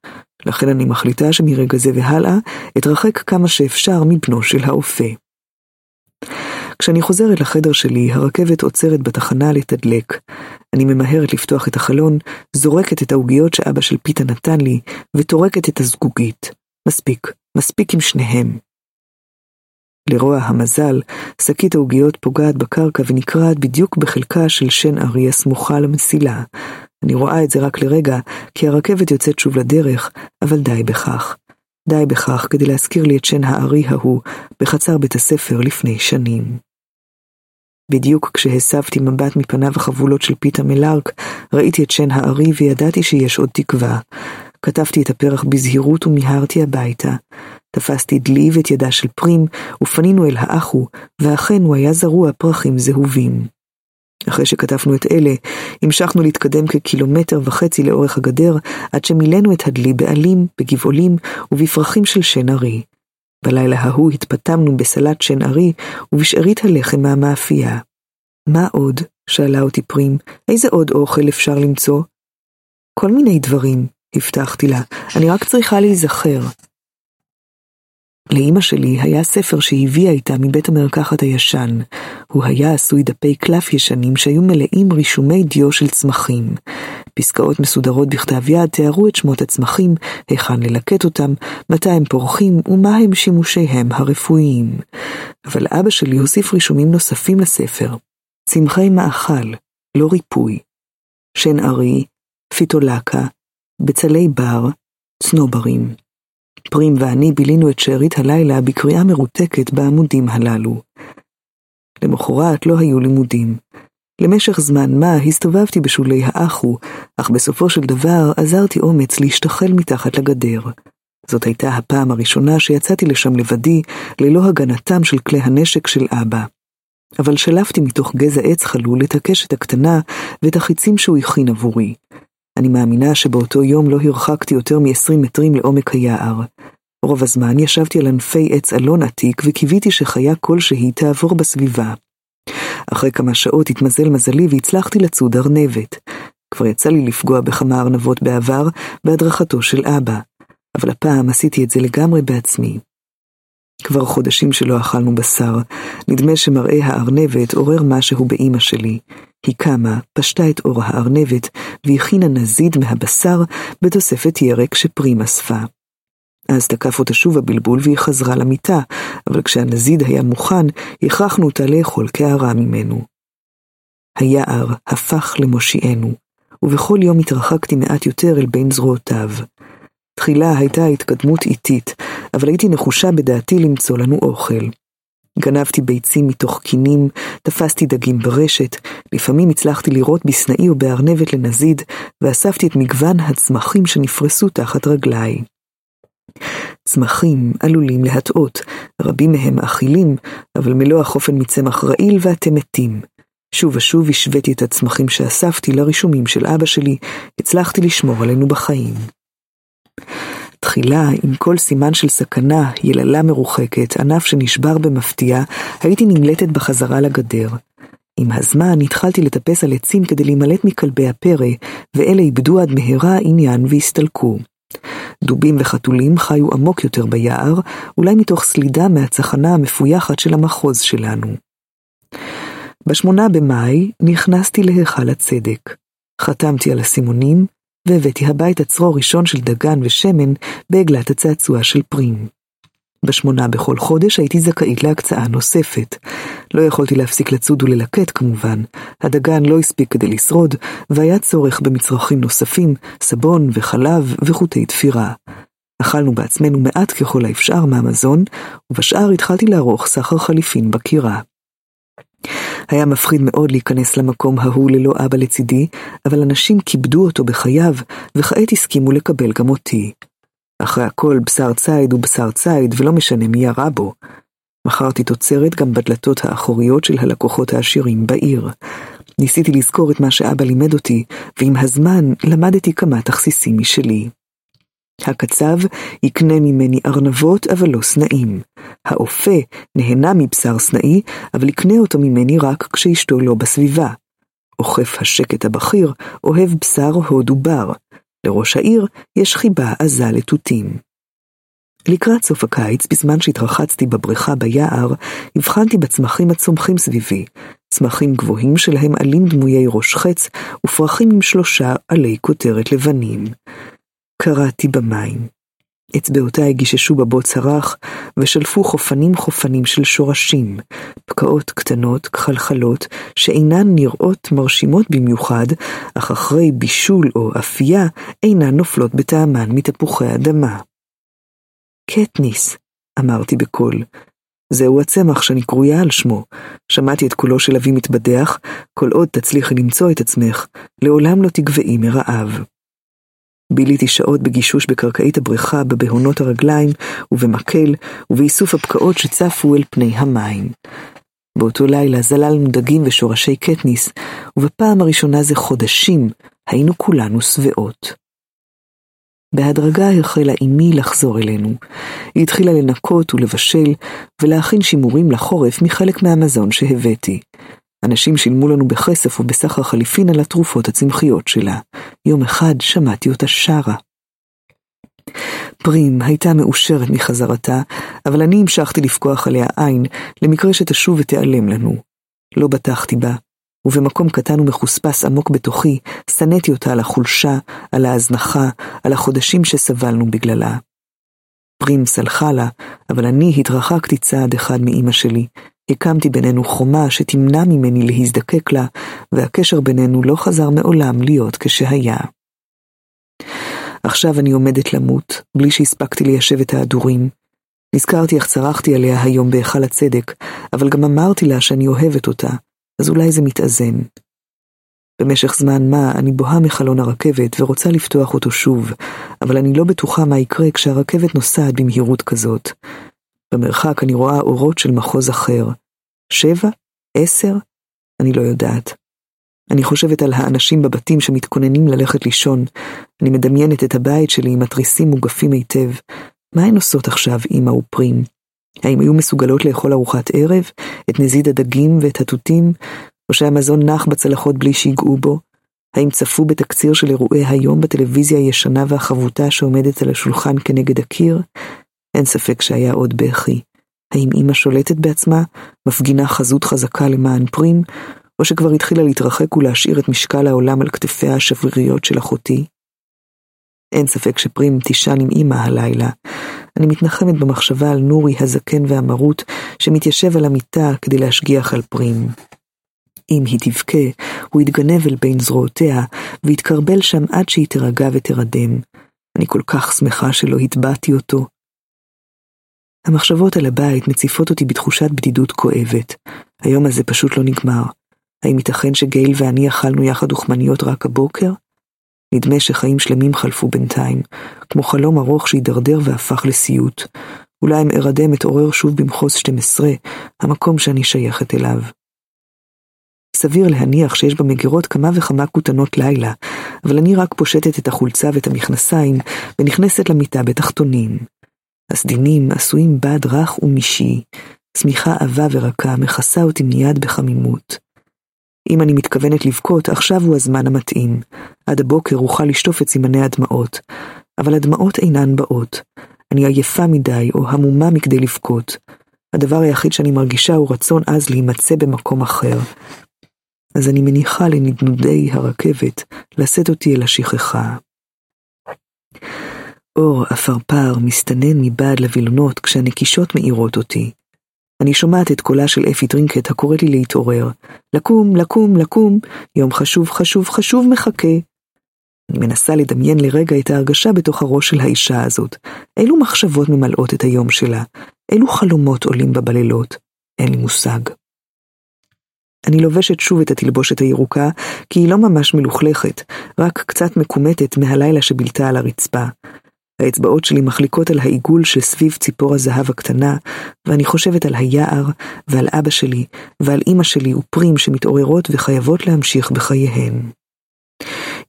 לכן אני מחליטה שמרגע זה והלאה אתרחק כמה שאפשר מבנו של האופה. כשאני חוזרת לחדר שלי, הרכבת עוצרת בתחנה לתדלק. אני ממהרת לפתוח את החלון, זורקת את העוגיות שאבא של פיתה נתן לי, וטורקת את הזגוגית. מספיק, מספיק עם שניהם. לרוע המזל, שקית העוגיות פוגעת בקרקע ונקרעת בדיוק בחלקה של שן ארי הסמוכה למסילה. אני רואה את זה רק לרגע, כי הרכבת יוצאת שוב לדרך, אבל די בכך. די בכך כדי להזכיר לי את שן הארי ההוא בחצר בית הספר לפני שנים. בדיוק כשהסבתי מבט מפניו החבולות של פיתה מלארק, ראיתי את שן הארי וידעתי שיש עוד תקווה. כתבתי את הפרח בזהירות ומיהרתי הביתה. תפסתי דלי ואת ידה של פרים, ופנינו אל האחו, ואכן הוא היה זרוע פרחים זהובים. אחרי שכתבנו את אלה, המשכנו להתקדם כקילומטר וחצי לאורך הגדר, עד שמילאנו את הדלי בעלים, בגבעולים ובפרחים של שן ארי. בלילה ההוא התפתמנו בסלט שן ארי ובשארית הלחם מהמאפייה. מה עוד? שאלה אותי פרים, איזה עוד אוכל אפשר למצוא? כל מיני דברים, הבטחתי לה, אני רק צריכה להיזכר. לאמא שלי היה ספר שהביאה איתה מבית המרקחת הישן. הוא היה עשוי דפי קלף ישנים שהיו מלאים רישומי דיו של צמחים. פסקאות מסודרות בכתב יד תיארו את שמות הצמחים, היכן ללקט אותם, מתי הם פורחים ומה הם שימושיהם הרפואיים. אבל אבא שלי הוסיף רישומים נוספים לספר. צמחי מאכל, לא ריפוי. שן ארי, פיטולקה, בצלי בר, צנוברים. פרים ואני בילינו את שארית הלילה בקריאה מרותקת בעמודים הללו. למחרת לא היו לימודים. למשך זמן מה הסתובבתי בשולי האחו, אך בסופו של דבר עזרתי אומץ להשתחל מתחת לגדר. זאת הייתה הפעם הראשונה שיצאתי לשם לבדי, ללא הגנתם של כלי הנשק של אבא. אבל שלפתי מתוך גזע עץ חלול את הקשת הקטנה ואת החיצים שהוא הכין עבורי. אני מאמינה שבאותו יום לא הרחקתי יותר מ-20 מטרים לעומק היער. רוב הזמן ישבתי על ענפי עץ אלון עתיק וקיוויתי שחיה כלשהי תעבור בסביבה. אחרי כמה שעות התמזל מזלי והצלחתי לצוד ארנבת. כבר יצא לי לפגוע בכמה ארנבות בעבר, בהדרכתו של אבא, אבל הפעם עשיתי את זה לגמרי בעצמי. כבר חודשים שלא אכלנו בשר, נדמה שמראה הארנבת עורר משהו באימא שלי. היא קמה, פשטה את אור הארנבת, והכינה נזיד מהבשר בתוספת ירק שפרים אספה. אז תקף אותה שוב הבלבול והיא חזרה למיטה, אבל כשהנזיד היה מוכן, הכרחנו אותה לאכול קערה ממנו. היער הפך למושיענו, ובכל יום התרחקתי מעט יותר אל בין זרועותיו. תחילה הייתה התקדמות איטית, אבל הייתי נחושה בדעתי למצוא לנו אוכל. גנבתי ביצים מתוך קינים, תפסתי דגים ברשת, לפעמים הצלחתי לראות בסנאי או בארנבת לנזיד, ואספתי את מגוון הצמחים שנפרסו תחת רגליי. צמחים עלולים להטעות, רבים מהם אכילים, אבל מלוא החופן מצמח רעיל ואתם מתים. שוב ושוב השוויתי את הצמחים שאספתי לרישומים של אבא שלי, הצלחתי לשמור עלינו בחיים. תחילה, עם כל סימן של סכנה, יללה מרוחקת, ענף שנשבר במפתיע, הייתי נמלטת בחזרה לגדר. עם הזמן התחלתי לטפס על עצים כדי להימלט מכלבי הפרא, ואלה איבדו עד מהרה עניין והסתלקו. דובים וחתולים חיו עמוק יותר ביער, אולי מתוך סלידה מהצחנה המפויחת של המחוז שלנו. בשמונה במאי נכנסתי להיכל הצדק. חתמתי על הסימונים, והבאתי הביתה צרור ראשון של דגן ושמן בעגלת הצעצוע של פרים. בשמונה בכל חודש הייתי זכאית להקצאה נוספת. לא יכולתי להפסיק לצוד וללקט כמובן, הדגן לא הספיק כדי לשרוד, והיה צורך במצרכים נוספים, סבון וחלב וחוטי תפירה. אכלנו בעצמנו מעט ככל האפשר מהמזון, ובשאר התחלתי לערוך סחר חליפין בקירה. היה מפחיד מאוד להיכנס למקום ההוא ללא אבא לצידי, אבל אנשים כיבדו אותו בחייו, וכעת הסכימו לקבל גם אותי. אחרי הכל, בשר ציד הוא בשר ציד, ולא משנה מי ירה בו. מכרתי תוצרת גם בדלתות האחוריות של הלקוחות העשירים בעיר. ניסיתי לזכור את מה שאבא לימד אותי, ועם הזמן למדתי כמה תכסיסים משלי. הקצב יקנה ממני ארנבות, אבל לא סנאים. האופה נהנה מבשר סנאי, אבל יקנה אותו ממני רק כשאשתו לא בסביבה. אוכף השקט הבכיר אוהב בשר הוד ובר. לראש העיר יש חיבה עזה לתותים. לקראת סוף הקיץ, בזמן שהתרחצתי בבריכה ביער, הבחנתי בצמחים הצומחים סביבי, צמחים גבוהים שלהם עלים דמויי ראש חץ, ופרחים עם שלושה עלי כותרת לבנים. קראתי במים. אצבעותיי גיששו בבוץ הרך, ושלפו חופנים חופנים של שורשים, פקעות קטנות, כחלחלות, שאינן נראות מרשימות במיוחד, אך אחרי בישול או אפייה, אינן נופלות בטעמן מתפוחי אדמה. קטניס, אמרתי בקול. זהו הצמח שאני קרויה על שמו. שמעתי את קולו של אבי מתבדח, כל עוד תצליחי למצוא את עצמך, לעולם לא תגבעי מרעב. ביליתי שעות בגישוש בקרקעית הבריכה, בבהונות הרגליים, ובמקל, ובאיסוף הפקעות שצפו אל פני המים. באותו לילה זללנו דגים ושורשי קטניס, ובפעם הראשונה זה חודשים היינו כולנו שבעות. בהדרגה החלה אמי לחזור אלינו. היא התחילה לנקות ולבשל, ולהכין שימורים לחורף מחלק מהמזון שהבאתי. אנשים שילמו לנו בכסף ובסחר חליפין על התרופות הצמחיות שלה. יום אחד שמעתי אותה שרה. פרים הייתה מאושרת מחזרתה, אבל אני המשכתי לפקוח עליה עין, למקרה שתשוב ותיעלם לנו. לא בטחתי בה, ובמקום קטן ומחוספס עמוק בתוכי, שנאתי אותה על החולשה, על ההזנחה, על החודשים שסבלנו בגללה. פרים סלחה לה, אבל אני התרחקתי צעד אחד מאימא שלי, הקמתי בינינו חומה שתמנע ממני להזדקק לה, והקשר בינינו לא חזר מעולם להיות כשהיה. עכשיו אני עומדת למות, בלי שהספקתי ליישב את ההדורים. נזכרתי איך צרחתי עליה היום בהיכל הצדק, אבל גם אמרתי לה שאני אוהבת אותה, אז אולי זה מתאזן. במשך זמן מה אני בוהה מחלון הרכבת ורוצה לפתוח אותו שוב, אבל אני לא בטוחה מה יקרה כשהרכבת נוסעת במהירות כזאת. במרחק אני רואה אורות של מחוז אחר. שבע? עשר? אני לא יודעת. אני חושבת על האנשים בבתים שמתכוננים ללכת לישון. אני מדמיינת את הבית שלי עם התריסים מוגפים היטב. מה הן עושות עכשיו, אמא ופרים? האם היו מסוגלות לאכול ארוחת ערב, את נזיד הדגים ואת התותים, או שהמזון נח בצלחות בלי שיגעו בו? האם צפו בתקציר של אירועי היום בטלוויזיה הישנה והחבוטה שעומדת על השולחן כנגד הקיר? אין ספק שהיה עוד בכי. האם אמא שולטת בעצמה, מפגינה חזות חזקה למען פרים, או שכבר התחילה להתרחק ולהשאיר את משקל העולם על כתפיה השבריריות של אחותי? אין ספק שפרים תישן עם אמא הלילה. אני מתנחמת במחשבה על נורי הזקן והמרוט שמתיישב על המיטה כדי להשגיח על פרים. אם היא תבכה, הוא יתגנב אל בין זרועותיה, ויתקרבל שם עד שהיא תירגע ותרדם. אני כל כך שמחה שלא הטבעתי אותו. המחשבות על הבית מציפות אותי בתחושת בדידות כואבת. היום הזה פשוט לא נגמר. האם ייתכן שגייל ואני אכלנו יחד דוכמניות רק הבוקר? נדמה שחיים שלמים חלפו בינתיים, כמו חלום ארוך שהידרדר והפך לסיוט. אולי אם ארדם אתעורר שוב במחוז 12, המקום שאני שייכת אליו. סביר להניח שיש במגירות כמה וכמה כותנות לילה, אבל אני רק פושטת את החולצה ואת המכנסיים ונכנסת למיטה בתחתונים. הסדינים עשויים בד רך ומישי, שמיכה עבה ורכה מכסה אותי מיד בחמימות. אם אני מתכוונת לבכות, עכשיו הוא הזמן המתאים. עד הבוקר אוכל לשטוף את סימני הדמעות, אבל הדמעות אינן באות. אני עייפה מדי או המומה מכדי לבכות. הדבר היחיד שאני מרגישה הוא רצון עז להימצא במקום אחר. אז אני מניחה לנדנודי הרכבת לשאת אותי אל השכחה. אור עפרפר מסתנן מבעד לווילונות כשהנקישות מאירות אותי. אני שומעת את קולה של אפי טרינקט הקוראת לי להתעורר. לקום, לקום, לקום, יום חשוב, חשוב, חשוב מחכה. אני מנסה לדמיין לרגע את ההרגשה בתוך הראש של האישה הזאת. אילו מחשבות ממלאות את היום שלה? אילו חלומות עולים בה בלילות? אין לי מושג. אני לובשת שוב את התלבושת הירוקה, כי היא לא ממש מלוכלכת, רק קצת מקומטת מהלילה שבילתה על הרצפה. האצבעות שלי מחליקות על העיגול שסביב ציפור הזהב הקטנה, ואני חושבת על היער, ועל אבא שלי, ועל אמא שלי ופרים שמתעוררות וחייבות להמשיך בחייהן.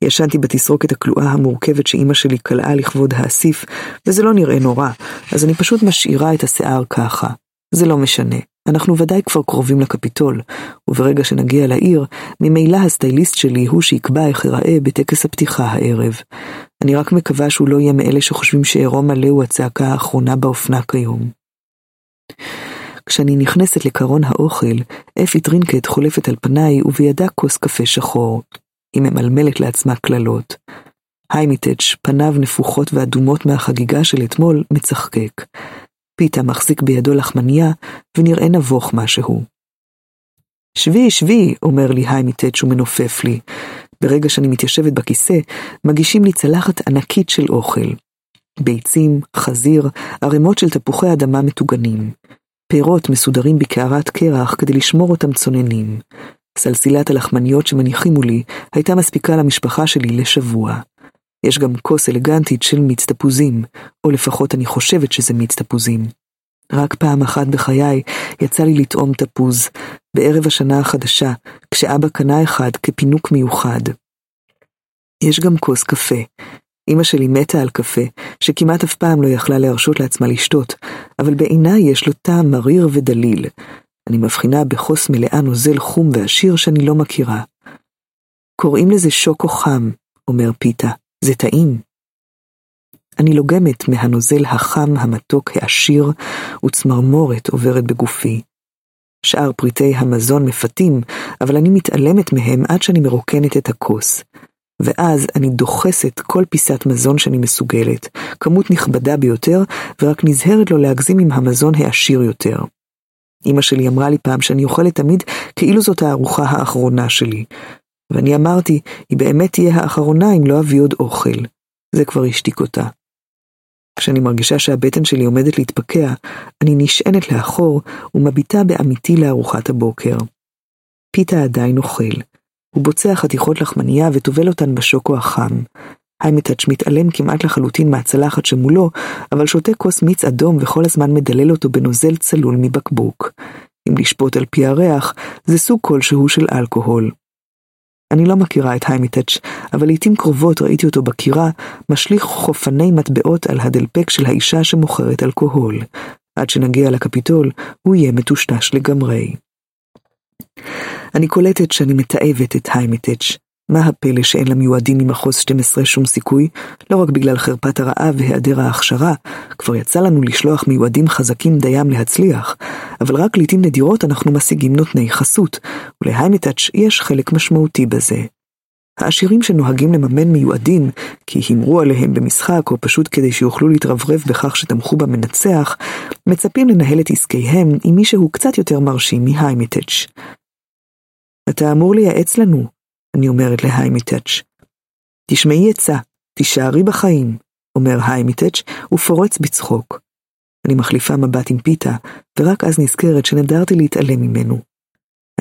ישנתי בתסרוקת הכלואה המורכבת שאימא שלי קלעה לכבוד האסיף, וזה לא נראה נורא, אז אני פשוט משאירה את השיער ככה. זה לא משנה. אנחנו ודאי כבר קרובים לקפיטול, וברגע שנגיע לעיר, ממילא הסטייליסט שלי הוא שיקבע איך ייראה בטקס הפתיחה הערב. אני רק מקווה שהוא לא יהיה מאלה שחושבים שעירום מלא הוא הצעקה האחרונה באופנה כיום. כשאני נכנסת לקרון האוכל, אפי טרינקט חולפת על פניי ובידה כוס קפה שחור. היא ממלמלת לעצמה קללות. היימיץ', פניו נפוחות ואדומות מהחגיגה של אתמול, מצחקק. פיתה מחזיק בידו לחמניה, ונראה נבוך משהו. שבי, שבי, אומר לי היימיץ' ומנופף לי. ברגע שאני מתיישבת בכיסא, מגישים לי צלחת ענקית של אוכל. ביצים, חזיר, ערימות של תפוחי אדמה מטוגנים. פירות מסודרים בקערת קרח כדי לשמור אותם צוננים. סלסילת הלחמניות שמניחים מולי הייתה מספיקה למשפחה שלי לשבוע. יש גם כוס אלגנטית של מיץ תפוזים, או לפחות אני חושבת שזה מיץ תפוזים. רק פעם אחת בחיי יצא לי לטעום תפוז, בערב השנה החדשה, כשאבא קנה אחד כפינוק מיוחד. יש גם כוס קפה. אמא שלי מתה על קפה, שכמעט אף פעם לא יכלה להרשות לעצמה לשתות, אבל בעיניי יש לו טעם מריר ודליל. אני מבחינה בחוס מלאה נוזל חום ועשיר שאני לא מכירה. קוראים לזה שוקו חם, אומר פיתה. זה טעים. אני לוגמת מהנוזל החם, המתוק, העשיר, וצמרמורת עוברת בגופי. שאר פריטי המזון מפתים, אבל אני מתעלמת מהם עד שאני מרוקנת את הכוס. ואז אני דוחסת כל פיסת מזון שאני מסוגלת, כמות נכבדה ביותר, ורק נזהרת לא להגזים עם המזון העשיר יותר. אמא שלי אמרה לי פעם שאני אוכלת תמיד כאילו זאת הארוחה האחרונה שלי, ואני אמרתי, היא באמת תהיה האחרונה אם לא אביא עוד אוכל. זה כבר השתיק אותה. כשאני מרגישה שהבטן שלי עומדת להתפקע, אני נשענת לאחור ומביטה באמיתי לארוחת הבוקר. פיתה עדיין אוכל. הוא בוצע חתיכות לחמניה וטובל אותן בשוקו החם. היימטאץ' מתעלם כמעט לחלוטין מהצלחת שמולו, אבל שותה כוס מיץ אדום וכל הזמן מדלל אותו בנוזל צלול מבקבוק. אם לשפוט על פי הריח, זה סוג כלשהו של אלכוהול. אני לא מכירה את היימיטאץ', אבל לעתים קרובות ראיתי אותו בקירה, משליך חופני מטבעות על הדלפק של האישה שמוכרת אלכוהול. עד שנגיע לקפיטול, הוא יהיה מטושטש לגמרי. אני קולטת שאני מתעבת את היימיטאץ'. מה הפלא שאין למיועדים ממחוז 12 שום סיכוי? לא רק בגלל חרפת הרעב והיעדר ההכשרה, כבר יצא לנו לשלוח מיועדים חזקים דיים להצליח, אבל רק לעתים נדירות אנחנו משיגים נותני חסות, ולהיימטאץ' יש חלק משמעותי בזה. העשירים שנוהגים לממן מיועדים, כי הימרו עליהם במשחק או פשוט כדי שיוכלו להתרברב בכך שתמכו במנצח, מצפים לנהל את עסקיהם עם מישהו קצת יותר מרשים מהיימטאץ'. אתה אמור לייעץ לנו, אני אומרת להיימיטאץ'. תשמעי עצה, תישארי בחיים, אומר היימיטאץ' ופורץ בצחוק. אני מחליפה מבט עם פיתה, ורק אז נזכרת שנדרתי להתעלם ממנו.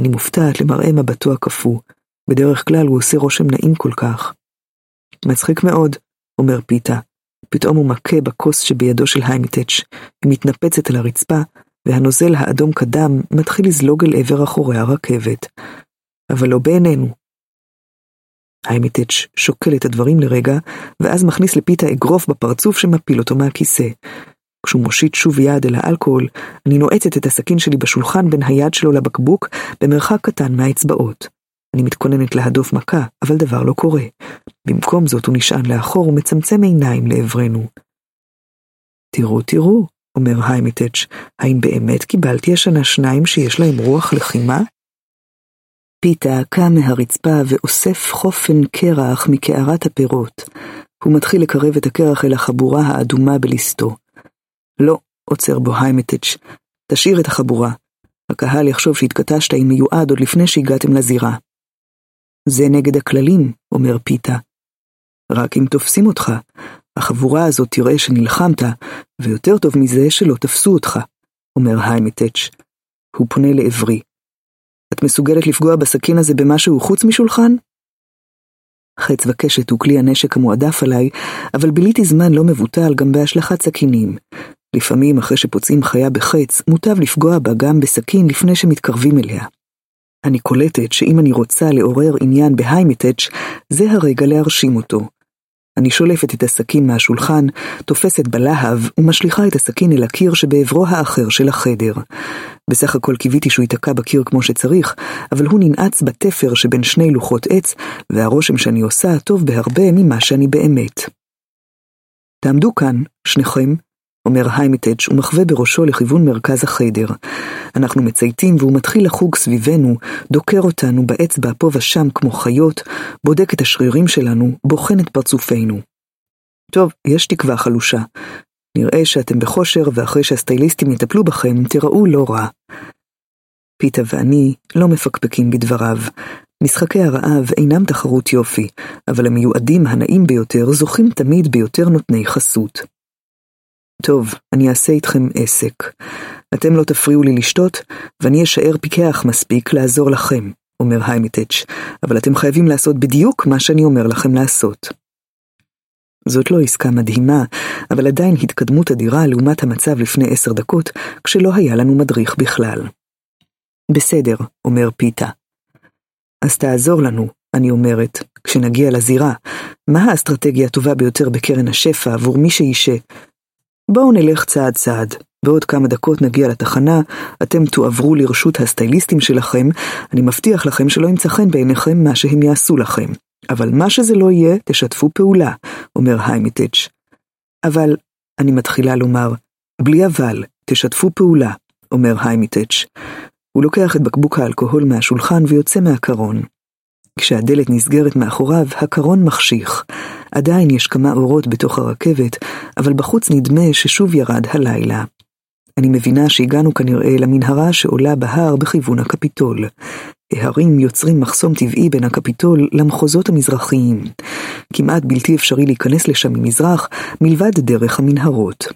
אני מופתעת למראה מבטו הקפוא, בדרך כלל הוא עושה רושם נעים כל כך. מצחיק מאוד, אומר פיתה. פתאום הוא מכה בכוס שבידו של היימיטאץ', היא מתנפצת על הרצפה, והנוזל האדום קדם מתחיל לזלוג אל עבר אחורי הרכבת. אבל לא בעינינו. היימיטץ' שוקל את הדברים לרגע, ואז מכניס לפיתה אגרוף בפרצוף שמפיל אותו מהכיסא. כשהוא מושיט שוב יד אל האלכוהול, אני נועצת את הסכין שלי בשולחן בין היד שלו לבקבוק, במרחק קטן מהאצבעות. אני מתכוננת להדוף מכה, אבל דבר לא קורה. במקום זאת הוא נשען לאחור ומצמצם עיניים לעברנו. תראו, תראו, אומר היימיטץ', האם באמת קיבלתי השנה שניים שיש להם רוח לחימה? פיתה קם מהרצפה ואוסף חופן קרח מקערת הפירות. הוא מתחיל לקרב את הקרח אל החבורה האדומה בליסטו. לא, עוצר בו היימטץ', תשאיר את החבורה. הקהל יחשוב שהתכתשת עם מיועד עוד לפני שהגעתם לזירה. זה נגד הכללים, אומר פיתה. רק אם תופסים אותך, החבורה הזאת תראה שנלחמת, ויותר טוב מזה שלא תפסו אותך, אומר היימטץ'. הוא פונה לעברי. את מסוגלת לפגוע בסכין הזה במשהו חוץ משולחן? חץ וקשת הוא כלי הנשק המועדף עליי, אבל ביליתי זמן לא מבוטל גם בהשלכת סכינים. לפעמים, אחרי שפוצעים חיה בחץ, מוטב לפגוע בה גם בסכין לפני שמתקרבים אליה. אני קולטת שאם אני רוצה לעורר עניין בהיימטץ', זה הרגע להרשים אותו. אני שולפת את הסכין מהשולחן, תופסת בלהב ומשליכה את הסכין אל הקיר שבעברו האחר של החדר. בסך הכל קיוויתי שהוא ייתקע בקיר כמו שצריך, אבל הוא ננעץ בתפר שבין שני לוחות עץ, והרושם שאני עושה טוב בהרבה ממה שאני באמת. תעמדו כאן, שניכם, אומר היימטג' ומחווה בראשו לכיוון מרכז החדר. אנחנו מצייתים והוא מתחיל לחוג סביבנו, דוקר אותנו באצבע פה ושם כמו חיות, בודק את השרירים שלנו, בוחן את פרצופינו. טוב, יש תקווה חלושה. נראה שאתם בכושר ואחרי שהסטייליסטים יטפלו בכם, תיראו לא רע. פיתה ואני לא מפקפקים בדבריו. משחקי הרעב אינם תחרות יופי, אבל המיועדים הנאים ביותר זוכים תמיד ביותר נותני חסות. טוב, אני אעשה איתכם עסק. אתם לא תפריעו לי לשתות, ואני אשאר פיקח מספיק לעזור לכם, אומר היימיטץ', אבל אתם חייבים לעשות בדיוק מה שאני אומר לכם לעשות. זאת לא עסקה מדהימה, אבל עדיין התקדמות אדירה לעומת המצב לפני עשר דקות, כשלא היה לנו מדריך בכלל. בסדר, אומר פיתה. אז תעזור לנו, אני אומרת, כשנגיע לזירה, מה האסטרטגיה הטובה ביותר בקרן השפע עבור מי שישה בואו נלך צעד צעד. בעוד כמה דקות נגיע לתחנה, אתם תועברו לרשות הסטייליסטים שלכם, אני מבטיח לכם שלא ימצא חן בעיניכם מה שהם יעשו לכם. אבל מה שזה לא יהיה, תשתפו פעולה, אומר היימיטץ'. אבל, אני מתחילה לומר, בלי אבל, תשתפו פעולה, אומר היימיטץ'. הוא לוקח את בקבוק האלכוהול מהשולחן ויוצא מהקרון. כשהדלת נסגרת מאחוריו, הקרון מחשיך. עדיין יש כמה אורות בתוך הרכבת, אבל בחוץ נדמה ששוב ירד הלילה. אני מבינה שהגענו כנראה למנהרה שעולה בהר בכיוון הקפיטול. ההרים יוצרים מחסום טבעי בין הקפיטול למחוזות המזרחיים. כמעט בלתי אפשרי להיכנס לשם ממזרח, מלבד דרך המנהרות.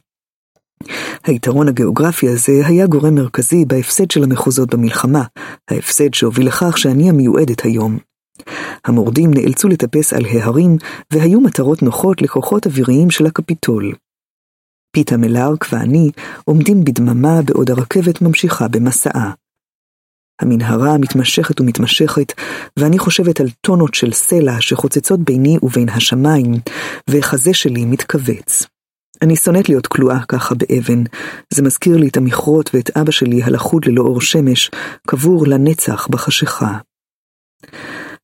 היתרון הגיאוגרפי הזה היה גורם מרכזי בהפסד של המחוזות במלחמה, ההפסד שהוביל לכך שאני המיועדת היום. המורדים נאלצו לטפס על ההרים, והיו מטרות נוחות לכוחות אוויריים של הקפיטול. פיתה מלארק ואני עומדים בדממה בעוד הרכבת ממשיכה במסעה. המנהרה מתמשכת ומתמשכת, ואני חושבת על טונות של סלע שחוצצות ביני ובין השמיים, וחזה שלי מתכווץ. אני שונאת להיות כלואה ככה באבן, זה מזכיר לי את המכרות ואת אבא שלי הלכוד ללא אור שמש, קבור לנצח בחשיכה.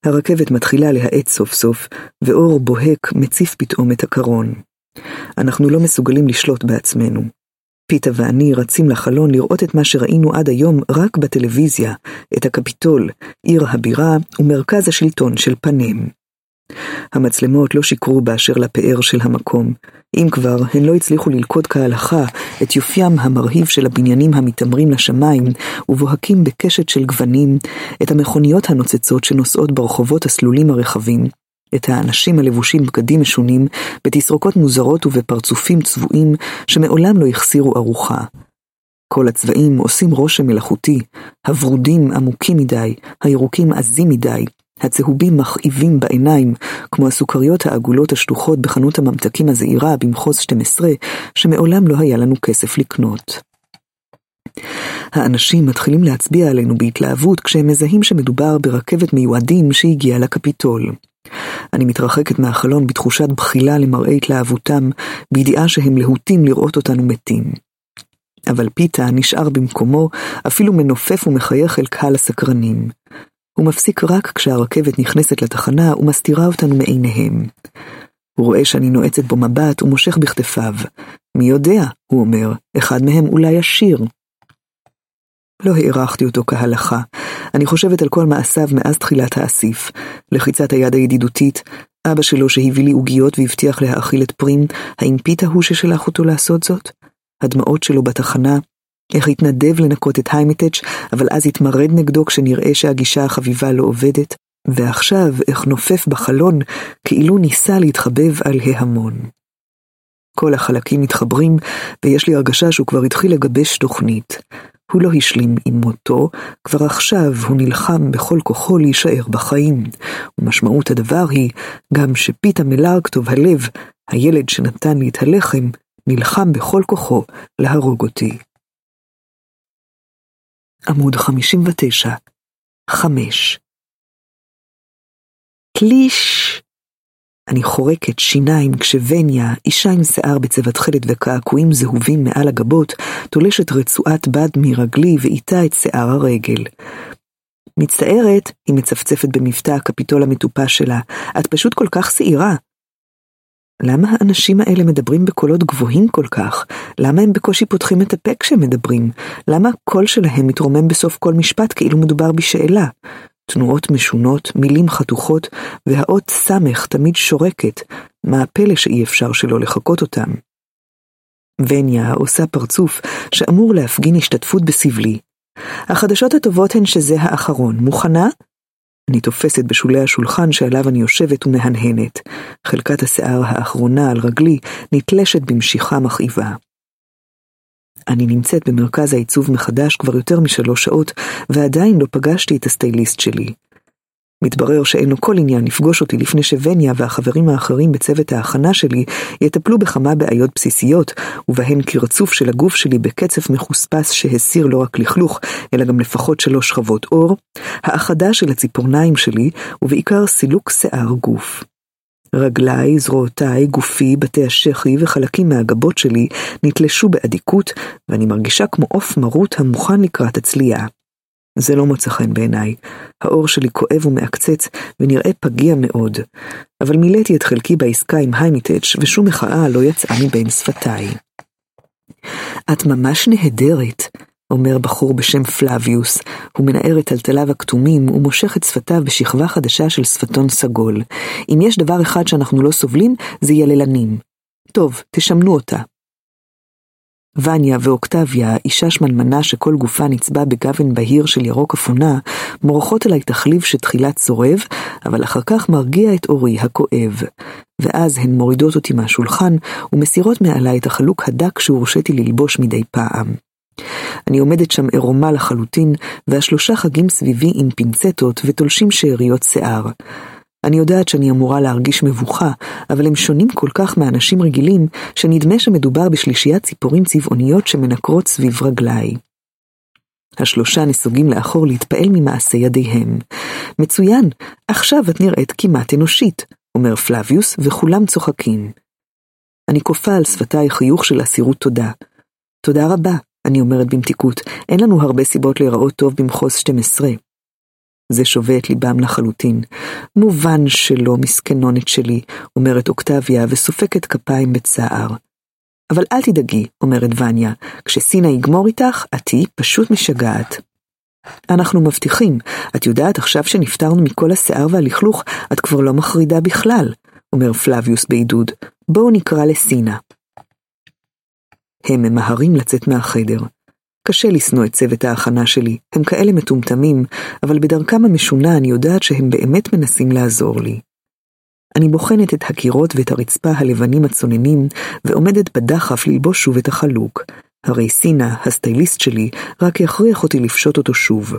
הרכבת מתחילה להאט סוף סוף, ואור בוהק מציף פתאום את הקרון. אנחנו לא מסוגלים לשלוט בעצמנו. פיתה ואני רצים לחלון לראות את מה שראינו עד היום רק בטלוויזיה, את הקפיטול, עיר הבירה ומרכז השלטון של פנם. המצלמות לא שיקרו באשר לפאר של המקום. אם כבר, הן לא הצליחו ללכוד כהלכה את יופיים המרהיב של הבניינים המתעמרים לשמיים ובוהקים בקשת של גוונים, את המכוניות הנוצצות שנוסעות ברחובות הסלולים הרחבים, את האנשים הלבושים בגדים משונים, בתסרוקות מוזרות ובפרצופים צבועים שמעולם לא החסירו ארוחה. כל הצבעים עושים רושם מלאכותי, הוורודים עמוקים מדי, הירוקים עזים מדי, הצהובים מכאיבים בעיניים, כמו הסוכריות העגולות השטוחות בחנות הממתקים הזעירה במחוז 12, שמעולם לא היה לנו כסף לקנות. האנשים מתחילים להצביע עלינו בהתלהבות כשהם מזהים שמדובר ברכבת מיועדים שהגיעה לקפיטול. אני מתרחקת מהחלון בתחושת בחילה למראה התלהבותם, בידיעה שהם להוטים לראות אותנו מתים. אבל פיתה נשאר במקומו, אפילו מנופף ומחייך אל קהל הסקרנים. הוא מפסיק רק כשהרכבת נכנסת לתחנה ומסתירה אותנו מעיניהם. הוא רואה שאני נועצת בו מבט ומושך בכתפיו. מי יודע, הוא אומר, אחד מהם אולי עשיר. לא הערכתי אותו כהלכה. אני חושבת על כל מעשיו מאז תחילת האסיף. לחיצת היד הידידותית, אבא שלו שהביא לי עוגיות והבטיח להאכיל את פרים, האם פיתה הוא ששלח אותו לעשות זאת? הדמעות שלו בתחנה, איך התנדב לנקות את היימטץ', אבל אז התמרד נגדו כשנראה שהגישה החביבה לא עובדת, ועכשיו איך נופף בחלון, כאילו ניסה להתחבב על ההמון. כל החלקים מתחברים, ויש לי הרגשה שהוא כבר התחיל לגבש תוכנית. הוא לא השלים עם מותו, כבר עכשיו הוא נלחם בכל כוחו להישאר בחיים. ומשמעות הדבר היא, גם שפיתה מלארקטוב הלב, הילד שנתן לי את הלחם, נלחם בכל כוחו להרוג אותי. עמוד 59, 5 קליש! אני חורקת שיניים כשווניה, אישה עם שיער בצבע תכלת וקעקועים זהובים מעל הגבות, תולשת רצועת בד מרגלי ואיתה את שיער הרגל. מצטערת, היא מצפצפת במבטא הקפיטול המטופש שלה, את פשוט כל כך שעירה. למה האנשים האלה מדברים בקולות גבוהים כל כך? למה הם בקושי פותחים את הפה כשהם מדברים? למה הקול שלהם מתרומם בסוף כל משפט כאילו מדובר בשאלה? תנועות משונות, מילים חתוכות, והאות סמך תמיד שורקת, מה הפלא שאי אפשר שלא לחקות אותם? וניה עושה פרצוף שאמור להפגין השתתפות בסבלי. החדשות הטובות הן שזה האחרון. מוכנה? אני תופסת בשולי השולחן שעליו אני יושבת ומהנהנת. חלקת השיער האחרונה על רגלי נתלשת במשיכה מכאיבה. אני נמצאת במרכז העיצוב מחדש כבר יותר משלוש שעות, ועדיין לא פגשתי את הסטייליסט שלי. מתברר שאין לו כל עניין לפגוש אותי לפני שווניה והחברים האחרים בצוות ההכנה שלי יטפלו בכמה בעיות בסיסיות, ובהן כרצוף של הגוף שלי בקצב מחוספס שהסיר לא רק לכלוך, אלא גם לפחות שלוש שכבות אור, האחדה של הציפורניים שלי, ובעיקר סילוק שיער גוף. רגליי, זרועותיי, גופי, בתי השחי וחלקים מהגבות שלי נתלשו באדיקות, ואני מרגישה כמו עוף מרוט המוכן לקראת הצלייה. זה לא מוצא חן בעיניי. העור שלי כואב ומעקצץ, ונראה פגיע מאוד. אבל מילאתי את חלקי בעסקה עם היימיטץ', ושום מחאה לא יצאה מבין שפתיי. את ממש נהדרת, אומר בחור בשם פלביוס, הוא מנער את טלטליו הכתומים ומושך את שפתיו בשכבה חדשה של שפתון סגול. אם יש דבר אחד שאנחנו לא סובלים, זה יללנים. טוב, תשמנו אותה. וניה ואוקטביה, אישה שמנמנה שכל גופה נצבע בגוון בהיר של ירוק אפונה, מורחות אליי תחליב שתחילה צורב, אבל אחר כך מרגיע את אורי הכואב. ואז הן מורידות אותי מהשולחן ומסירות מעליי את החלוק הדק שהורשיתי ללבוש מדי פעם. אני עומדת שם עירומה לחלוטין, והשלושה חגים סביבי עם פינצטות ותולשים שאריות שיער. אני יודעת שאני אמורה להרגיש מבוכה, אבל הם שונים כל כך מאנשים רגילים, שנדמה שמדובר בשלישיית ציפורים צבעוניות שמנקרות סביב רגליי. השלושה נסוגים לאחור להתפעל ממעשה ידיהם. מצוין, עכשיו את נראית כמעט אנושית, אומר פלביוס, וכולם צוחקים. אני כופה על שפתיי חיוך של אסירות תודה. תודה רבה, אני אומרת במתיקות, אין לנו הרבה סיבות להיראות טוב במחוז 12. זה שובה את ליבם לחלוטין. מובן שלא, מסכנונת שלי, אומרת אוקטביה וסופקת כפיים בצער. אבל אל תדאגי, אומרת וניה, כשסינה יגמור איתך, את תהיי פשוט משגעת. אנחנו מבטיחים, את יודעת עכשיו שנפטרנו מכל השיער והלכלוך, את כבר לא מחרידה בכלל, אומר פלביוס בעידוד. בואו נקרא לסינה. הם ממהרים לצאת מהחדר. קשה לשנוא את צוות ההכנה שלי, הם כאלה מטומטמים, אבל בדרכם המשונה אני יודעת שהם באמת מנסים לעזור לי. אני בוחנת את הקירות ואת הרצפה הלבנים הצוננים, ועומדת בדחף ללבוש שוב את החלוק. הרי סינה, הסטייליסט שלי, רק יכריח אותי לפשוט אותו שוב.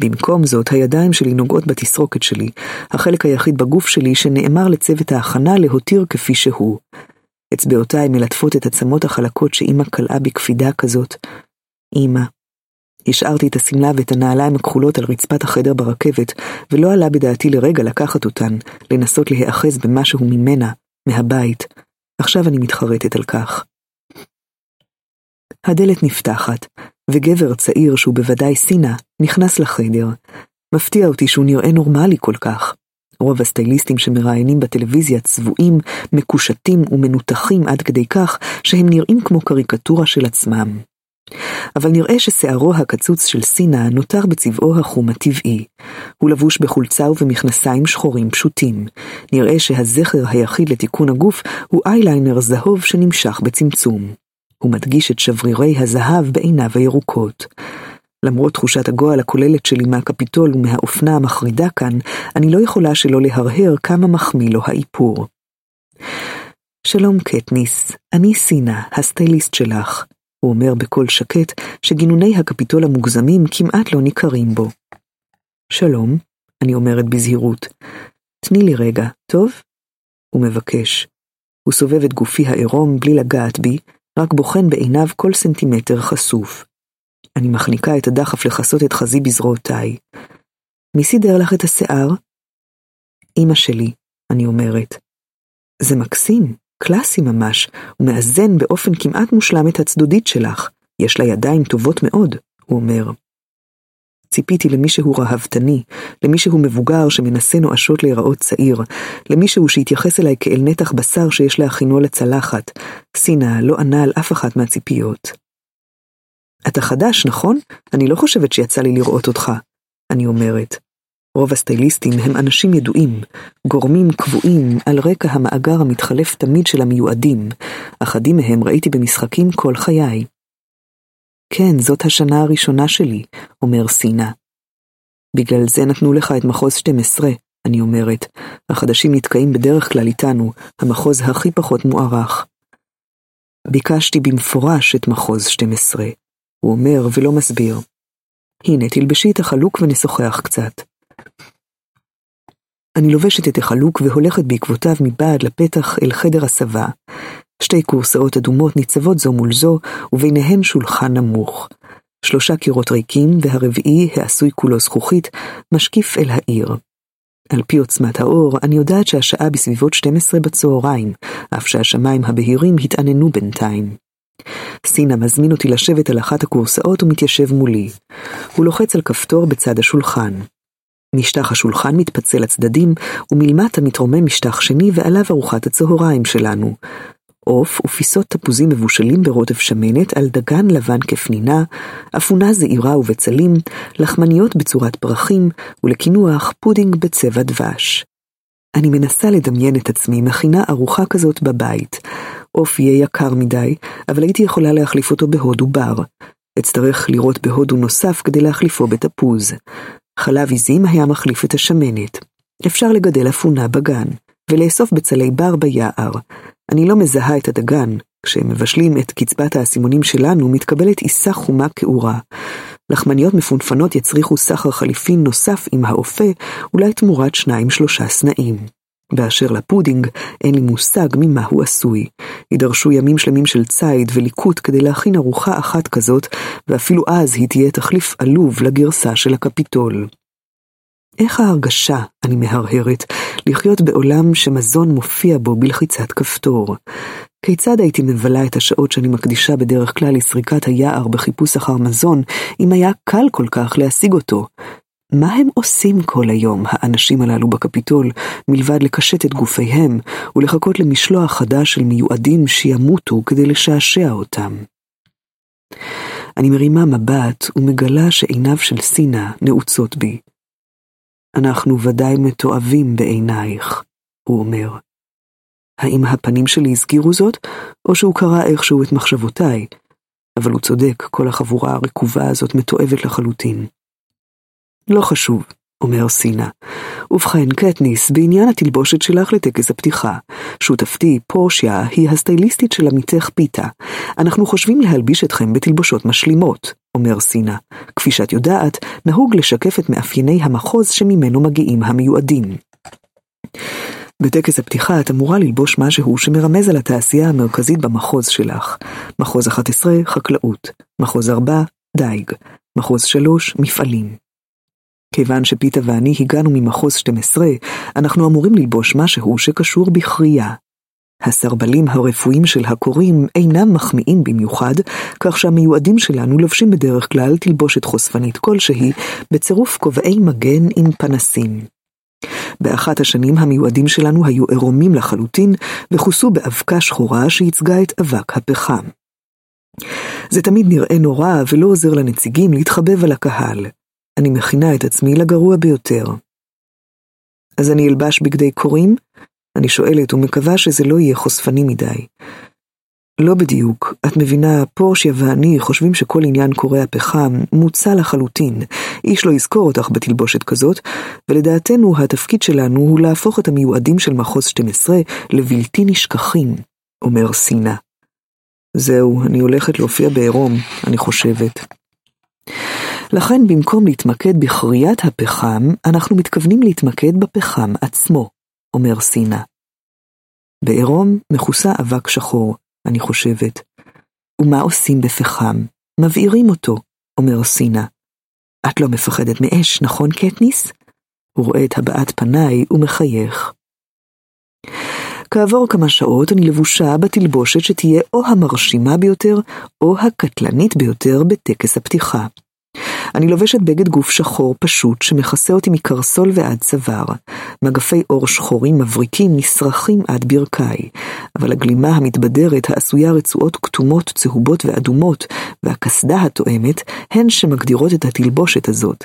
במקום זאת, הידיים שלי נוגעות בתסרוקת שלי, החלק היחיד בגוף שלי שנאמר לצוות ההכנה להותיר כפי שהוא. אצבעותיי מלטפות את עצמות החלקות שאימא קלעה בקפידה כזאת, אמא. השארתי את השמלה ואת הנעליים הכחולות על רצפת החדר ברכבת, ולא עלה בדעתי לרגע לקחת אותן, לנסות להיאחז במשהו ממנה, מהבית. עכשיו אני מתחרטת על כך. הדלת נפתחת, וגבר צעיר שהוא בוודאי סינה, נכנס לחדר. מפתיע אותי שהוא נראה נורמלי כל כך. רוב הסטייליסטים שמראיינים בטלוויזיה צבועים, מקושטים ומנותחים עד כדי כך שהם נראים כמו קריקטורה של עצמם. אבל נראה ששערו הקצוץ של סינה נותר בצבעו החום הטבעי. הוא לבוש בחולצה ובמכנסיים שחורים פשוטים. נראה שהזכר היחיד לתיקון הגוף הוא אייליינר זהוב שנמשך בצמצום. הוא מדגיש את שברירי הזהב בעיניו הירוקות. למרות תחושת הגועל הכוללת שלי מהקפיטול ומהאופנה המחרידה כאן, אני לא יכולה שלא להרהר כמה מחמיא לו האיפור. שלום קטניס, אני סינה, הסטייליסט שלך. הוא אומר בקול שקט שגינוני הקפיטול המוגזמים כמעט לא ניכרים בו. שלום, אני אומרת בזהירות. תני לי רגע, טוב? הוא מבקש. הוא סובב את גופי העירום בלי לגעת בי, רק בוחן בעיניו כל סנטימטר חשוף. אני מחניקה את הדחף לכסות את חזי בזרועותיי. מי סידר לך את השיער? אמא שלי, אני אומרת. זה מקסים, קלאסי ממש, ומאזן באופן כמעט מושלם את הצדודית שלך. יש לה ידיים טובות מאוד, הוא אומר. ציפיתי למישהו רהבתני, למישהו מבוגר שמנסה נואשות להיראות צעיר, למישהו שיתייחס אליי כאל נתח בשר שיש להכינו לצלחת. סינה לא ענה על אף אחת מהציפיות. אתה חדש, נכון? אני לא חושבת שיצא לי לראות אותך, אני אומרת. רוב הסטייליסטים הם אנשים ידועים, גורמים קבועים על רקע המאגר המתחלף תמיד של המיועדים, אחדים מהם ראיתי במשחקים כל חיי. כן, זאת השנה הראשונה שלי, אומר סינה. בגלל זה נתנו לך את מחוז 12, אני אומרת. החדשים נתקעים בדרך כלל איתנו, המחוז הכי פחות מוערך. ביקשתי במפורש את מחוז 12, הוא אומר ולא מסביר. הנה, תלבשי את החלוק ונשוחח קצת. אני לובשת את החלוק והולכת בעקבותיו מבעד לפתח אל חדר הסבה. שתי כורסאות אדומות ניצבות זו מול זו, וביניהן שולחן נמוך. שלושה קירות ריקים, והרביעי, העשוי כולו זכוכית, משקיף אל העיר. על פי עוצמת האור, אני יודעת שהשעה בסביבות 12 בצהריים, אף שהשמיים הבהירים התעננו בינתיים. סינה מזמין אותי לשבת על אחת הכורסאות ומתיישב מולי. הוא לוחץ על כפתור בצד השולחן. משטח השולחן מתפצל לצדדים, ומלמטה מתרומם משטח שני ועליו ארוחת הצהריים שלנו. עוף ופיסות תפוזים מבושלים ברוטב שמנת על דגן לבן כפנינה, אפונה זעירה ובצלים, לחמניות בצורת פרחים, ולקינוח פודינג בצבע דבש. אני מנסה לדמיין את עצמי מכינה ארוחה כזאת בבית, עוף יהיה יקר מדי, אבל הייתי יכולה להחליף אותו בהודו בר. אצטרך לראות בהודו נוסף כדי להחליפו בתפוז. חלב עיזים היה מחליף את השמנת. אפשר לגדל אפונה בגן, ולאסוף בצלי בר ביער. אני לא מזהה את הדגן, כשמבשלים את קצבת האסימונים שלנו מתקבלת עיסה חומה כעורה. לחמניות מפונפנות יצריכו סחר חליפין נוסף עם האופה, אולי תמורת שניים שלושה סנאים. באשר לפודינג, אין לי מושג ממה הוא עשוי. יידרשו ימים שלמים של ציד וליקוט כדי להכין ארוחה אחת כזאת, ואפילו אז היא תהיה תחליף עלוב לגרסה של הקפיטול. איך ההרגשה, אני מהרהרת, לחיות בעולם שמזון מופיע בו בלחיצת כפתור? כיצד הייתי מבלה את השעות שאני מקדישה בדרך כלל לסריקת היער בחיפוש אחר מזון, אם היה קל כל כך להשיג אותו? מה הם עושים כל היום, האנשים הללו בקפיטול, מלבד לקשט את גופיהם ולחכות למשלוח חדש של מיועדים שימותו כדי לשעשע אותם? אני מרימה מבט ומגלה שעיניו של סינה נעוצות בי. אנחנו ודאי מתועבים בעינייך, הוא אומר. האם הפנים שלי הזכירו זאת, או שהוא קרא איכשהו את מחשבותיי? אבל הוא צודק, כל החבורה הרקובה הזאת מתועבת לחלוטין. לא חשוב, אומר סינה. ובכן, קטניס, בעניין התלבושת שלך לטקס הפתיחה. שותפתי, פורשיה, היא הסטייליסטית של עמיתך פיתה. אנחנו חושבים להלביש אתכם בתלבושות משלימות, אומר סינה. כפי שאת יודעת, נהוג לשקף את מאפייני המחוז שממנו מגיעים המיועדים. בטקס הפתיחה את אמורה ללבוש משהו שמרמז על התעשייה המרכזית במחוז שלך. מחוז 11, חקלאות. מחוז 4, דייג. מחוז 3, מפעלים. כיוון שפיתה ואני הגענו ממחוז 12, אנחנו אמורים ללבוש משהו שקשור בכרייה. הסרבלים הרפואיים של הקוראים אינם מחמיאים במיוחד, כך שהמיועדים שלנו לובשים בדרך כלל תלבושת חושפנית כלשהי, בצירוף כובעי מגן עם פנסים. באחת השנים המיועדים שלנו היו עירומים לחלוטין, וכוסו באבקה שחורה שייצגה את אבק הפחם. זה תמיד נראה נורא ולא עוזר לנציגים להתחבב על הקהל. אני מכינה את עצמי לגרוע ביותר. אז אני אלבש בגדי קוראים? אני שואלת ומקווה שזה לא יהיה חושפני מדי. לא בדיוק, את מבינה, פורשיה ואני חושבים שכל עניין קורי הפחם מוצע לחלוטין. איש לא יזכור אותך בתלבושת כזאת, ולדעתנו התפקיד שלנו הוא להפוך את המיועדים של מחוז 12 לבלתי נשכחים, אומר סינה. זהו, אני הולכת להופיע בעירום, אני חושבת. לכן במקום להתמקד בכריית הפחם, אנחנו מתכוונים להתמקד בפחם עצמו, אומר סינה. בעירום מכוסה אבק שחור, אני חושבת. ומה עושים בפחם? מבעירים אותו, אומר סינה. את לא מפחדת מאש, נכון, קטניס? הוא רואה את הבעת פניי ומחייך. כעבור כמה שעות אני לבושה בתלבושת שתהיה או המרשימה ביותר או הקטלנית ביותר בטקס הפתיחה. אני לובשת בגד גוף שחור פשוט שמכסה אותי מקרסול ועד צוואר. מגפי עור שחורים מבריקים נשרכים עד ברכיי, אבל הגלימה המתבדרת העשויה רצועות כתומות, צהובות ואדומות, והקסדה התואמת, הן שמגדירות את התלבושת הזאת.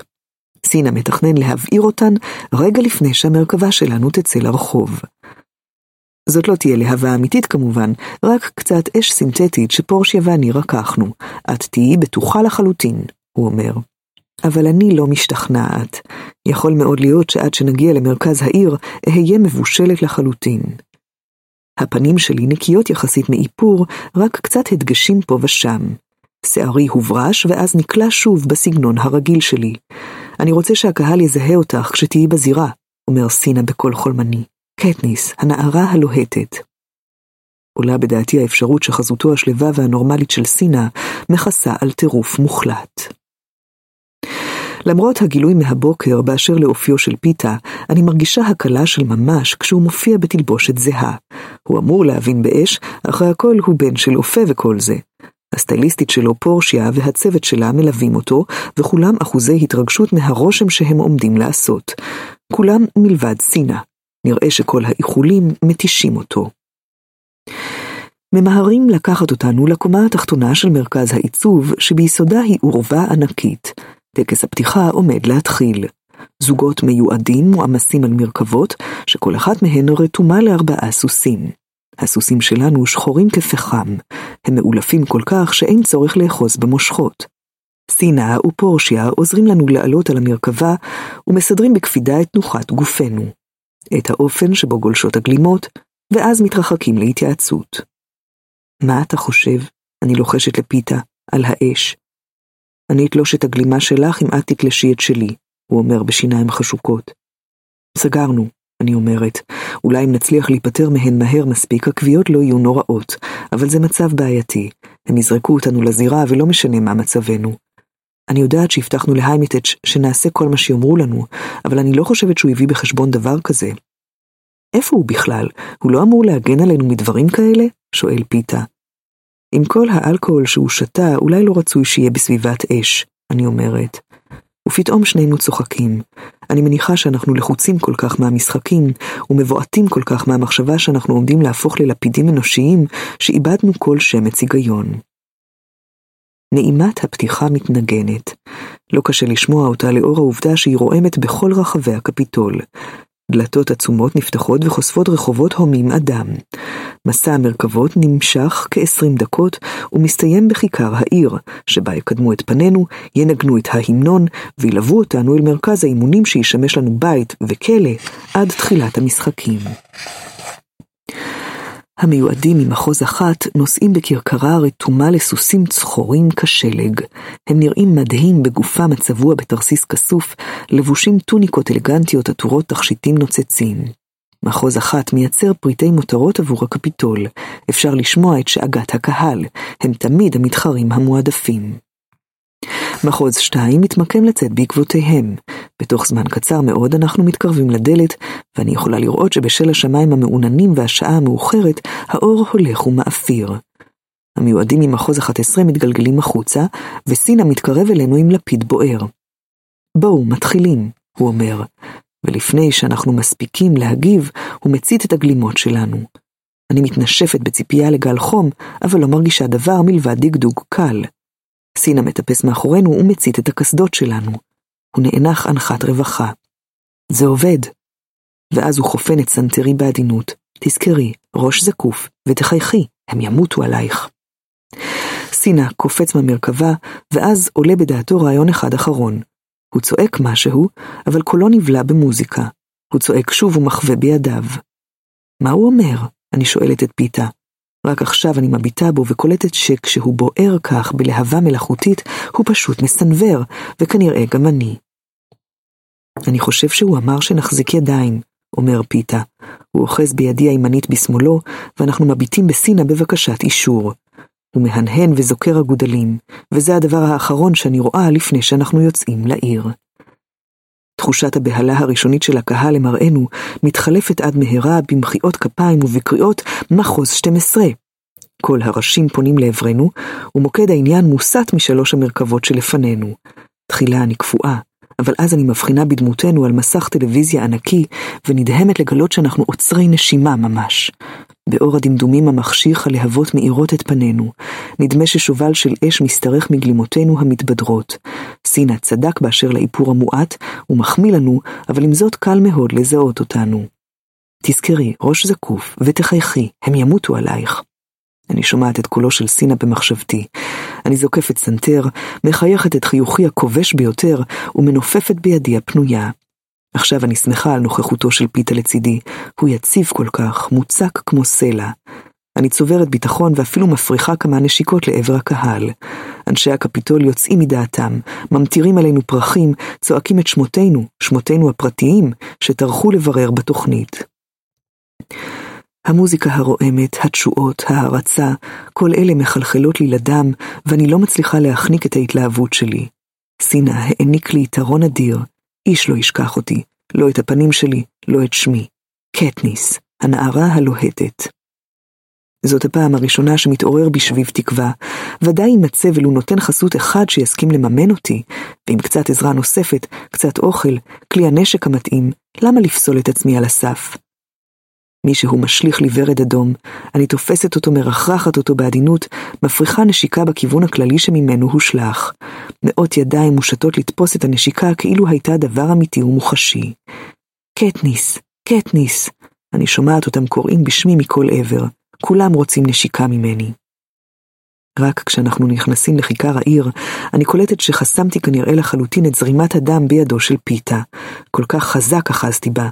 סינה מתכנן להבעיר אותן רגע לפני שהמרכבה שלנו תצא לרחוב. זאת לא תהיה להבה אמיתית כמובן, רק קצת אש סינתטית שפורשיה ואני רקחנו. את תהיי בטוחה לחלוטין, הוא אומר. אבל אני לא משתכנעת. יכול מאוד להיות שעד שנגיע למרכז העיר, אהיה מבושלת לחלוטין. הפנים שלי נקיות יחסית מאיפור, רק קצת הדגשים פה ושם. שערי הוברש ואז נקלע שוב בסגנון הרגיל שלי. אני רוצה שהקהל יזהה אותך כשתהיי בזירה, אומר סינה בקול חולמני. קטניס, הנערה הלוהטת. עולה בדעתי האפשרות שחזותו השלווה והנורמלית של סינה מכסה על טירוף מוחלט. למרות הגילוי מהבוקר באשר לאופיו של פיתה, אני מרגישה הקלה של ממש כשהוא מופיע בתלבושת זהה. הוא אמור להבין באש, אחרי הכל הוא בן של אופה וכל זה. הסטייליסטית שלו, פורשיה, והצוות שלה מלווים אותו, וכולם אחוזי התרגשות מהרושם שהם עומדים לעשות. כולם מלבד סינה. נראה שכל האיחולים מתישים אותו. ממהרים לקחת אותנו לקומה התחתונה של מרכז העיצוב, שביסודה היא עורבה ענקית. טקס הפתיחה עומד להתחיל. זוגות מיועדים מועמסים על מרכבות, שכל אחת מהן רתומה לארבעה סוסים. הסוסים שלנו שחורים כפחם, הם מאולפים כל כך שאין צורך לאחוז במושכות. סינה ופורשיה עוזרים לנו לעלות על המרכבה ומסדרים בקפידה את תנוחת גופנו, את האופן שבו גולשות הגלימות, ואז מתרחקים להתייעצות. מה אתה חושב? אני לוחשת לפיתה, על האש. אני אתלוש את הגלימה שלך אם את תתלשי את שלי, הוא אומר בשיניים חשוקות. סגרנו, אני אומרת. אולי אם נצליח להיפטר מהן מהר מספיק, הקביעות לא יהיו נוראות, אבל זה מצב בעייתי. הם יזרקו אותנו לזירה ולא משנה מה מצבנו. אני יודעת שהבטחנו להיימיטץ' שנעשה כל מה שיאמרו לנו, אבל אני לא חושבת שהוא הביא בחשבון דבר כזה. איפה הוא בכלל? הוא לא אמור להגן עלינו מדברים כאלה? שואל פיתה. עם כל האלכוהול שהוא שתה, אולי לא רצוי שיהיה בסביבת אש, אני אומרת. ופתאום שנינו צוחקים. אני מניחה שאנחנו לחוצים כל כך מהמשחקים, ומבועטים כל כך מהמחשבה שאנחנו עומדים להפוך ללפידים אנושיים, שאיבדנו כל שמץ היגיון. נעימת הפתיחה מתנגנת. לא קשה לשמוע אותה לאור העובדה שהיא רועמת בכל רחבי הקפיטול. דלתות עצומות נפתחות וחושפות רחובות הומים אדם. מסע המרכבות נמשך כ-20 דקות ומסתיים בכיכר העיר, שבה יקדמו את פנינו, ינגנו את ההמנון וילוו אותנו אל מרכז האימונים שישמש לנו בית וכלא עד תחילת המשחקים. המיועדים ממחוז אחת נוסעים בכרכרה רתומה לסוסים צחורים כשלג. הם נראים מדהים בגופם הצבוע בתרסיס כסוף, לבושים טוניקות אלגנטיות עטורות תכשיטים נוצצים. מחוז אחת מייצר פריטי מותרות עבור הקפיטול. אפשר לשמוע את שאגת הקהל, הם תמיד המתחרים המועדפים. מחוז שתיים מתמקם לצאת בעקבותיהם. בתוך זמן קצר מאוד אנחנו מתקרבים לדלת, ואני יכולה לראות שבשל השמיים המעוננים והשעה המאוחרת, האור הולך ומאפיר. המיועדים ממחוז 11 מתגלגלים החוצה, וסינה מתקרב אלינו עם לפיד בוער. בואו, מתחילים, הוא אומר, ולפני שאנחנו מספיקים להגיב, הוא מצית את הגלימות שלנו. אני מתנשפת בציפייה לגל חום, אבל לא מרגישה דבר מלבד דגדוג קל. סינה מטפס מאחורינו ומצית את הקסדות שלנו. הוא נאנח אנחת רווחה. זה עובד. ואז הוא חופן את סנטרי בעדינות. תזכרי, ראש זקוף, ותחייכי, הם ימותו עלייך. סינה קופץ מהמרכבה, ואז עולה בדעתו רעיון אחד אחרון. הוא צועק משהו, אבל קולו נבלע במוזיקה. הוא צועק שוב ומחווה בידיו. מה הוא אומר? אני שואלת את פיתה. רק עכשיו אני מביטה בו וקולטת שכשהוא בוער כך בלהבה מלאכותית, הוא פשוט מסנוור, וכנראה גם אני. אני חושב שהוא אמר שנחזיק ידיים, אומר פיתה. הוא אוחז בידי הימנית בשמאלו, ואנחנו מביטים בסינה בבקשת אישור. הוא מהנהן וזוקר אגודלים, וזה הדבר האחרון שאני רואה לפני שאנחנו יוצאים לעיר. תחושת הבהלה הראשונית של הקהל למראנו מתחלפת עד מהרה במחיאות כפיים ובקריאות מחוז 12. כל הראשים פונים לעברנו, ומוקד העניין מוסט משלוש המרכבות שלפנינו. תחילה אני קפואה, אבל אז אני מבחינה בדמותנו על מסך טלוויזיה ענקי, ונדהמת לגלות שאנחנו עוצרי נשימה ממש. באור הדמדומים המחשיך הלהבות מאירות את פנינו. נדמה ששובל של אש משתרך מגלימותינו המתבדרות. סינה צדק באשר לאיפור המועט, ומחמיא לנו, אבל עם זאת קל מאוד לזהות אותנו. תזכרי, ראש זקוף, ותחייכי, הם ימותו עלייך. אני שומעת את קולו של סינה במחשבתי. אני זוקפת סנטר, מחייכת את חיוכי הכובש ביותר, ומנופפת בידי הפנויה. עכשיו אני שמחה על נוכחותו של פיתה לצידי, הוא יציב כל כך, מוצק כמו סלע. אני צוברת ביטחון ואפילו מפריחה כמה נשיקות לעבר הקהל. אנשי הקפיטול יוצאים מדעתם, ממטירים עלינו פרחים, צועקים את שמותינו, שמותינו הפרטיים, שטרחו לברר בתוכנית. המוזיקה הרועמת, התשואות, ההערצה, כל אלה מחלחלות לי לדם, ואני לא מצליחה להחניק את ההתלהבות שלי. סינה העניק לי יתרון אדיר, איש לא ישכח אותי, לא את הפנים שלי, לא את שמי. קטניס, הנערה הלוהטת. זאת הפעם הראשונה שמתעורר בי שביב תקווה. ודאי יימצא ולו נותן חסות אחד שיסכים לממן אותי, ועם קצת עזרה נוספת, קצת אוכל, כלי הנשק המתאים, למה לפסול את עצמי על הסף? מישהו משליך לי ורד אדום, אני תופסת אותו, מרחרחת אותו בעדינות, מפריחה נשיקה בכיוון הכללי שממנו הושלך. מאות ידיים מושטות לתפוס את הנשיקה כאילו הייתה דבר אמיתי ומוחשי. קטניס, קטניס, אני שומעת אותם קוראים בשמי מכל עבר. כולם רוצים נשיקה ממני. רק כשאנחנו נכנסים לכיכר העיר, אני קולטת שחסמתי כנראה לחלוטין את זרימת הדם בידו של פיתה. כל כך חזק אחזתי בה.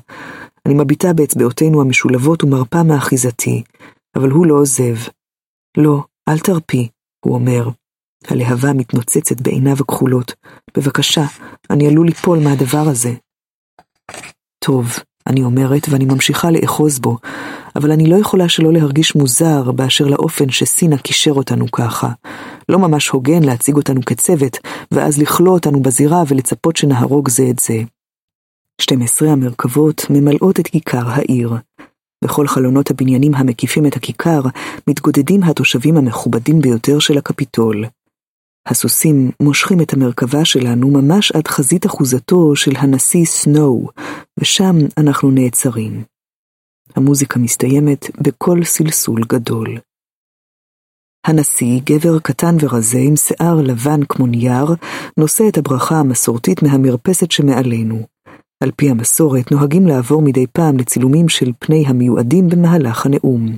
אני מביטה באצבעותינו המשולבות ומרפה מאחיזתי, אבל הוא לא עוזב. לא, אל תרפי, הוא אומר. הלהבה מתנוצצת בעיניו הכחולות. בבקשה, אני עלול ליפול מהדבר הזה. טוב, אני אומרת, ואני ממשיכה לאחוז בו, אבל אני לא יכולה שלא להרגיש מוזר באשר לאופן שסינה קישר אותנו ככה. לא ממש הוגן להציג אותנו כצוות, ואז לכלוא אותנו בזירה ולצפות שנהרוג זה את זה. 12 המרכבות ממלאות את כיכר העיר. בכל חלונות הבניינים המקיפים את הכיכר מתגודדים התושבים המכובדים ביותר של הקפיטול. הסוסים מושכים את המרכבה שלנו ממש עד חזית אחוזתו של הנשיא סנואו, ושם אנחנו נעצרים. המוזיקה מסתיימת בקול סלסול גדול. הנשיא, גבר קטן ורזה עם שיער לבן כמו נייר, נושא את הברכה המסורתית מהמרפסת שמעלינו. על פי המסורת נוהגים לעבור מדי פעם לצילומים של פני המיועדים במהלך הנאום,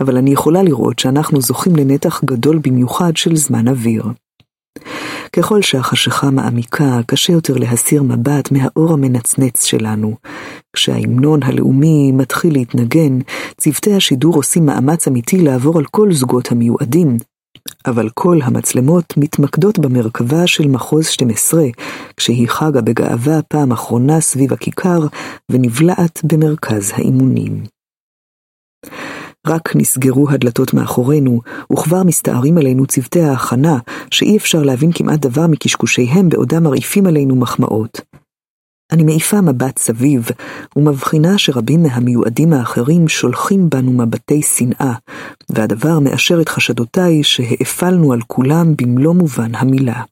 אבל אני יכולה לראות שאנחנו זוכים לנתח גדול במיוחד של זמן אוויר. ככל שהחשיכה מעמיקה, קשה יותר להסיר מבט מהאור המנצנץ שלנו. כשההמנון הלאומי מתחיל להתנגן, צוותי השידור עושים מאמץ אמיתי לעבור על כל זוגות המיועדים, אבל כל המצלמות מתמקדות במרכבה של מחוז 12, כשהיא חגה בגאווה פעם אחרונה סביב הכיכר ונבלעת במרכז האימונים. רק נסגרו הדלתות מאחורינו, וכבר מסתערים עלינו צוותי ההכנה, שאי אפשר להבין כמעט דבר מקשקושיהם בעודם מרעיפים עלינו מחמאות. אני מעיפה מבט סביב, ומבחינה שרבים מהמיועדים האחרים שולחים בנו מבטי שנאה, והדבר מאשר את חשדותיי שהאפלנו על כולם במלוא מובן המילה.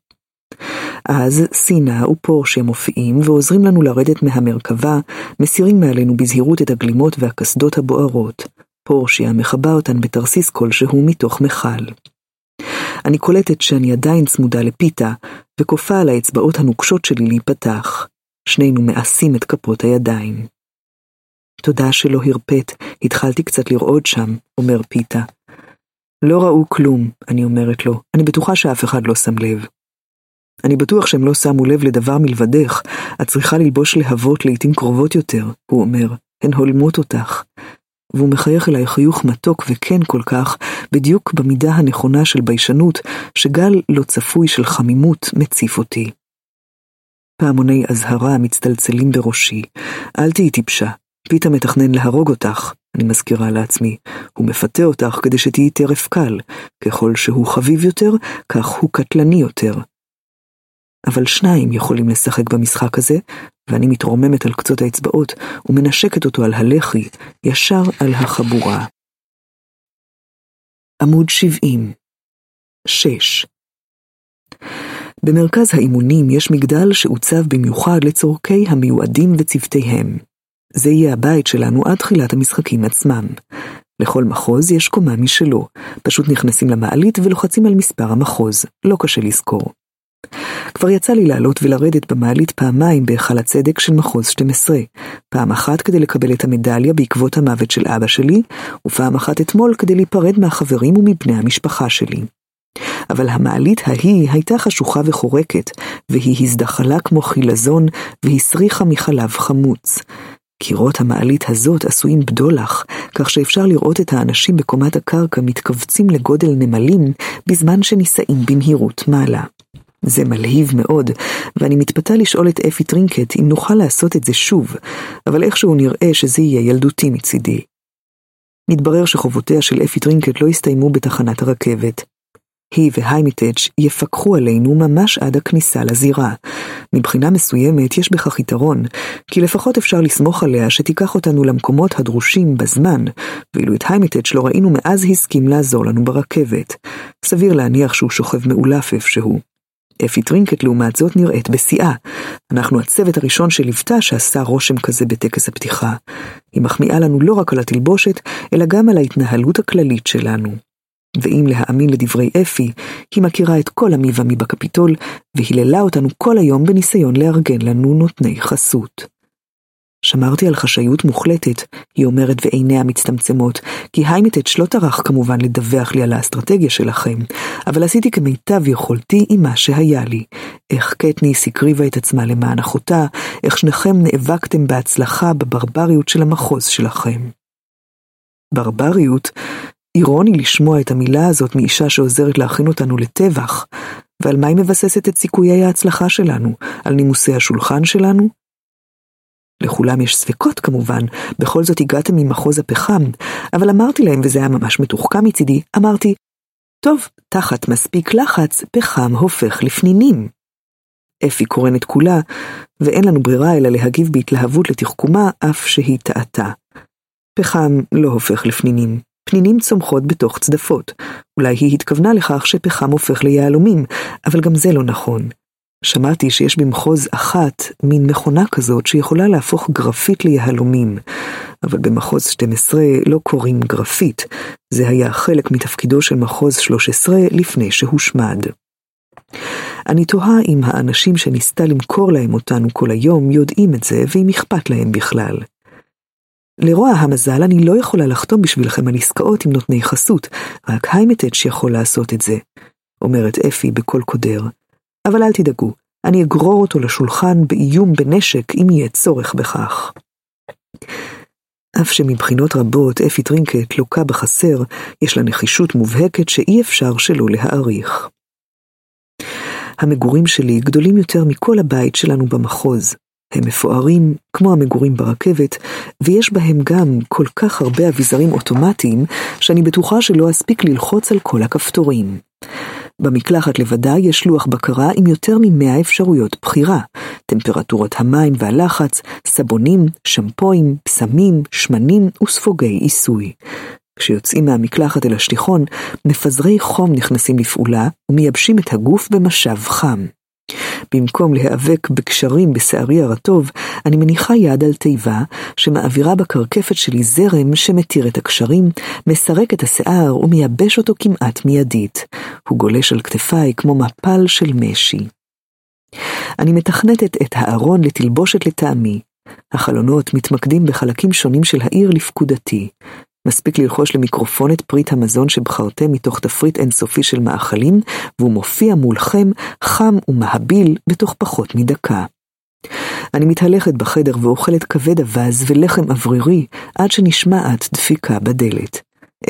אז סינה ופורשה מופיעים ועוזרים לנו לרדת מהמרכבה, מסירים מעלינו בזהירות את הגלימות והקסדות הבוערות. פורשיה מכבה אותן בתרסיס כלשהו מתוך מכל. אני קולטת שאני עדיין צמודה לפיתה, וכופה על האצבעות הנוקשות שלי להיפתח. שנינו מאסים את כפות הידיים. תודה שלא הרפאת, התחלתי קצת לרעוד שם, אומר פיתה. לא ראו כלום, אני אומרת לו, אני בטוחה שאף אחד לא שם לב. אני בטוח שהם לא שמו לב לדבר מלבדך, את צריכה ללבוש להבות לעתים קרובות יותר, הוא אומר, הן הולמות אותך. והוא מחייך אליי חיוך מתוק וכן כל כך, בדיוק במידה הנכונה של ביישנות, שגל לא צפוי של חמימות מציף אותי. פעמוני אזהרה מצטלצלים בראשי, אל תהיי טיפשה, פיתה מתכנן להרוג אותך, אני מזכירה לעצמי, הוא מפתה אותך כדי שתהיי טרף קל, ככל שהוא חביב יותר, כך הוא קטלני יותר. אבל שניים יכולים לשחק במשחק הזה, ואני מתרוממת על קצות האצבעות ומנשקת אותו על הלחי, ישר על החבורה. עמוד 70 6. במרכז האימונים יש מגדל שעוצב במיוחד לצורכי המיועדים וצוותיהם. זה יהיה הבית שלנו עד תחילת המשחקים עצמם. לכל מחוז יש קומה משלו, פשוט נכנסים למעלית ולוחצים על מספר המחוז, לא קשה לזכור. כבר יצא לי לעלות ולרדת במעלית פעמיים בהיכל הצדק של מחוז 12, פעם אחת כדי לקבל את המדליה בעקבות המוות של אבא שלי, ופעם אחת אתמול כדי להיפרד מהחברים ומבני המשפחה שלי. אבל המעלית ההיא הייתה חשוכה וחורקת, והיא הזדחלה כמו חילזון והסריחה מחלב חמוץ. קירות המעלית הזאת עשויים בדולח, כך שאפשר לראות את האנשים בקומת הקרקע מתכווצים לגודל נמלים, בזמן שנישאים במהירות מעלה. זה מלהיב מאוד, ואני מתפתה לשאול את אפי טרינקט אם נוכל לעשות את זה שוב, אבל איכשהו נראה שזה יהיה ילדותי מצידי. מתברר שחובותיה של אפי טרינקט לא הסתיימו בתחנת הרכבת. היא והיימיץ' יפקחו עלינו ממש עד הכניסה לזירה. מבחינה מסוימת יש בכך יתרון, כי לפחות אפשר לסמוך עליה שתיקח אותנו למקומות הדרושים בזמן, ואילו את היימיץ' לא ראינו מאז הסכים לעזור לנו ברכבת. סביר להניח שהוא שוכב מעולף איפשהו. אפי טרינקט לעומת זאת נראית בשיאה. אנחנו הצוות הראשון שליוותה שעשה רושם כזה בטקס הפתיחה. היא מחמיאה לנו לא רק על התלבושת, אלא גם על ההתנהלות הכללית שלנו. ואם להאמין לדברי אפי, היא מכירה את כל המי ומי בקפיטול, והיללה אותנו כל היום בניסיון לארגן לנו נותני חסות. שמרתי על חשאיות מוחלטת, היא אומרת ועיניה מצטמצמות, כי היימטץ' לא טרח כמובן לדווח לי על האסטרטגיה שלכם, אבל עשיתי כמיטב יכולתי עם מה שהיה לי. איך קטניס הקריבה את עצמה למען אחותה, איך שניכם נאבקתם בהצלחה בברבריות של המחוז שלכם. ברבריות? אירוני לשמוע את המילה הזאת מאישה שעוזרת להכין אותנו לטבח. ועל מה היא מבססת את סיכויי ההצלחה שלנו? על נימוסי השולחן שלנו? לכולם יש ספקות כמובן, בכל זאת הגעתם ממחוז הפחם, אבל אמרתי להם, וזה היה ממש מתוחכם מצידי, אמרתי, טוב, תחת מספיק לחץ, פחם הופך לפנינים. אפי קורנת כולה, ואין לנו ברירה אלא להגיב בהתלהבות לתחכומה, אף שהיא טעתה. פחם לא הופך לפנינים. פנינים צומחות בתוך צדפות. אולי היא התכוונה לכך שפחם הופך ליהלומים, אבל גם זה לא נכון. שמעתי שיש במחוז אחת מין מכונה כזאת שיכולה להפוך גרפית ליהלומים, אבל במחוז 12 לא קוראים גרפית, זה היה חלק מתפקידו של מחוז 13 לפני שהושמד. אני תוהה אם האנשים שניסתה למכור להם אותנו כל היום יודעים את זה ואם אכפת להם בכלל. לרוע המזל אני לא יכולה לחתום בשבילכם על עסקאות עם נותני חסות, רק היימטץ' יכול לעשות את זה, אומרת אפי בקול קודר. אבל אל תדאגו, אני אגרור אותו לשולחן באיום בנשק אם יהיה צורך בכך. אף שמבחינות רבות אפי טרינקט לוקה בחסר, יש לה נחישות מובהקת שאי אפשר שלא להעריך. המגורים שלי גדולים יותר מכל הבית שלנו במחוז. הם מפוארים כמו המגורים ברכבת, ויש בהם גם כל כך הרבה אביזרים אוטומטיים, שאני בטוחה שלא אספיק ללחוץ על כל הכפתורים. במקלחת לבדה יש לוח בקרה עם יותר ממאה אפשרויות בחירה, טמפרטורות המים והלחץ, סבונים, שמפויים, פסמים, שמנים וספוגי עיסוי. כשיוצאים מהמקלחת אל השטיחון, מפזרי חום נכנסים לפעולה ומייבשים את הגוף במשב חם. במקום להיאבק בקשרים בשערי הרטוב, אני מניחה יד על תיבה, שמעבירה בקרקפת שלי זרם שמתיר את הקשרים, מסרק את השיער ומייבש אותו כמעט מיידית. הוא גולש על כתפיי כמו מפל של משי. אני מתכנתת את הארון לתלבושת לטעמי. החלונות מתמקדים בחלקים שונים של העיר לפקודתי. מספיק ללחוש למיקרופון את פריט המזון שבחרתם מתוך תפריט אינסופי של מאכלים, והוא מופיע מולכם חם ומהביל בתוך פחות מדקה. אני מתהלכת בחדר ואוכלת כבד אווז ולחם אוורירי עד שנשמעת דפיקה בדלת.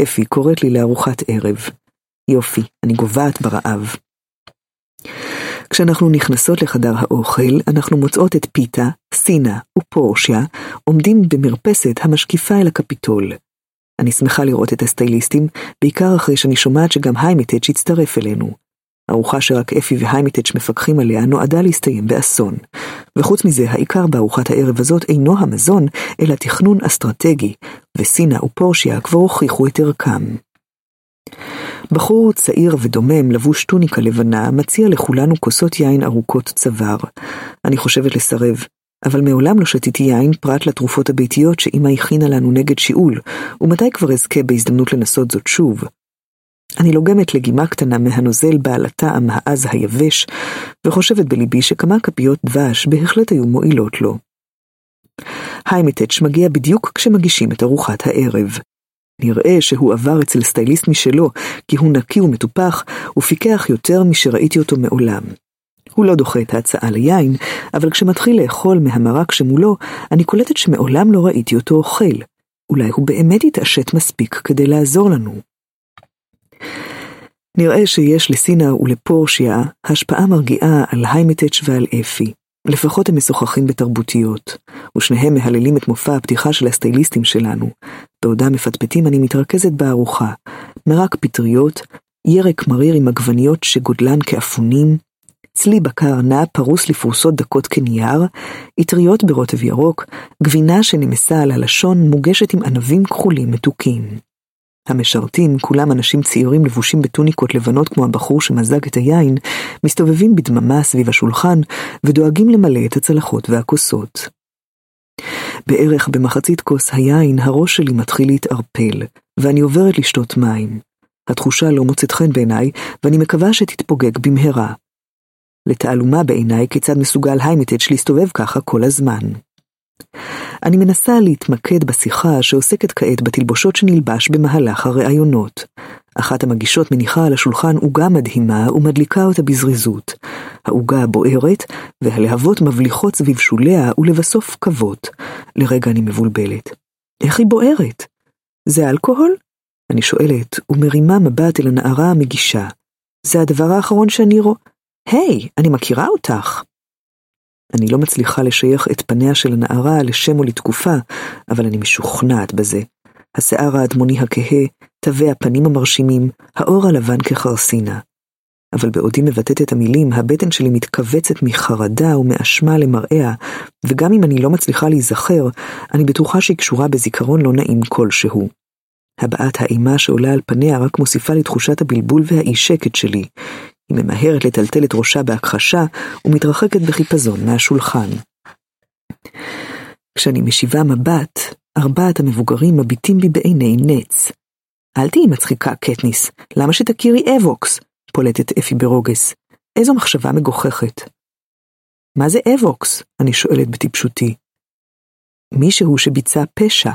אפי קוראת לי לארוחת ערב. יופי, אני גוועת ברעב. כשאנחנו נכנסות לחדר האוכל, אנחנו מוצאות את פיתה, סינה ופורשיה עומדים במרפסת המשקיפה אל הקפיטול. אני שמחה לראות את הסטייליסטים, בעיקר אחרי שאני שומעת שגם היימיטץ' הצטרף אלינו. ארוחה שרק אפי והיימיטץ' מפקחים עליה נועדה להסתיים באסון. וחוץ מזה, העיקר בארוחת הערב הזאת אינו המזון, אלא תכנון אסטרטגי, וסינה ופורשיה כבר הוכיחו את ערכם. בחור צעיר ודומם, לבוש טוניקה לבנה, מציע לכולנו כוסות יין ארוכות צוואר. אני חושבת לסרב, אבל מעולם לא שתיתי יין פרט לתרופות הביתיות שאמא הכינה לנו נגד שיעול, ומתי כבר אזכה בהזדמנות לנסות זאת שוב? אני לוגמת לגימה קטנה מהנוזל בעל הטעם העז היבש, וחושבת בליבי שכמה כפיות דבש בהחלט היו מועילות לו. היימטץ' מגיע בדיוק כשמגישים את ארוחת הערב. נראה שהוא עבר אצל סטייליסט משלו, כי הוא נקי ומטופח, ופיקח יותר משראיתי אותו מעולם. הוא לא דוחה את ההצעה ליין, אבל כשמתחיל לאכול מהמרק שמולו, אני קולטת שמעולם לא ראיתי אותו אוכל. אולי הוא באמת התעשת מספיק כדי לעזור לנו. נראה שיש לסינה ולפורשיה השפעה מרגיעה על היימטץ' ועל אפי. לפחות הם משוחחים בתרבותיות, ושניהם מהללים את מופע הפתיחה של הסטייליסטים שלנו. בעודם מפטפטים אני מתרכזת בארוחה, מרק פטריות, ירק מריר עם עגבניות שגודלן כאפונים, צלי בקר נע פרוס לפרוסות דקות כנייר, אטריות ברוטב ירוק, גבינה שנמסה על הלשון מוגשת עם ענבים כחולים מתוקים. המשרתים, כולם אנשים צעירים לבושים בטוניקות לבנות כמו הבחור שמזג את היין, מסתובבים בדממה סביב השולחן ודואגים למלא את הצלחות והכוסות. בערך במחצית כוס היין הראש שלי מתחיל להתערפל, ואני עוברת לשתות מים. התחושה לא מוצאת חן בעיניי, ואני מקווה שתתפוגג במהרה. לתעלומה בעיניי כיצד מסוגל היימיטץ' להסתובב ככה כל הזמן. אני מנסה להתמקד בשיחה שעוסקת כעת בתלבושות שנלבש במהלך הראיונות. אחת המגישות מניחה על השולחן עוגה מדהימה ומדליקה אותה בזריזות. העוגה בוערת, והלהבות מבליחות סביב שוליה ולבסוף כבות. לרגע אני מבולבלת. איך היא בוערת? זה אלכוהול? אני שואלת, ומרימה מבט אל הנערה המגישה. זה הדבר האחרון שאני רואה. היי, אני מכירה אותך. אני לא מצליחה לשייך את פניה של הנערה לשם או לתקופה, אבל אני משוכנעת בזה. השיער האדמוני הכהה, תווי הפנים המרשימים, האור הלבן כחרסינה. אבל בעודי מבטאת את המילים, הבטן שלי מתכווצת מחרדה ומאשמה למראיה, וגם אם אני לא מצליחה להיזכר, אני בטוחה שהיא קשורה בזיכרון לא נעים כלשהו. הבעת האימה שעולה על פניה רק מוסיפה לתחושת הבלבול והאי שקט שלי. היא ממהרת לטלטל את ראשה בהכחשה ומתרחקת בחיפזון מהשולחן. כשאני משיבה מבט, ארבעת המבוגרים מביטים בי בעיני נץ. אל תהיי מצחיקה, קטניס, למה שתכירי אבוקס? פולטת אפי ברוגז. איזו מחשבה מגוחכת. מה זה אבוקס? אני שואלת בטיפשותי. מישהו שביצע פשע,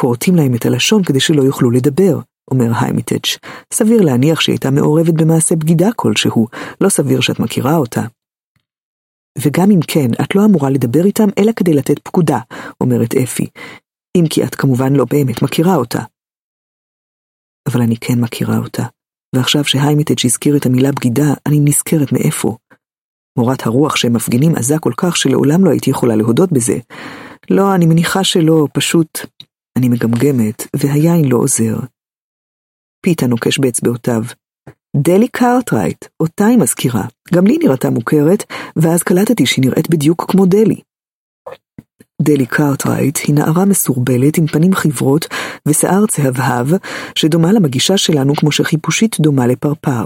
כורתים להם את הלשון כדי שלא יוכלו לדבר, אומר היימיטץ'. סביר להניח שהיא הייתה מעורבת במעשה בגידה כלשהו, לא סביר שאת מכירה אותה. וגם אם כן, את לא אמורה לדבר איתם אלא כדי לתת פקודה, אומרת אפי. אם כי את כמובן לא באמת מכירה אותה. אבל אני כן מכירה אותה, ועכשיו שהיימיטץ' הזכיר את המילה בגידה, אני נזכרת מאיפה. מורת הרוח שהם מפגינים עזה כל כך שלעולם לא הייתי יכולה להודות בזה. לא, אני מניחה שלא, פשוט... אני מגמגמת, והיין לא עוזר. פיתה נוקש באצבעותיו. דלי קארטרייט, אותה היא מזכירה. גם לי נראתה מוכרת, ואז קלטתי שהיא נראית בדיוק כמו דלי. דלי קארטרייט היא נערה מסורבלת עם פנים חיוורות ושיער צהבהב, שדומה למגישה שלנו כמו שחיפושית דומה לפרפר.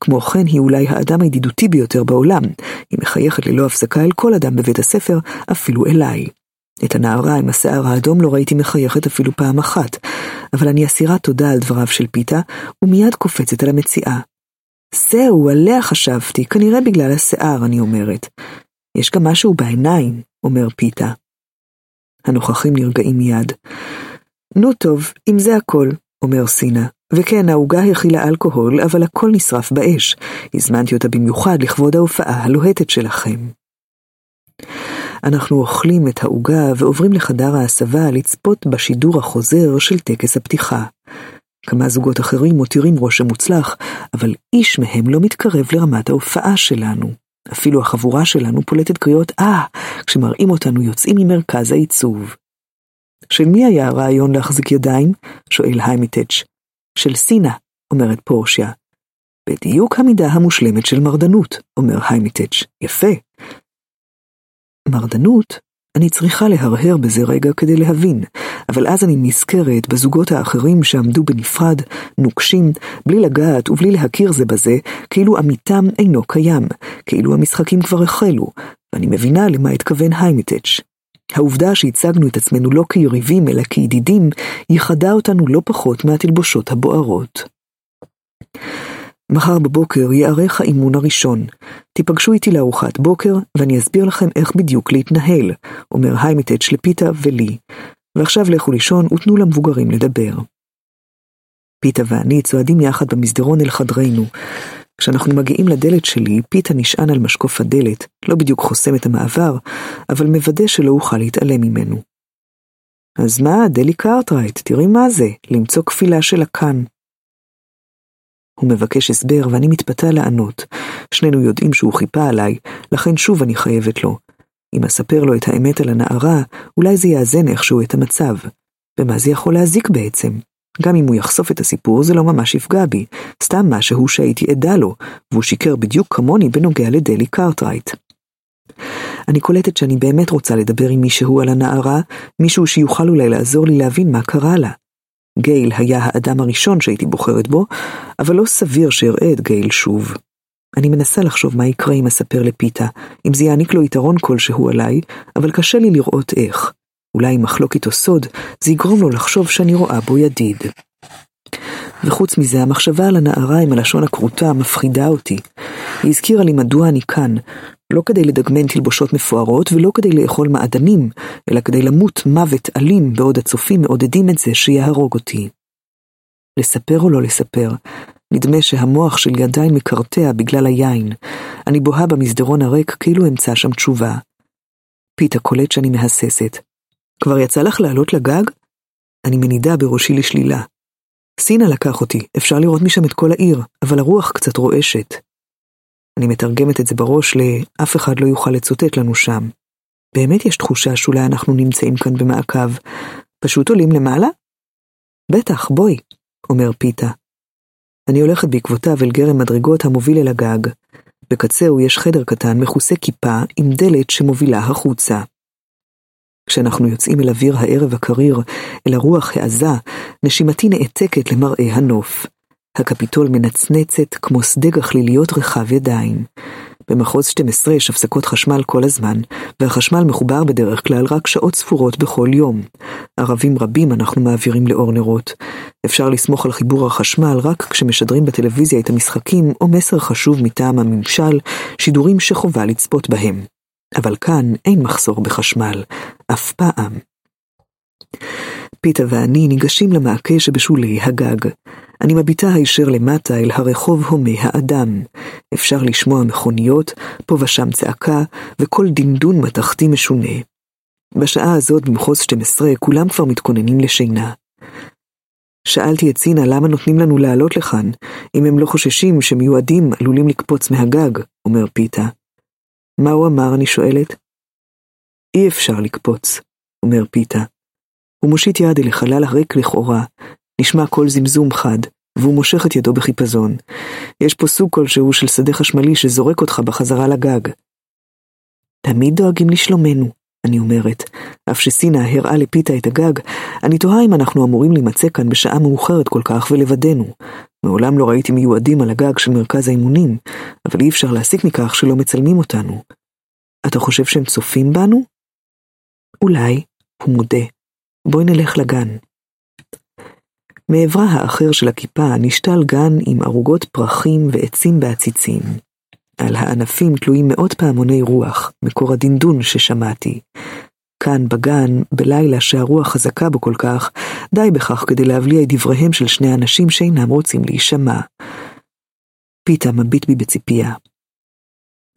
כמו כן היא אולי האדם הידידותי ביותר בעולם, היא מחייכת ללא הפסקה אל כל אדם בבית הספר, אפילו אליי. את הנערה עם השיער האדום לא ראיתי מחייכת אפילו פעם אחת, אבל אני אסירה תודה על דבריו של פיתה, ומיד קופצת על המציאה. זהו, עליה חשבתי, כנראה בגלל השיער, אני אומרת. יש גם משהו בעיניים, אומר פיתה. הנוכחים נרגעים מיד. נו טוב, אם זה הכל, אומר סינה. וכן, העוגה הכילה אלכוהול, אבל הכל נשרף באש. הזמנתי אותה במיוחד לכבוד ההופעה הלוהטת שלכם. אנחנו אוכלים את העוגה ועוברים לחדר ההסבה לצפות בשידור החוזר של טקס הפתיחה. כמה זוגות אחרים מותירים רושם מוצלח, אבל איש מהם לא מתקרב לרמת ההופעה שלנו. אפילו החבורה שלנו פולטת קריאות אה, כשמראים אותנו יוצאים ממרכז העיצוב. של מי היה הרעיון להחזיק ידיים? שואל היימיטץ'. של סינה, אומרת פורשיה. בדיוק המידה המושלמת של מרדנות, אומר היימיטץ'. יפה. מרדנות? אני צריכה להרהר בזה רגע כדי להבין, אבל אז אני נזכרת בזוגות האחרים שעמדו בנפרד, נוקשים, בלי לגעת ובלי להכיר זה בזה, כאילו עמיתם אינו קיים, כאילו המשחקים כבר החלו, ואני מבינה למה התכוון היימיטץ'. העובדה שהצגנו את עצמנו לא כיריבים אלא כידידים, ייחדה אותנו לא פחות מהתלבושות הבוערות. מחר בבוקר ייערך האימון הראשון. תיפגשו איתי לארוחת בוקר, ואני אסביר לכם איך בדיוק להתנהל, אומר היימיטץ' לפיתה ולי. ועכשיו לכו לישון ותנו למבוגרים לדבר. פיתה ואני צועדים יחד במסדרון אל חדרנו. כשאנחנו מגיעים לדלת שלי, פיתה נשען על משקוף הדלת, לא בדיוק חוסם את המעבר, אבל מוודא שלא אוכל להתעלם ממנו. אז מה, דלי קארטרייט, תראי מה זה, למצוא כפילה שלה כאן. הוא מבקש הסבר ואני מתפתה לענות. שנינו יודעים שהוא חיפה עליי, לכן שוב אני חייבת לו. אם אספר לו את האמת על הנערה, אולי זה יאזן איכשהו את המצב. ומה זה יכול להזיק בעצם? גם אם הוא יחשוף את הסיפור זה לא ממש יפגע בי, סתם משהו שהייתי עדה לו, והוא שיקר בדיוק כמוני בנוגע לדלי קארטרייט. אני קולטת שאני באמת רוצה לדבר עם מישהו על הנערה, מישהו שיוכל אולי לעזור לי להבין מה קרה לה. גייל היה האדם הראשון שהייתי בוחרת בו, אבל לא סביר שאראה את גייל שוב. אני מנסה לחשוב מה יקרה אם אספר לפיתה, אם זה יעניק לו יתרון כלשהו עליי, אבל קשה לי לראות איך. אולי אם אחלוק איתו סוד, זה יגרום לו לחשוב שאני רואה בו ידיד. וחוץ מזה, המחשבה על הנערה עם הלשון הכרותה מפחידה אותי. היא הזכירה לי מדוע אני כאן, לא כדי לדגמן תלבושות מפוארות ולא כדי לאכול מעדנים, אלא כדי למות מוות אלים בעוד הצופים מעודדים את זה שיהרוג אותי. לספר או לא לספר, נדמה שהמוח שלי עדיין מקרטע בגלל היין. אני בוהה במסדרון הריק כאילו אמצא שם תשובה. פיתה קולט שאני מהססת. כבר יצא לך לעלות לגג? אני מנידה בראשי לשלילה. סינה לקח אותי, אפשר לראות משם את כל העיר, אבל הרוח קצת רועשת. אני מתרגמת את זה בראש ל"אף אחד לא יוכל לצוטט לנו שם". באמת יש תחושה שאולי אנחנו נמצאים כאן במעקב. פשוט עולים למעלה? בטח, בואי, אומר פיתה. אני הולכת בעקבותיו אל גרם מדרגות המוביל אל הגג. בקצהו יש חדר קטן מכוסה כיפה עם דלת שמובילה החוצה. כשאנחנו יוצאים אל אוויר הערב הקריר, אל הרוח העזה, נשימתי נעתקת למראה הנוף. הקפיטול מנצנצת כמו שדה גחליליות רחב ידיים. במחוז 12 יש הפסקות חשמל כל הזמן, והחשמל מחובר בדרך כלל רק שעות ספורות בכל יום. ערבים רבים אנחנו מעבירים לאור נרות. אפשר לסמוך על חיבור החשמל רק כשמשדרים בטלוויזיה את המשחקים או מסר חשוב מטעם הממשל, שידורים שחובה לצפות בהם. אבל כאן אין מחסור בחשמל, אף פעם. פיתה ואני ניגשים למעקה שבשולי הגג. אני מביטה הישר למטה אל הרחוב הומה האדם. אפשר לשמוע מכוניות, פה ושם צעקה, וכל דינדון מתכתי משונה. בשעה הזאת במחוז 12 כולם כבר מתכוננים לשינה. שאלתי את צינה למה נותנים לנו לעלות לכאן, אם הם לא חוששים שמיועדים עלולים לקפוץ מהגג, אומר פיתה. מה הוא אמר, אני שואלת? אי אפשר לקפוץ, אומר פיתה. הוא מושיט יד אל החלל הריק לכאורה, נשמע קול זמזום חד, והוא מושך את ידו בחיפזון. יש פה סוג כלשהו של שדה חשמלי שזורק אותך בחזרה לגג. תמיד דואגים לשלומנו, אני אומרת. אף שסינה הראה לפיתה את הגג, אני תוהה אם אנחנו אמורים להימצא כאן בשעה מאוחרת כל כך ולבדנו. מעולם לא ראיתי מיועדים על הגג של מרכז האימונים, אבל אי אפשר להסיק מכך שלא מצלמים אותנו. אתה חושב שהם צופים בנו? אולי, הוא מודה. בואי נלך לגן. מעברה האחר של הכיפה נשתל גן עם ערוגות פרחים ועצים בעציצים. על הענפים תלויים מאות פעמוני רוח, מקור הדינדון ששמעתי. כאן בגן, בלילה שהרוח חזקה בו כל כך, די בכך כדי להבליע את דבריהם של שני אנשים שאינם רוצים להישמע. פיתה מביט בי בציפייה.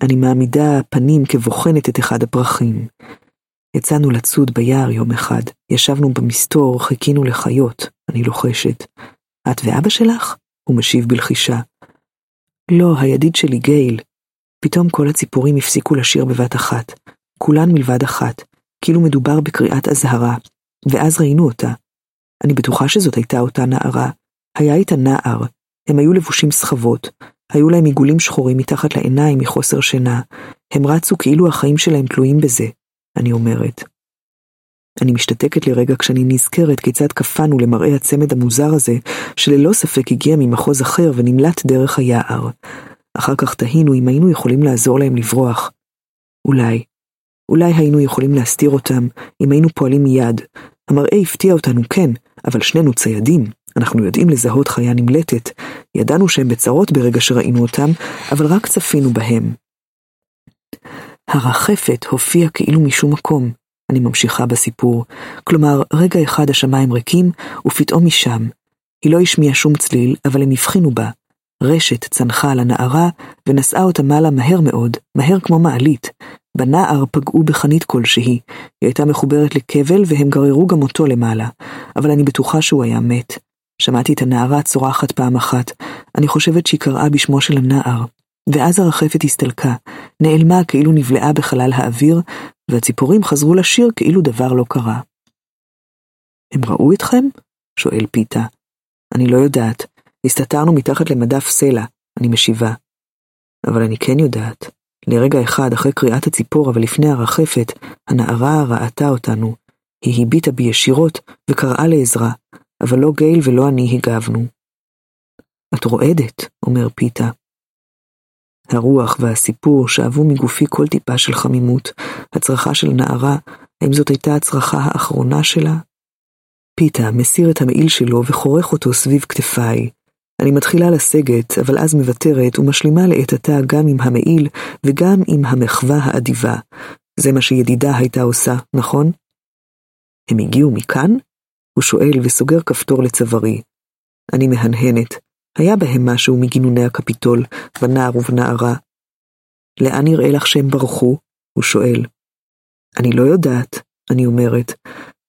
אני מעמידה פנים כבוחנת את אחד הפרחים. יצאנו לצוד ביער יום אחד, ישבנו במסתור, חיכינו לחיות, אני לוחשת. את ואבא שלך? הוא משיב בלחישה. לא, הידיד שלי גייל. פתאום כל הציפורים הפסיקו לשיר בבת אחת, כולן מלבד אחת, כאילו מדובר בקריאת אזהרה, ואז ראינו אותה. אני בטוחה שזאת הייתה אותה נערה. היה איתה נער, הם היו לבושים סחבות, היו להם עיגולים שחורים מתחת לעיניים מחוסר שינה, הם רצו כאילו החיים שלהם תלויים בזה, אני אומרת. אני משתתקת לרגע כשאני נזכרת כיצד קפאנו למראה הצמד המוזר הזה, שללא ספק הגיע ממחוז אחר ונמלט דרך היער. אחר כך תהינו אם היינו יכולים לעזור להם לברוח. אולי. אולי היינו יכולים להסתיר אותם, אם היינו פועלים מיד. המראה הפתיע אותנו, כן, אבל שנינו ציידים. אנחנו יודעים לזהות חיה נמלטת. ידענו שהם בצרות ברגע שראינו אותם, אבל רק צפינו בהם. הרחפת הופיעה כאילו משום מקום. אני ממשיכה בסיפור. כלומר, רגע אחד השמיים ריקים, ופתאום משם. היא לא השמיעה שום צליל, אבל הם הבחינו בה. רשת צנחה על הנערה, ונשאה אותה מעלה מהר מאוד, מהר כמו מעלית. בנער פגעו בחנית כלשהי, היא הייתה מחוברת לכבל והם גררו גם אותו למעלה, אבל אני בטוחה שהוא היה מת. שמעתי את הנערה צורחת פעם אחת, אני חושבת שהיא קראה בשמו של הנער. ואז הרחפת הסתלקה, נעלמה כאילו נבלעה בחלל האוויר, והציפורים חזרו לשיר כאילו דבר לא קרה. הם ראו אתכם? שואל פיתה. אני לא יודעת, הסתתרנו מתחת למדף סלע, אני משיבה. אבל אני כן יודעת. לרגע אחד אחרי קריאת הציפור, אבל לפני הרחפת, הנערה ראתה אותנו. היא הביטה בי ישירות וקראה לעזרה, אבל לא גייל ולא אני הגבנו. את רועדת, אומר פיתה. הרוח והסיפור שאבו מגופי כל טיפה של חמימות, הצרחה של נערה, האם זאת הייתה הצרחה האחרונה שלה? פיתה מסיר את המעיל שלו וחורך אותו סביב כתפיי. אני מתחילה לסגת, אבל אז מוותרת ומשלימה לעת עתה גם עם המעיל וגם עם המחווה האדיבה. זה מה שידידה הייתה עושה, נכון? הם הגיעו מכאן? הוא שואל וסוגר כפתור לצווארי. אני מהנהנת. היה בהם משהו מגינוני הקפיטול, בנער ובנערה. לאן נראה לך שהם ברחו? הוא שואל. אני לא יודעת, אני אומרת.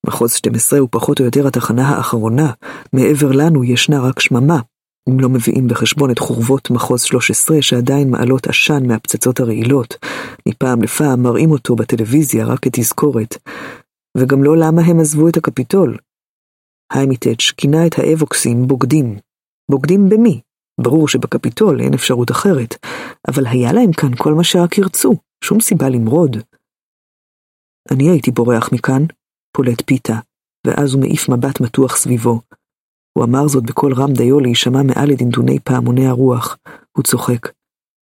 מחוז 12 הוא פחות או יותר התחנה האחרונה, מעבר לנו ישנה רק שממה, אם לא מביאים בחשבון את חורבות מחוז 13 שעדיין מעלות עשן מהפצצות הרעילות. מפעם לפעם מראים אותו בטלוויזיה רק כתזכורת. וגם לא למה הם עזבו את הקפיטול. היימיטץ' כינה את האבוקסים בוגדים. בוגדים במי? ברור שבקפיטול אין אפשרות אחרת, אבל היה להם כאן כל מה שרק ירצו, שום סיבה למרוד. אני הייתי בורח מכאן, פולט פיתה, ואז הוא מעיף מבט מתוח סביבו. הוא אמר זאת בקול רם דיו להישמע מעל לדנדוני פעמוני הרוח. הוא צוחק.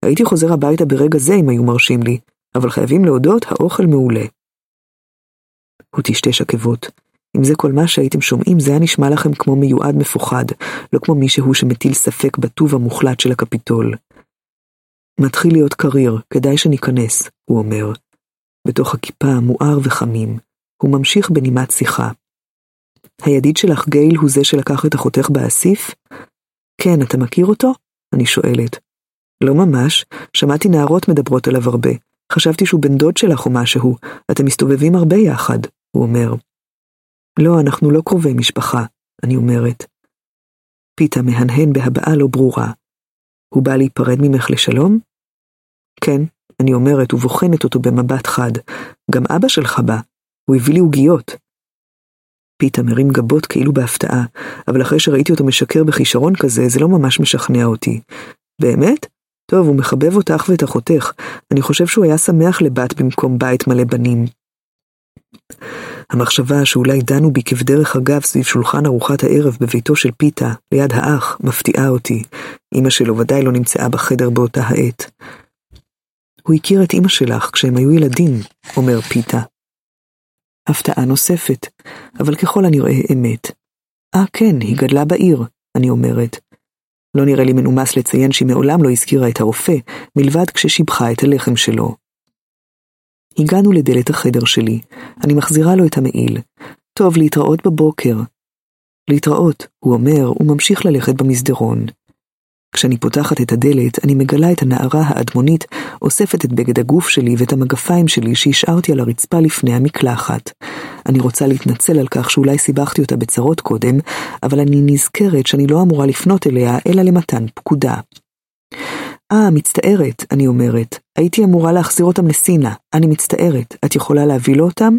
הייתי חוזר הביתה ברגע זה אם היו מרשים לי, אבל חייבים להודות, האוכל מעולה. הוא טשטש עקבות. אם זה כל מה שהייתם שומעים, זה היה נשמע לכם כמו מיועד מפוחד, לא כמו מישהו שמטיל ספק בטוב המוחלט של הקפיטול. מתחיל להיות קריר, כדאי שניכנס, הוא אומר. בתוך הכיפה מואר וחמים. הוא ממשיך בנימת שיחה. הידיד שלך גייל הוא זה שלקח את אחותך באסיף? כן, אתה מכיר אותו? אני שואלת. לא ממש, שמעתי נערות מדברות עליו הרבה. חשבתי שהוא בן דוד שלך או משהו, אתם מסתובבים הרבה יחד, הוא אומר. לא, אנחנו לא קרובי משפחה, אני אומרת. פיתה מהנהן בהבעה לא ברורה. הוא בא להיפרד ממך לשלום? כן, אני אומרת ובוחנת אותו במבט חד. גם אבא שלך בא, הוא הביא לי עוגיות. פיתה מרים גבות כאילו בהפתעה, אבל אחרי שראיתי אותו משקר בכישרון כזה, זה לא ממש משכנע אותי. באמת? טוב, הוא מחבב אותך ואת אחותך. אני חושב שהוא היה שמח לבת במקום בית מלא בנים. המחשבה שאולי דנו בי כבדרך אגב סביב שולחן ארוחת הערב בביתו של פיתה, ליד האח, מפתיעה אותי. אמא שלו ודאי לא נמצאה בחדר באותה העת. הוא הכיר את אמא שלך כשהם היו ילדים, אומר פיתה. הפתעה נוספת, אבל ככל הנראה אמת. אה כן, היא גדלה בעיר, אני אומרת. לא נראה לי מנומס לציין שהיא מעולם לא הזכירה את הרופא, מלבד כששיבחה את הלחם שלו. הגענו לדלת החדר שלי, אני מחזירה לו את המעיל. טוב, להתראות בבוקר. להתראות, הוא אומר, וממשיך ללכת במסדרון. כשאני פותחת את הדלת, אני מגלה את הנערה האדמונית אוספת את בגד הגוף שלי ואת המגפיים שלי שהשארתי על הרצפה לפני המקלחת. אני רוצה להתנצל על כך שאולי סיבכתי אותה בצרות קודם, אבל אני נזכרת שאני לא אמורה לפנות אליה אלא למתן פקודה. אה, מצטערת, אני אומרת. הייתי אמורה להחזיר אותם לסינה. אני מצטערת. את יכולה להביא לו אותם?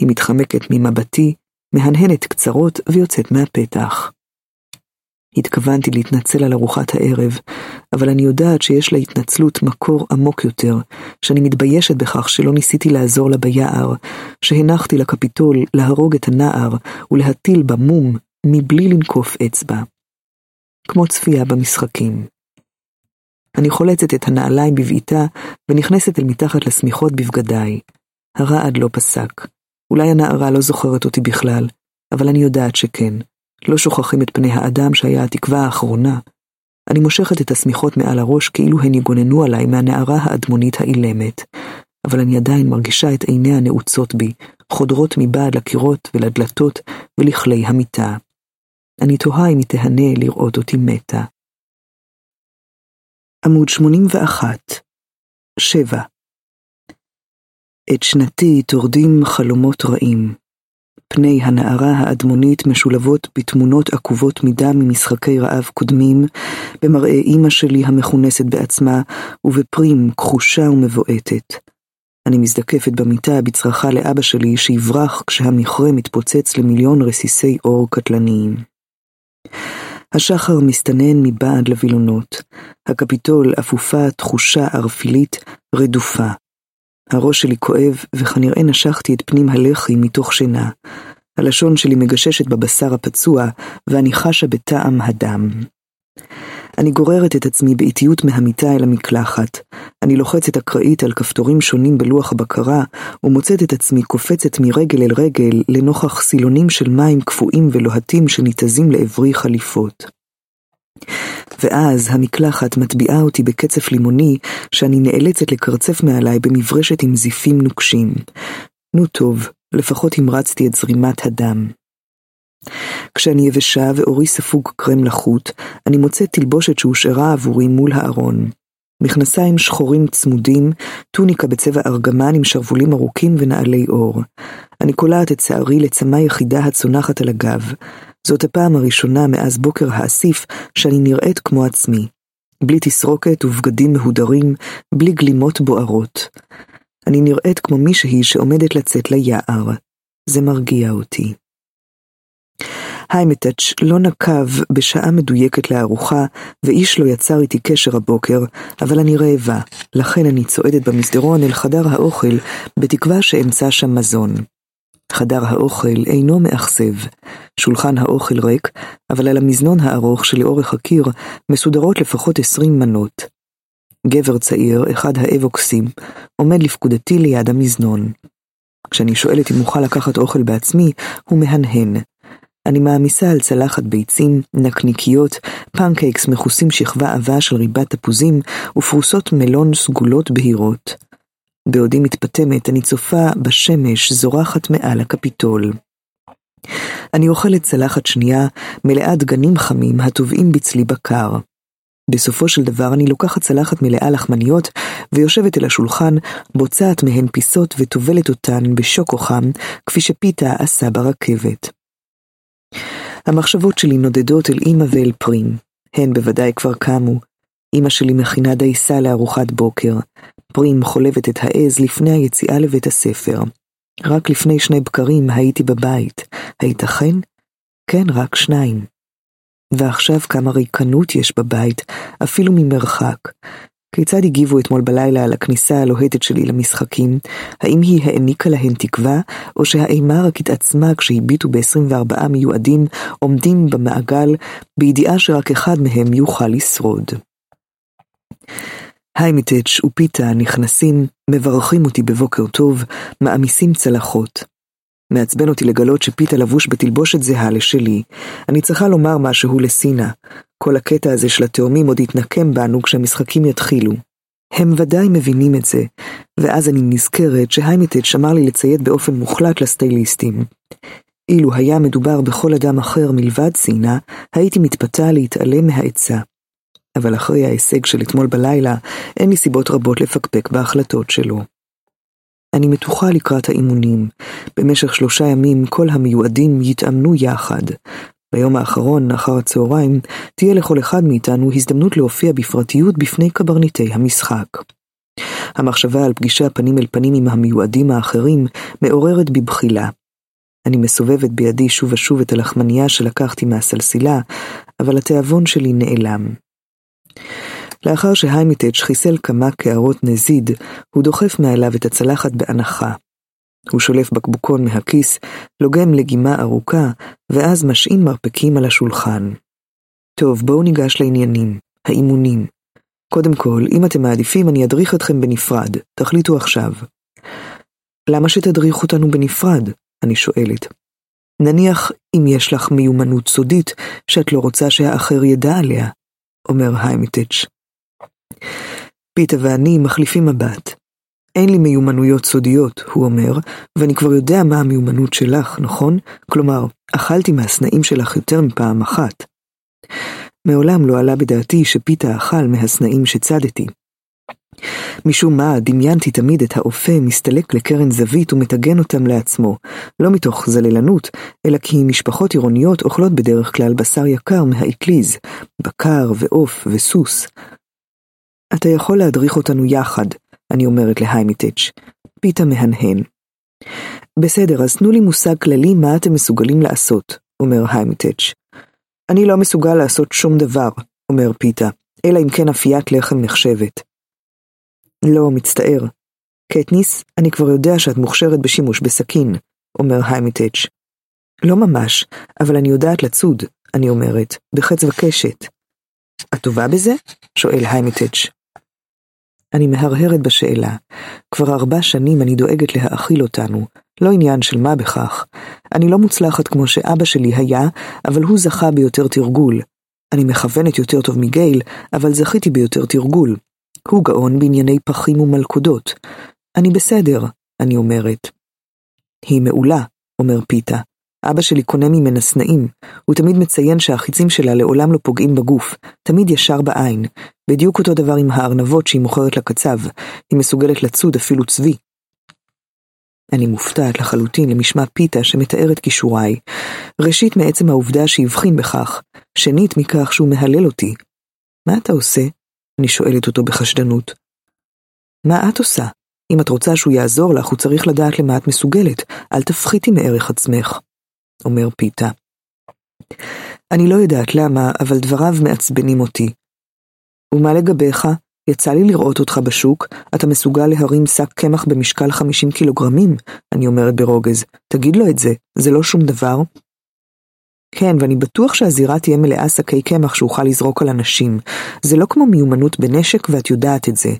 היא מתחמקת ממבטי, מהנהנת קצרות ויוצאת מהפתח. התכוונתי להתנצל על ארוחת הערב, אבל אני יודעת שיש להתנצלות מקור עמוק יותר, שאני מתביישת בכך שלא ניסיתי לעזור לה ביער, שהנחתי לקפיטול להרוג את הנער ולהטיל בה מום מבלי לנקוף אצבע. כמו צפייה במשחקים. אני חולצת את הנעליים בבעיטה ונכנסת אל מתחת לשמיכות בבגדיי. הרעד לא פסק. אולי הנערה לא זוכרת אותי בכלל, אבל אני יודעת שכן. לא שוכחים את פני האדם שהיה התקווה האחרונה. אני מושכת את השמיכות מעל הראש כאילו הן יגוננו עליי מהנערה האדמונית האילמת, אבל אני עדיין מרגישה את עיניה נעוצות בי, חודרות מבעד לקירות ולדלתות ולכלי המיטה. אני תוהה אם היא תהנה לראות אותי מתה. עמוד 81 7 את שנתי טורדים חלומות רעים. פני הנערה האדמונית משולבות בתמונות עקובות מדם ממשחקי רעב קודמים, במראה אמא שלי המכונסת בעצמה, ובפרים כחושה ומבועטת. אני מזדקפת במיטה בצרחה לאבא שלי שיברח כשהמכרה מתפוצץ למיליון רסיסי אור קטלניים. השחר מסתנן מבעד לווילונות, הקפיטול אפופה תחושה ערפילית רדופה. הראש שלי כואב, וכנראה נשכתי את פנים הלחי מתוך שינה. הלשון שלי מגששת בבשר הפצוע, ואני חשה בטעם הדם. אני גוררת את עצמי באיטיות מהמיטה אל המקלחת. אני לוחצת אקראית על כפתורים שונים בלוח הבקרה, ומוצאת את עצמי קופצת מרגל אל רגל לנוכח סילונים של מים קפואים ולוהטים שניתזים לעברי חליפות. ואז המקלחת מטביעה אותי בקצף לימוני, שאני נאלצת לקרצף מעליי במברשת עם זיפים נוקשים. נו טוב, לפחות המרצתי את זרימת הדם. כשאני יבשה ואורי ספוג קרם לחוט, אני מוצאת תלבושת שהושארה עבורי מול הארון. מכנסיים שחורים צמודים, טוניקה בצבע ארגמן עם שרוולים ארוכים ונעלי אור. אני קולעת את שערי לצמא יחידה הצונחת על הגב. זאת הפעם הראשונה מאז בוקר האסיף שאני נראית כמו עצמי. בלי תסרוקת ובגדים מהודרים, בלי גלימות בוערות. אני נראית כמו מישהי שעומדת לצאת ליער. זה מרגיע אותי. היימטאץ' לא נקב בשעה מדויקת לארוחה, ואיש לא יצר איתי קשר הבוקר, אבל אני רעבה, לכן אני צועדת במסדרון אל חדר האוכל, בתקווה שאמצא שם מזון. חדר האוכל אינו מאכזב. שולחן האוכל ריק, אבל על המזנון הארוך שלאורך הקיר מסודרות לפחות עשרים מנות. גבר צעיר, אחד האבוקסים, עומד לפקודתי ליד המזנון. כשאני שואלת אם אוכל לקחת אוכל בעצמי, הוא מהנהן. אני מעמיסה על צלחת ביצים, נקניקיות, פנקייקס מכוסים שכבה עבה של ריבת תפוזים ופרוסות מלון סגולות בהירות. בעודי מתפטמת אני צופה בשמש זורחת מעל הקפיטול. אני אוכלת צלחת שנייה מלאה דגנים חמים הטובעים בצלי בקר. בסופו של דבר אני לוקחת צלחת מלאה לחמניות ויושבת אל השולחן, בוצעת מהן פיסות וטובלת אותן בשוקו חם, כפי שפיתה עשה ברכבת. המחשבות שלי נודדות אל אמא ואל פרים. הן בוודאי כבר קמו. אמא שלי מכינה דייסה לארוחת בוקר. פרים חולבת את העז לפני היציאה לבית הספר. רק לפני שני בקרים הייתי בבית. הייתכן? כן, רק שניים. ועכשיו כמה ריקנות יש בבית, אפילו ממרחק. כיצד הגיבו אתמול בלילה על הכניסה הלוהטת שלי למשחקים? האם היא העניקה להן תקווה, או שהאימה רק התעצמה כשהביטו ב-24 מיועדים עומדים במעגל, בידיעה שרק אחד מהם יוכל לשרוד? היימיטץ' ופיתה נכנסים, מברכים אותי בבוקר טוב, מעמיסים צלחות. מעצבן אותי לגלות שפיתה לבוש בתלבושת זהה לשלי. אני צריכה לומר משהו לסינה. כל הקטע הזה של התאומים עוד יתנקם בנו כשהמשחקים יתחילו. הם ודאי מבינים את זה, ואז אני נזכרת שהיימיטד אמר לי לציית באופן מוחלט לסטייליסטים. אילו היה מדובר בכל אדם אחר מלבד סינה, הייתי מתפתה להתעלם מהעצה. אבל אחרי ההישג של אתמול בלילה, אין לי סיבות רבות לפקפק בהחלטות שלו. אני מתוחה לקראת האימונים. במשך שלושה ימים כל המיועדים יתאמנו יחד. ביום האחרון, אחר הצהריים, תהיה לכל אחד מאיתנו הזדמנות להופיע בפרטיות בפני קברניטי המשחק. המחשבה על פגישה פנים אל פנים עם המיועדים האחרים מעוררת בי בחילה. אני מסובבת בידי שוב ושוב את הלחמנייה שלקחתי מהסלסילה, אבל התיאבון שלי נעלם. לאחר שהיימיטג' חיסל כמה קערות נזיד, הוא דוחף מעליו את הצלחת באנחה. הוא שולף בקבוקון מהכיס, לוגם לגימה ארוכה, ואז משעים מרפקים על השולחן. טוב, בואו ניגש לעניינים, האימונים. קודם כל, אם אתם מעדיפים, אני אדריך אתכם בנפרד, תחליטו עכשיו. למה שתדריך אותנו בנפרד? אני שואלת. נניח אם יש לך מיומנות סודית שאת לא רוצה שהאחר ידע עליה, אומר היימיטץ'. פיתה ואני מחליפים מבט. אין לי מיומנויות סודיות, הוא אומר, ואני כבר יודע מה המיומנות שלך, נכון? כלומר, אכלתי מהסנאים שלך יותר מפעם אחת. מעולם לא עלה בדעתי שפיתה אכל מהסנאים שצדתי. משום מה, דמיינתי תמיד את האופה מסתלק לקרן זווית ומטגן אותם לעצמו, לא מתוך זללנות, אלא כי משפחות עירוניות אוכלות בדרך כלל בשר יקר מהאטליז, בקר ועוף וסוס. אתה יכול להדריך אותנו יחד, אני אומרת להיימיטץ'. פיתה מהנהן. בסדר, אז תנו לי מושג כללי מה אתם מסוגלים לעשות, אומר היימיטץ'. אני לא מסוגל לעשות שום דבר, אומר פיתה, אלא אם כן אפיית לחם נחשבת. לא, מצטער. קטניס, אני כבר יודע שאת מוכשרת בשימוש בסכין, אומר היימיטץ'. לא ממש, אבל אני יודעת לצוד, אני אומרת, בחץ וקשת. את טובה בזה? שואל היימיטץ'. אני מהרהרת בשאלה. כבר ארבע שנים אני דואגת להאכיל אותנו, לא עניין של מה בכך. אני לא מוצלחת כמו שאבא שלי היה, אבל הוא זכה ביותר תרגול. אני מכוונת יותר טוב מגייל, אבל זכיתי ביותר תרגול. הוא גאון בענייני פחים ומלכודות. אני בסדר, אני אומרת. היא מעולה, אומר פיתה. אבא שלי קונה ממנה סנאים. הוא תמיד מציין שהחיצים שלה לעולם לא פוגעים בגוף, תמיד ישר בעין. בדיוק אותו דבר עם הארנבות שהיא מוכרת לקצב. היא מסוגלת לצוד אפילו צבי. אני מופתעת לחלוטין למשמע פיתה שמתאר את כישוריי. ראשית מעצם העובדה שהבחין בכך, שנית מכך שהוא מהלל אותי. מה אתה עושה? אני שואלת אותו בחשדנות. מה את עושה? אם את רוצה שהוא יעזור לך, הוא צריך לדעת למה את מסוגלת. אל תפחיתי מערך עצמך, אומר פיתה. אני לא יודעת למה, אבל דבריו מעצבנים אותי. ומה לגביך? יצא לי לראות אותך בשוק, אתה מסוגל להרים שק קמח במשקל 50 קילוגרמים? אני אומרת ברוגז. תגיד לו את זה, זה לא שום דבר. כן, ואני בטוח שהזירה תהיה מלאה שקי קמח שאוכל לזרוק על אנשים. זה לא כמו מיומנות בנשק ואת יודעת את זה.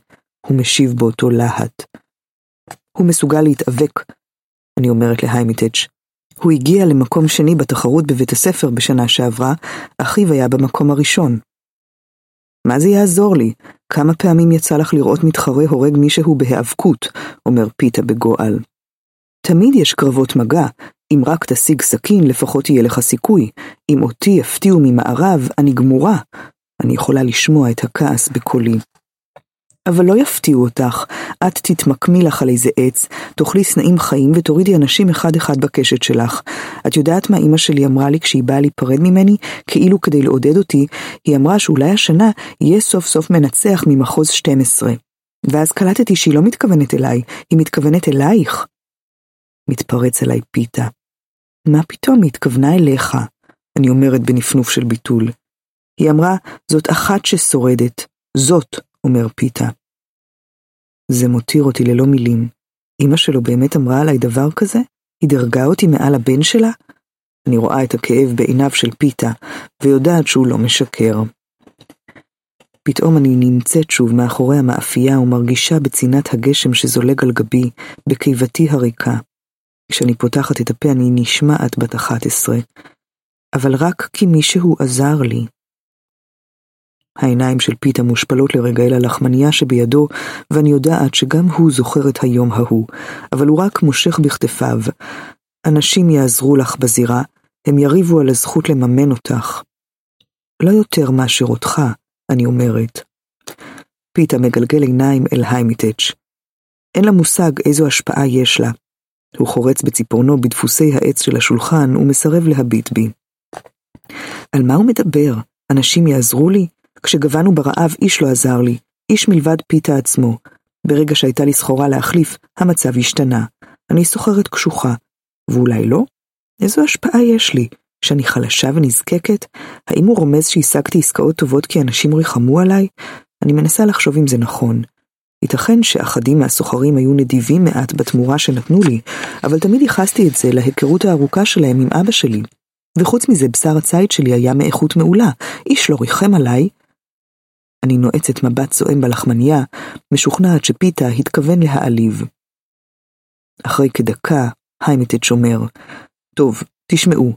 הוא משיב באותו להט. הוא מסוגל להתאבק, אני אומרת להיימיטג'. הוא הגיע למקום שני בתחרות בבית הספר בשנה שעברה, אחיו היה במקום הראשון. מה זה יעזור לי? כמה פעמים יצא לך לראות מתחרה הורג מישהו בהיאבקות, אומר פיתה בגועל. תמיד יש קרבות מגע, אם רק תשיג סכין לפחות יהיה לך סיכוי. אם אותי יפתיעו ממערב, אני גמורה. אני יכולה לשמוע את הכעס בקולי. אבל לא יפתיעו אותך, את תתמקמי לך על איזה עץ, תאכלי סנאים חיים ותורידי אנשים אחד-אחד בקשת שלך. את יודעת מה אמא שלי אמרה לי כשהיא באה להיפרד ממני? כאילו כדי לעודד אותי, היא אמרה שאולי השנה יהיה סוף סוף מנצח ממחוז 12. ואז קלטתי שהיא לא מתכוונת אליי, היא מתכוונת אלייך. מתפרץ אליי פיתה. מה פתאום, היא התכוונה אליך, אני אומרת בנפנוף של ביטול. היא אמרה, זאת אחת ששורדת, זאת, אומר פיתה. זה מותיר אותי ללא מילים. אמא שלו באמת אמרה עליי דבר כזה? היא דרגה אותי מעל הבן שלה? אני רואה את הכאב בעיניו של פיתה, ויודעת שהוא לא משקר. פתאום אני נמצאת שוב מאחורי המאפייה ומרגישה בצינת הגשם שזולג על גבי, בקיבתי הריקה. כשאני פותחת את הפה אני נשמעת בת 11, אבל רק כי מישהו עזר לי. העיניים של פיתה מושפלות לרגע אל הלחמנייה שבידו, ואני יודעת שגם הוא זוכר את היום ההוא, אבל הוא רק מושך בכתפיו. אנשים יעזרו לך בזירה, הם יריבו על הזכות לממן אותך. לא יותר מאשר אותך, אני אומרת. פיתה מגלגל עיניים אל היימיטץ'. אין לה מושג איזו השפעה יש לה. הוא חורץ בציפורנו בדפוסי העץ של השולחן ומסרב להביט בי. על מה הוא מדבר? אנשים יעזרו לי? כשגבנו ברעב איש לא עזר לי, איש מלבד פיתה עצמו. ברגע שהייתה לי סחורה להחליף, המצב השתנה. אני סוחרת קשוחה. ואולי לא? איזו השפעה יש לי? שאני חלשה ונזקקת? האם הוא רומז שהשגתי עסקאות טובות כי אנשים ריחמו עליי? אני מנסה לחשוב אם זה נכון. ייתכן שאחדים מהסוחרים היו נדיבים מעט בתמורה שנתנו לי, אבל תמיד ייחסתי את זה להיכרות הארוכה שלהם עם אבא שלי. וחוץ מזה, בשר הציד שלי היה מאיכות מעולה, איש לא ריחם עליי. אני נועצת מבט זועם בלחמניה, משוכנעת שפיתה התכוון להעליב. אחרי כדקה, היימטד שומר, טוב, תשמעו,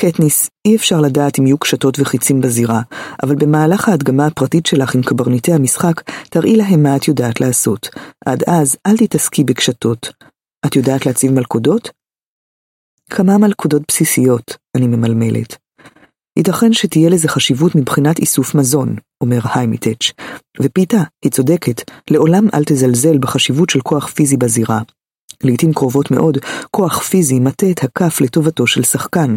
קטניס, אי אפשר לדעת אם יהיו קשתות וחיצים בזירה, אבל במהלך ההדגמה הפרטית שלך עם קברניטי המשחק, תראי להם מה את יודעת לעשות. עד אז, אל תתעסקי בקשתות. את יודעת להציב מלכודות? כמה מלכודות בסיסיות, אני ממלמלת. ייתכן שתהיה לזה חשיבות מבחינת איסוף מזון, אומר היימיטץ', ופיתה, היא צודקת, לעולם אל תזלזל בחשיבות של כוח פיזי בזירה. לעתים קרובות מאוד, כוח פיזי מטה את הכף לטובתו של שחקן.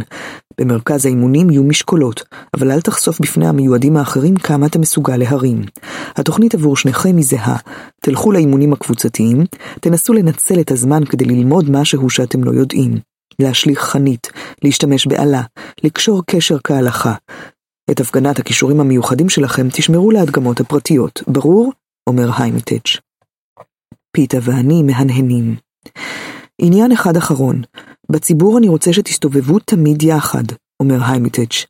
במרכז האימונים יהיו משקולות, אבל אל תחשוף בפני המיועדים האחרים כמה אתה מסוגל להרים. התוכנית עבור שניכם היא זהה. תלכו לאימונים הקבוצתיים, תנסו לנצל את הזמן כדי ללמוד משהו שאתם לא יודעים. להשליך חנית, להשתמש באלה, לקשור קשר כהלכה. את הפגנת הכישורים המיוחדים שלכם תשמרו להדגמות הפרטיות, ברור? אומר היימיטץ'. פיתה ואני מהנהנים. עניין אחד אחרון, בציבור אני רוצה שתסתובבו תמיד יחד, אומר היימיטץ'.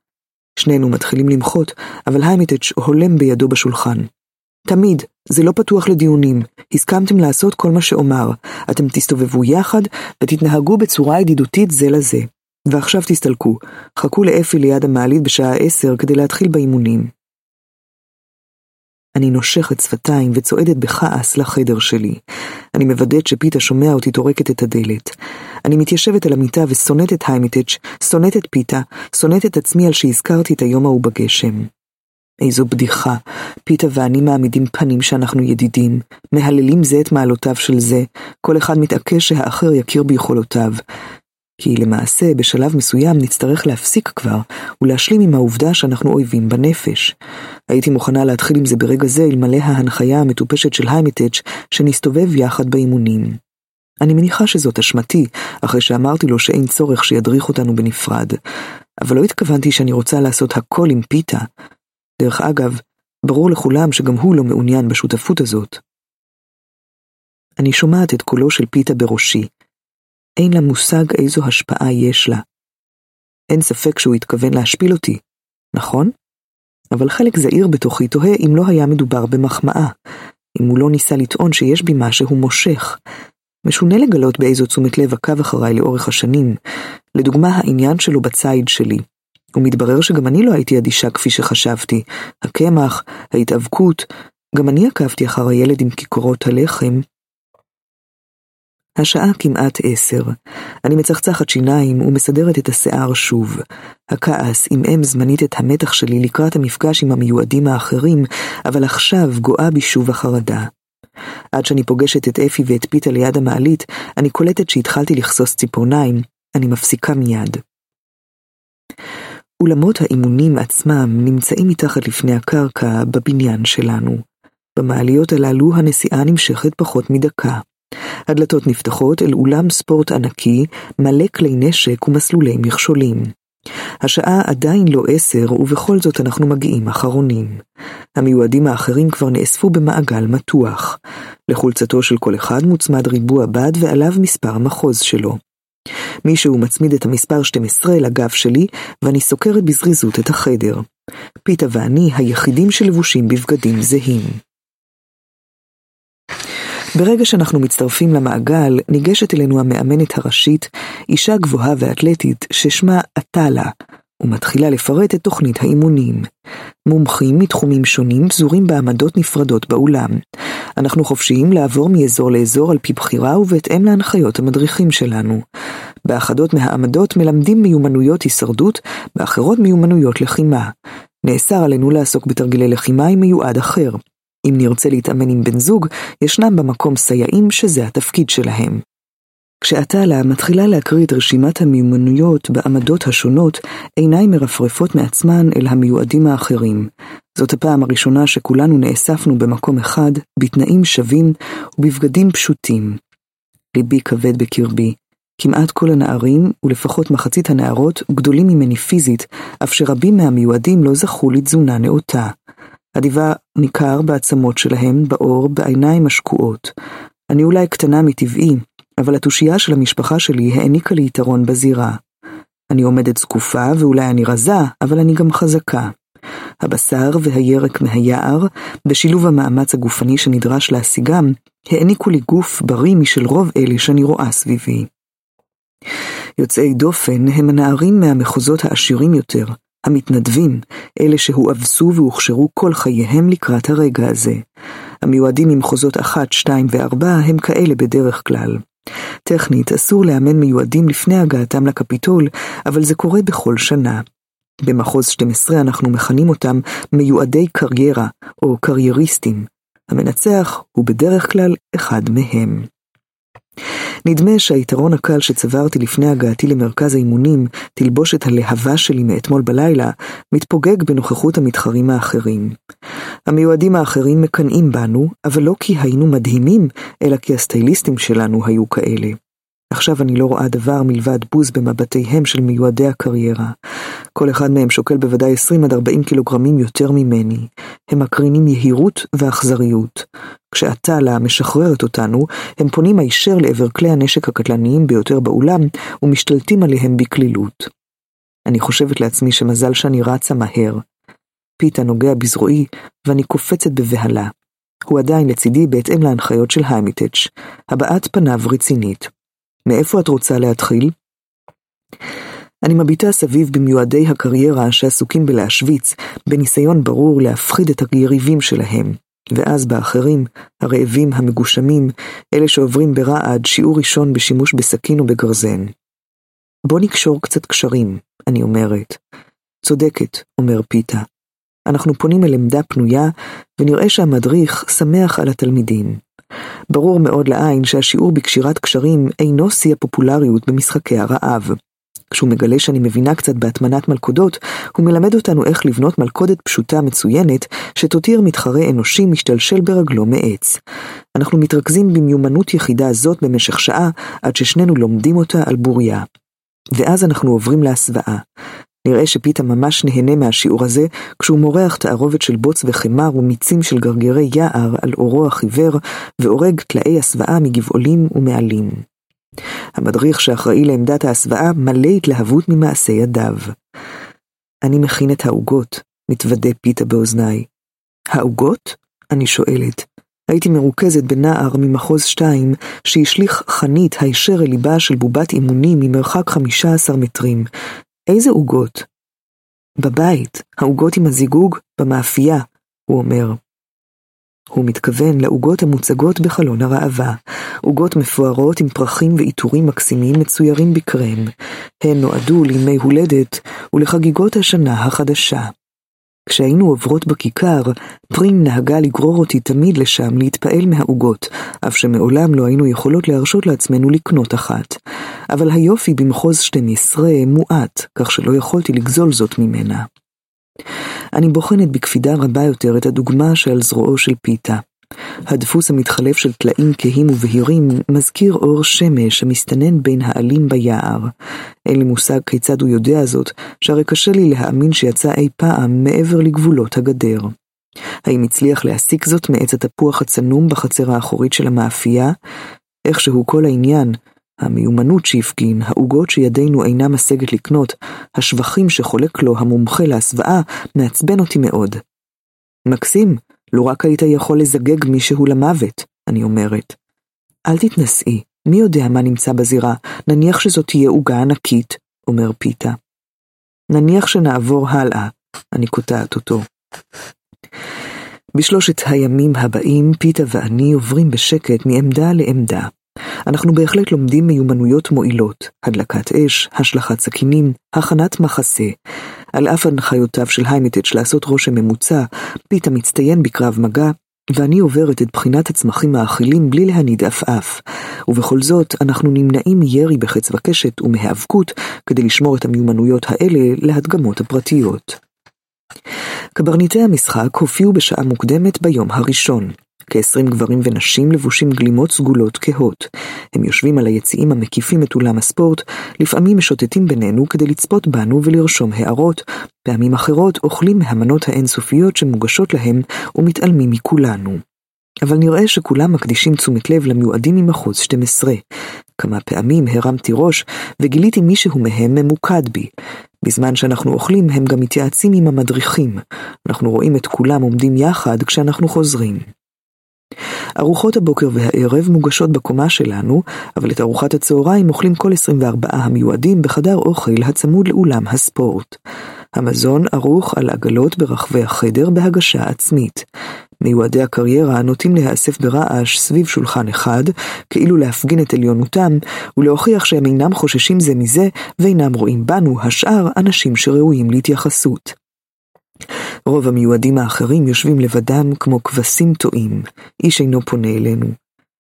שנינו מתחילים למחות, אבל היימיטץ' הולם בידו בשולחן. תמיד, זה לא פתוח לדיונים, הסכמתם לעשות כל מה שאומר, אתם תסתובבו יחד ותתנהגו בצורה ידידותית זה לזה. ועכשיו תסתלקו, חכו לאפי ליד המעלית בשעה עשר כדי להתחיל באימונים. אני נושכת שפתיים וצועדת בכעס לחדר שלי. אני מוודאת שפיתה שומע אותי טורקת את הדלת. אני מתיישבת על המיטה ושונאת את היימטץ', שונאת את פיתה, שונאת את עצמי על שהזכרתי את היום ההוא בגשם. איזו בדיחה, פיתה ואני מעמידים פנים שאנחנו ידידים, מהללים זה את מעלותיו של זה, כל אחד מתעקש שהאחר יכיר ביכולותיו. כי למעשה, בשלב מסוים נצטרך להפסיק כבר, ולהשלים עם העובדה שאנחנו אויבים בנפש. הייתי מוכנה להתחיל עם זה ברגע זה, אלמלא ההנחיה המטופשת של היימטץ', שנסתובב יחד באימונים. אני מניחה שזאת אשמתי, אחרי שאמרתי לו שאין צורך שידריך אותנו בנפרד. אבל לא התכוונתי שאני רוצה לעשות הכל עם פיתה. דרך אגב, ברור לכולם שגם הוא לא מעוניין בשותפות הזאת. אני שומעת את קולו של פיתה בראשי. אין לה מושג איזו השפעה יש לה. אין ספק שהוא התכוון להשפיל אותי, נכון? אבל חלק זעיר בתוכי תוהה אם לא היה מדובר במחמאה, אם הוא לא ניסה לטעון שיש בי משהו מושך. משונה לגלות באיזו תשומת לב עקב אחריי לאורך השנים, לדוגמה העניין שלו בציד שלי. ומתברר שגם אני לא הייתי אדישה כפי שחשבתי. הקמח, ההתאבקות, גם אני עקבתי אחר הילד עם כיכרות הלחם, השעה כמעט עשר. אני מצחצחת שיניים ומסדרת את השיער שוב. הכעס עמעם זמנית את המתח שלי לקראת המפגש עם המיועדים האחרים, אבל עכשיו גואה בי שוב החרדה. עד שאני פוגשת את אפי ואת פיתה ליד המעלית, אני קולטת שהתחלתי לחסוס ציפורניים, אני מפסיקה מיד. אולמות האימונים עצמם נמצאים מתחת לפני הקרקע בבניין שלנו. במעליות הללו הנסיעה נמשכת פחות מדקה. הדלתות נפתחות אל אולם ספורט ענקי, מלא כלי נשק ומסלולי מכשולים. השעה עדיין לא עשר, ובכל זאת אנחנו מגיעים אחרונים. המיועדים האחרים כבר נאספו במעגל מתוח. לחולצתו של כל אחד מוצמד ריבוע בד ועליו מספר המחוז שלו. מישהו מצמיד את המספר 12 לגב שלי, ואני סוקרת בזריזות את החדר. פיתה ואני היחידים שלבושים בבגדים זהים. ברגע שאנחנו מצטרפים למעגל, ניגשת אלינו המאמנת הראשית, אישה גבוהה ואתלטית ששמה עטאלה, ומתחילה לפרט את תוכנית האימונים. מומחים מתחומים שונים פזורים בעמדות נפרדות באולם. אנחנו חופשיים לעבור מאזור לאזור על פי בחירה ובהתאם להנחיות המדריכים שלנו. באחדות מהעמדות מלמדים מיומנויות הישרדות, באחרות מיומנויות לחימה. נאסר עלינו לעסוק בתרגילי לחימה עם מיועד אחר. אם נרצה להתאמן עם בן זוג, ישנם במקום סייעים שזה התפקיד שלהם. כשעטלה מתחילה להקריא את רשימת המיומנויות בעמדות השונות, עיניי מרפרפות מעצמן אל המיועדים האחרים. זאת הפעם הראשונה שכולנו נאספנו במקום אחד, בתנאים שווים ובבגדים פשוטים. ליבי כבד בקרבי. כמעט כל הנערים, ולפחות מחצית הנערות, גדולים ממני פיזית, אף שרבים מהמיועדים לא זכו לתזונה נאותה. הדיבה ניכר בעצמות שלהם, בעור, בעיניים השקועות. אני אולי קטנה מטבעי, אבל התושייה של המשפחה שלי העניקה לי יתרון בזירה. אני עומדת זקופה ואולי אני רזה, אבל אני גם חזקה. הבשר והירק מהיער, בשילוב המאמץ הגופני שנדרש להשיגם, העניקו לי גוף בריא משל רוב אלה שאני רואה סביבי. יוצאי דופן הם הנערים מהמחוזות העשירים יותר, המתנדבים, אלה שהואבסו והוכשרו כל חייהם לקראת הרגע הזה. המיועדים ממחוזות אחת, שתיים וארבע הם כאלה בדרך כלל. טכנית, אסור לאמן מיועדים לפני הגעתם לקפיטול, אבל זה קורה בכל שנה. במחוז 12 אנחנו מכנים אותם מיועדי קריירה, או קרייריסטים. המנצח הוא בדרך כלל אחד מהם. נדמה שהיתרון הקל שצברתי לפני הגעתי למרכז האימונים, תלבושת הלהבה שלי מאתמול בלילה, מתפוגג בנוכחות המתחרים האחרים. המיועדים האחרים מקנאים בנו, אבל לא כי היינו מדהימים, אלא כי הסטייליסטים שלנו היו כאלה. עכשיו אני לא רואה דבר מלבד בוז במבטיהם של מיועדי הקריירה. כל אחד מהם שוקל בוודאי 20 עד 40 קילוגרמים יותר ממני. הם מקרינים יהירות ואכזריות. כשעטלה משחררת אותנו, הם פונים הישר לעבר כלי הנשק הקטלניים ביותר באולם, ומשתלטים עליהם בקלילות. אני חושבת לעצמי שמזל שאני רצה מהר. פיתה נוגע בזרועי, ואני קופצת בבהלה. הוא עדיין לצידי בהתאם להנחיות של היימיטץ', הבעת פניו רצינית. מאיפה את רוצה להתחיל? אני מביטה סביב במיועדי הקריירה שעסוקים בלהשוויץ, בניסיון ברור להפחיד את היריבים שלהם, ואז באחרים, הרעבים המגושמים, אלה שעוברים ברעד שיעור ראשון בשימוש בסכין ובגרזן. בוא נקשור קצת קשרים, אני אומרת. צודקת, אומר פיתה. אנחנו פונים אל עמדה פנויה, ונראה שהמדריך שמח על התלמידים. ברור מאוד לעין שהשיעור בקשירת קשרים אינו שיא הפופולריות במשחקי הרעב. כשהוא מגלה שאני מבינה קצת בהטמנת מלכודות, הוא מלמד אותנו איך לבנות מלכודת פשוטה מצוינת, שתותיר מתחרה אנושי משתלשל ברגלו מעץ. אנחנו מתרכזים במיומנות יחידה זאת במשך שעה, עד ששנינו לומדים אותה על בוריה. ואז אנחנו עוברים להסוואה. נראה שפיתה ממש נהנה מהשיעור הזה, כשהוא מורח תערובת של בוץ וחמר ומיצים של גרגירי יער על אורו החיוור, והורג טלאי הסוואה מגבעולים ומעלים. המדריך שאחראי לעמדת ההסוואה מלא התלהבות ממעשה ידיו. אני מכין את העוגות, מתוודה פיתה באוזניי. העוגות? אני שואלת. הייתי מרוכזת בנער ממחוז שתיים, שהשליך חנית הישר אל ליבה של בובת אימונים ממרחק חמישה עשר מטרים. איזה עוגות? בבית, העוגות עם הזיגוג, במאפייה, הוא אומר. הוא מתכוון לעוגות המוצגות בחלון הראווה, עוגות מפוארות עם פרחים ועיטורים מקסימים מצוירים בקרם. הן נועדו לימי הולדת ולחגיגות השנה החדשה. כשהיינו עוברות בכיכר, פרים נהגה לגרור אותי תמיד לשם להתפעל מהעוגות, אף שמעולם לא היינו יכולות להרשות לעצמנו לקנות אחת. אבל היופי במחוז 12 מועט, כך שלא יכולתי לגזול זאת ממנה. אני בוחנת בקפידה רבה יותר את הדוגמה שעל זרועו של פיתה. הדפוס המתחלף של טלאים כהים ובהירים מזכיר אור שמש המסתנן בין העלים ביער. אין לי מושג כיצד הוא יודע זאת, שהרי קשה לי להאמין שיצא אי פעם מעבר לגבולות הגדר. האם הצליח להסיק זאת מעץ התפוח הצנום בחצר האחורית של המאפייה? איכשהו כל העניין, המיומנות שהפגין, העוגות שידינו אינה משגת לקנות, השבחים שחולק לו המומחה להסוואה, מעצבן אותי מאוד. מקסים, לו רק היית יכול לזגג מישהו למוות, אני אומרת. אל תתנשאי, מי יודע מה נמצא בזירה, נניח שזאת תהיה עוגה ענקית, אומר פיתה. נניח שנעבור הלאה, אני קוטעת אותו. בשלושת הימים הבאים, פיתה ואני עוברים בשקט מעמדה לעמדה. אנחנו בהחלט לומדים מיומנויות מועילות, הדלקת אש, השלכת סכינים, הכנת מחסה. על אף הנחיותיו של היימטץ' לעשות רושם ממוצע, פיתה מצטיין בקרב מגע, ואני עוברת את בחינת הצמחים האכילים בלי להניד עפעף. ובכל זאת, אנחנו נמנעים מירי בחץ וקשת ומהיאבקות כדי לשמור את המיומנויות האלה להדגמות הפרטיות. קברניטי המשחק הופיעו בשעה מוקדמת ביום הראשון. כעשרים גברים ונשים לבושים גלימות סגולות כהות. הם יושבים על היציעים המקיפים את אולם הספורט, לפעמים משוטטים בינינו כדי לצפות בנו ולרשום הערות, פעמים אחרות אוכלים מהמנות האינסופיות שמוגשות להם ומתעלמים מכולנו. אבל נראה שכולם מקדישים תשומת לב למיועדים ממחוז 12. כמה פעמים הרמתי ראש וגיליתי מישהו מהם ממוקד בי. בזמן שאנחנו אוכלים הם גם מתייעצים עם המדריכים. אנחנו רואים את כולם עומדים יחד כשאנחנו חוזרים. ארוחות הבוקר והערב מוגשות בקומה שלנו, אבל את ארוחת הצהריים אוכלים כל 24 המיועדים בחדר אוכל הצמוד לאולם הספורט. המזון ערוך על עגלות ברחבי החדר בהגשה עצמית. מיועדי הקריירה נוטים להיאסף ברעש סביב שולחן אחד, כאילו להפגין את עליונותם, ולהוכיח שהם אינם חוששים זה מזה, ואינם רואים בנו, השאר, אנשים שראויים להתייחסות. רוב המיועדים האחרים יושבים לבדם כמו כבשים טועים, איש אינו פונה אלינו.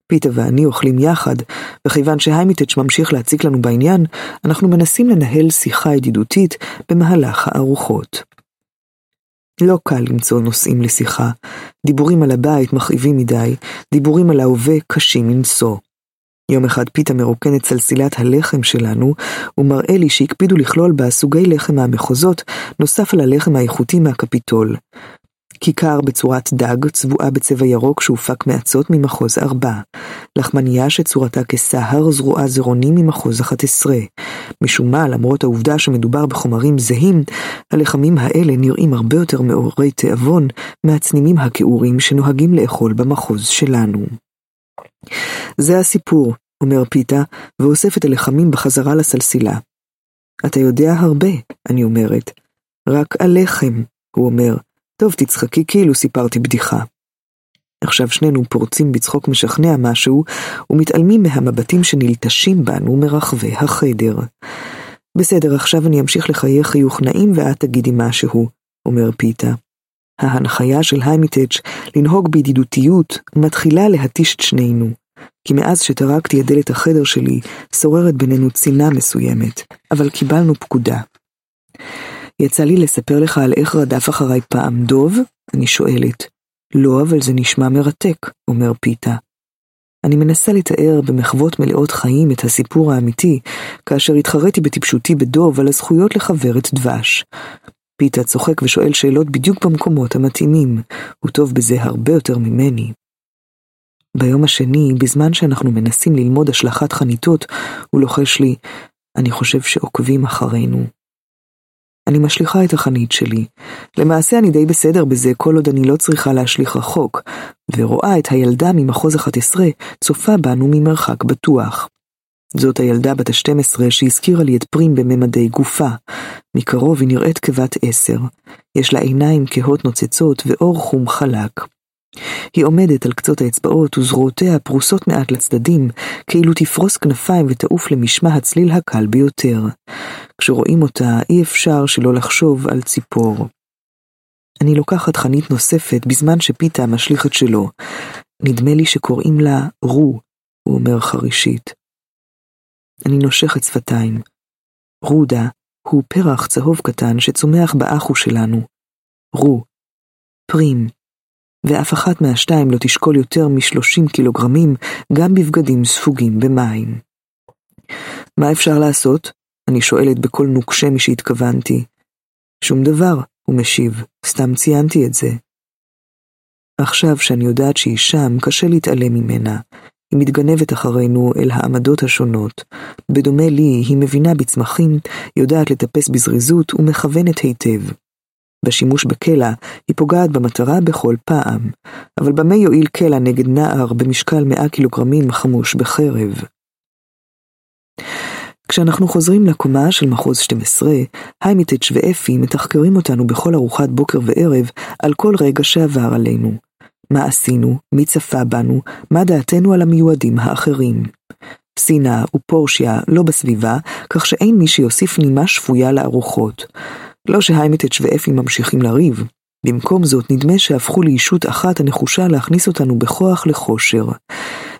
פיתה ואני אוכלים יחד, וכיוון שהיימיטץ' ממשיך להציק לנו בעניין, אנחנו מנסים לנהל שיחה ידידותית במהלך הארוחות. לא קל למצוא נושאים לשיחה. דיבורים על הבית מכאיבים מדי, דיבורים על ההווה קשים מנשוא. יום אחד פיתה מרוקן את סלסילת הלחם שלנו, ומראה לי שהקפידו לכלול בה סוגי לחם מהמחוזות, נוסף על הלחם האיכותי מהקפיטול. כיכר בצורת דג, צבועה בצבע ירוק שהופק מאצות ממחוז ארבע. לחמניה שצורתה כסהר, זרועה זרעונים ממחוז אחת עשרה. משום מה, למרות העובדה שמדובר בחומרים זהים, הלחמים האלה נראים הרבה יותר מעוררי תיאבון מהצנימים הכעורים שנוהגים לאכול במחוז שלנו. זה הסיפור, אומר פיתה, ואוסף את הלחמים בחזרה לסלסילה. אתה יודע הרבה, אני אומרת. רק עליכם, הוא אומר. טוב, תצחקי כאילו סיפרתי בדיחה. עכשיו שנינו פורצים בצחוק משכנע משהו, ומתעלמים מהמבטים שנלטשים בנו מרחבי החדר. בסדר, עכשיו אני אמשיך לחייך חיוך נעים ואת תגידי משהו, אומר פיתה. ההנחיה של היימיטץ' לנהוג בידידותיות מתחילה להתיש את שנינו, כי מאז שטרקתי את דלת החדר שלי, שוררת בינינו צינה מסוימת, אבל קיבלנו פקודה. יצא לי לספר לך על איך רדף אחריי פעם דוב? אני שואלת. לא, אבל זה נשמע מרתק, אומר פיתה. אני מנסה לתאר במחוות מלאות חיים את הסיפור האמיתי, כאשר התחרתי בטיפשותי בדוב על הזכויות לחבר את דבש. פיתה צוחק ושואל שאלות בדיוק במקומות המתאימים, הוא טוב בזה הרבה יותר ממני. ביום השני, בזמן שאנחנו מנסים ללמוד השלכת חניתות, הוא לוחש לי, אני חושב שעוקבים אחרינו. אני משליכה את החנית שלי. למעשה אני די בסדר בזה כל עוד אני לא צריכה להשליך רחוק, ורואה את הילדה ממחוז 11 צופה בנו ממרחק בטוח. זאת הילדה בת ה-12 שהזכירה לי את פרים בממדי גופה. מקרוב היא נראית כבת עשר. יש לה עיניים כהות נוצצות ואור חום חלק. היא עומדת על קצות האצבעות וזרועותיה פרוסות מעט לצדדים, כאילו תפרוס כנפיים ותעוף למשמע הצליל הקל ביותר. כשרואים אותה אי אפשר שלא לחשוב על ציפור. אני לוקחת חנית נוספת בזמן שפיתה משליך את שלו. נדמה לי שקוראים לה רו, הוא אומר חרישית. אני נושכת שפתיים. רודה הוא פרח צהוב קטן שצומח באחו שלנו. רו, פרים, ואף אחת מהשתיים לא תשקול יותר משלושים קילוגרמים גם בבגדים ספוגים במים. מה אפשר לעשות? אני שואלת בקול נוקשה משהתכוונתי. שום דבר, הוא משיב, סתם ציינתי את זה. עכשיו שאני יודעת שהיא שם, קשה להתעלם ממנה. היא מתגנבת אחרינו אל העמדות השונות. בדומה לי, היא מבינה בצמחים, יודעת לטפס בזריזות ומכוונת היטב. בשימוש בקלע, היא פוגעת במטרה בכל פעם. אבל במה יועיל קלע נגד נער במשקל 100 קילוגרמים חמוש בחרב? כשאנחנו חוזרים לקומה של מחוז 12, היימיטץ' ואפי מתחקרים אותנו בכל ארוחת בוקר וערב על כל רגע שעבר עלינו. מה עשינו, מי צפה בנו, מה דעתנו על המיועדים האחרים. סינה ופורשיה לא בסביבה, כך שאין מי שיוסיף נימה שפויה לארוחות. לא שהיימיטץ' ואפי ממשיכים לריב. במקום זאת, נדמה שהפכו לישות אחת הנחושה להכניס אותנו בכוח לחושר.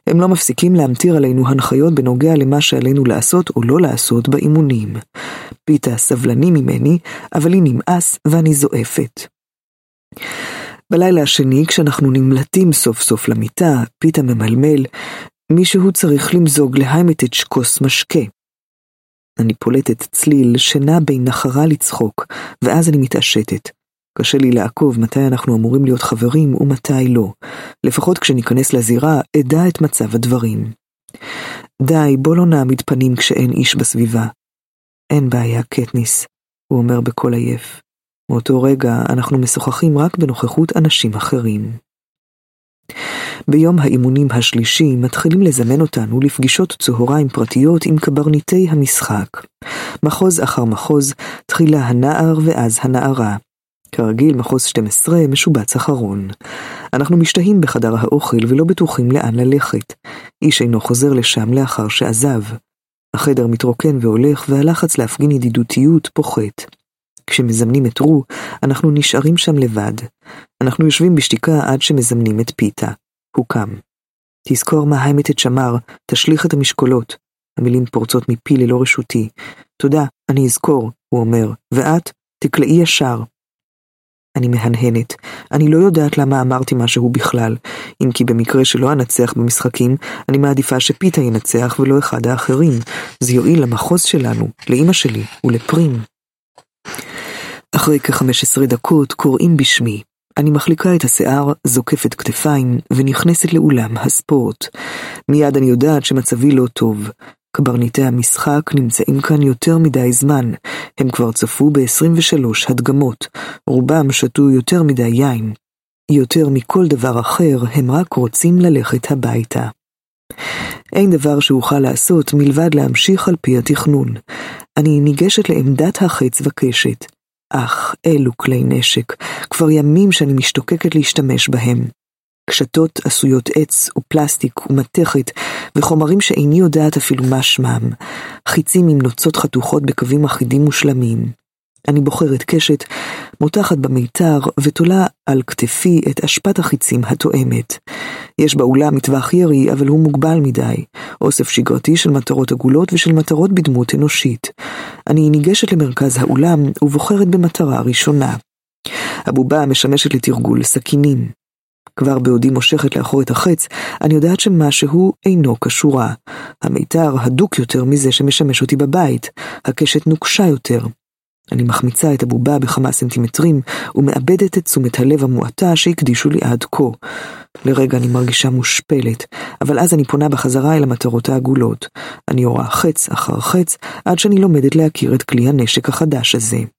הם לא מפסיקים להמטיר עלינו הנחיות בנוגע למה שעלינו לעשות או לא לעשות באימונים. פיתה סבלני ממני, אבל היא נמאס ואני זועפת. בלילה השני, כשאנחנו נמלטים סוף סוף למיטה, פיתה ממלמל, מישהו צריך למזוג להיימטץ' כוס משקה. אני פולטת צליל שנע בין נחרה לצחוק, ואז אני מתעשתת. קשה לי לעקוב מתי אנחנו אמורים להיות חברים ומתי לא. לפחות כשניכנס לזירה, אדע את מצב הדברים. די, בוא לא נעמיד פנים כשאין איש בסביבה. אין בעיה, קטניס, הוא אומר בקול עייף. מאותו רגע אנחנו משוחחים רק בנוכחות אנשים אחרים. ביום האימונים השלישי מתחילים לזמן אותנו לפגישות צהריים פרטיות עם קברניטי המשחק. מחוז אחר מחוז, תחילה הנער ואז הנערה. כרגיל, מחוז 12 משובץ אחרון. אנחנו משתהים בחדר האוכל ולא בטוחים לאן ללכת. איש אינו חוזר לשם לאחר שעזב. החדר מתרוקן והולך והלחץ להפגין ידידותיות פוחת. כשמזמנים את רו, אנחנו נשארים שם לבד. אנחנו יושבים בשתיקה עד שמזמנים את פיתה. הוא קם. תזכור מה היימטת שמר, תשליך את המשקולות. המילים פורצות מפי ללא רשותי. תודה, אני אזכור, הוא אומר, ואת, תקלעי ישר. אני מהנהנת. אני לא יודעת למה אמרתי משהו בכלל, אם כי במקרה שלא אנצח במשחקים, אני מעדיפה שפיתה ינצח ולא אחד האחרים. זה יועיל למחוז שלנו, לאמא שלי ולפרים. אחרי כ-15 דקות קוראים בשמי. אני מחליקה את השיער, זוקפת כתפיים, ונכנסת לאולם הספורט. מיד אני יודעת שמצבי לא טוב. קברניטי המשחק נמצאים כאן יותר מדי זמן, הם כבר צפו ב-23 הדגמות, רובם שתו יותר מדי יין. יותר מכל דבר אחר, הם רק רוצים ללכת הביתה. אין דבר שאוכל לעשות מלבד להמשיך על פי התכנון. אני ניגשת לעמדת החץ וקשת. אך, אלו כלי נשק, כבר ימים שאני משתוקקת להשתמש בהם. קשתות עשויות עץ ופלסטיק ומתכת וחומרים שאיני יודעת אפילו מה שמם. חיצים עם נוצות חתוכות בקווים אחידים מושלמים. אני בוחרת קשת, מותחת במיתר ותולה על כתפי את אשפת החיצים התואמת. יש באולם מטווח ירי, אבל הוא מוגבל מדי. אוסף שגרתי של מטרות עגולות ושל מטרות בדמות אנושית. אני ניגשת למרכז האולם ובוחרת במטרה ראשונה. הבובה משמשת לתרגול סכינים. כבר בעודי מושכת לאחור את החץ, אני יודעת שמשהו אינו כשורה. המיתר הדוק יותר מזה שמשמש אותי בבית, הקשת נוקשה יותר. אני מחמיצה את הבובה בכמה סנטימטרים ומאבדת את תשומת הלב המועטה שהקדישו לי עד כה. לרגע אני מרגישה מושפלת, אבל אז אני פונה בחזרה אל המטרות העגולות. אני יורה חץ אחר חץ עד שאני לומדת להכיר את כלי הנשק החדש הזה.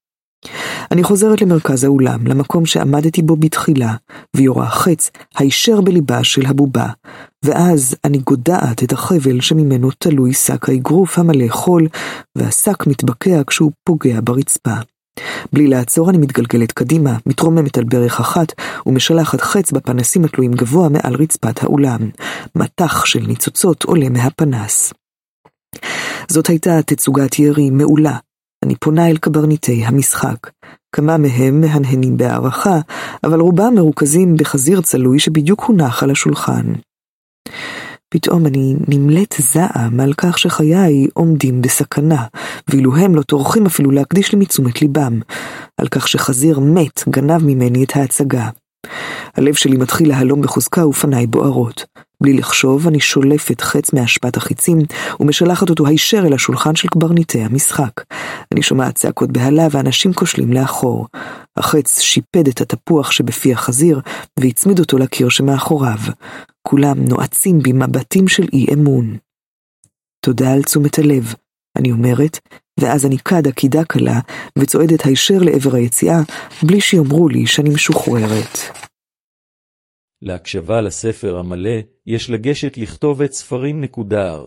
אני חוזרת למרכז האולם, למקום שעמדתי בו בתחילה, ויורה חץ הישר בליבה של הבובה, ואז אני גודעת את החבל שממנו תלוי שק האגרוף המלא חול, והשק מתבקע כשהוא פוגע ברצפה. בלי לעצור אני מתגלגלת קדימה, מתרוממת על ברך אחת, ומשלחת חץ בפנסים התלויים גבוה מעל רצפת האולם. מטח של ניצוצות עולה מהפנס. זאת הייתה תצוגת ירי מעולה, אני פונה אל קברניטי המשחק. כמה מהם מהנהנים בהערכה, אבל רובם מרוכזים בחזיר צלוי שבדיוק הונח על השולחן. פתאום אני נמלאת זעם על כך שחיי עומדים בסכנה, ואילו הם לא טורחים אפילו להקדיש לי מתשומת ליבם, על כך שחזיר מת גנב ממני את ההצגה. הלב שלי מתחיל להלום בחוזקה ופניי בוערות. בלי לחשוב, אני שולפת חץ מאשפת החיצים ומשלחת אותו הישר אל השולחן של קברניטי המשחק. אני שומעת צעקות בהלה ואנשים כושלים לאחור. החץ שיפד את התפוח שבפי החזיר והצמיד אותו לקיר שמאחוריו. כולם נועצים בי מבטים של אי אמון. תודה על תשומת הלב, אני אומרת, ואז אני קדה קידה קלה וצועדת הישר לעבר היציאה, בלי שיאמרו לי שאני משוחררת. להקשבה לספר המלא יש לגשת לכתובת נקודר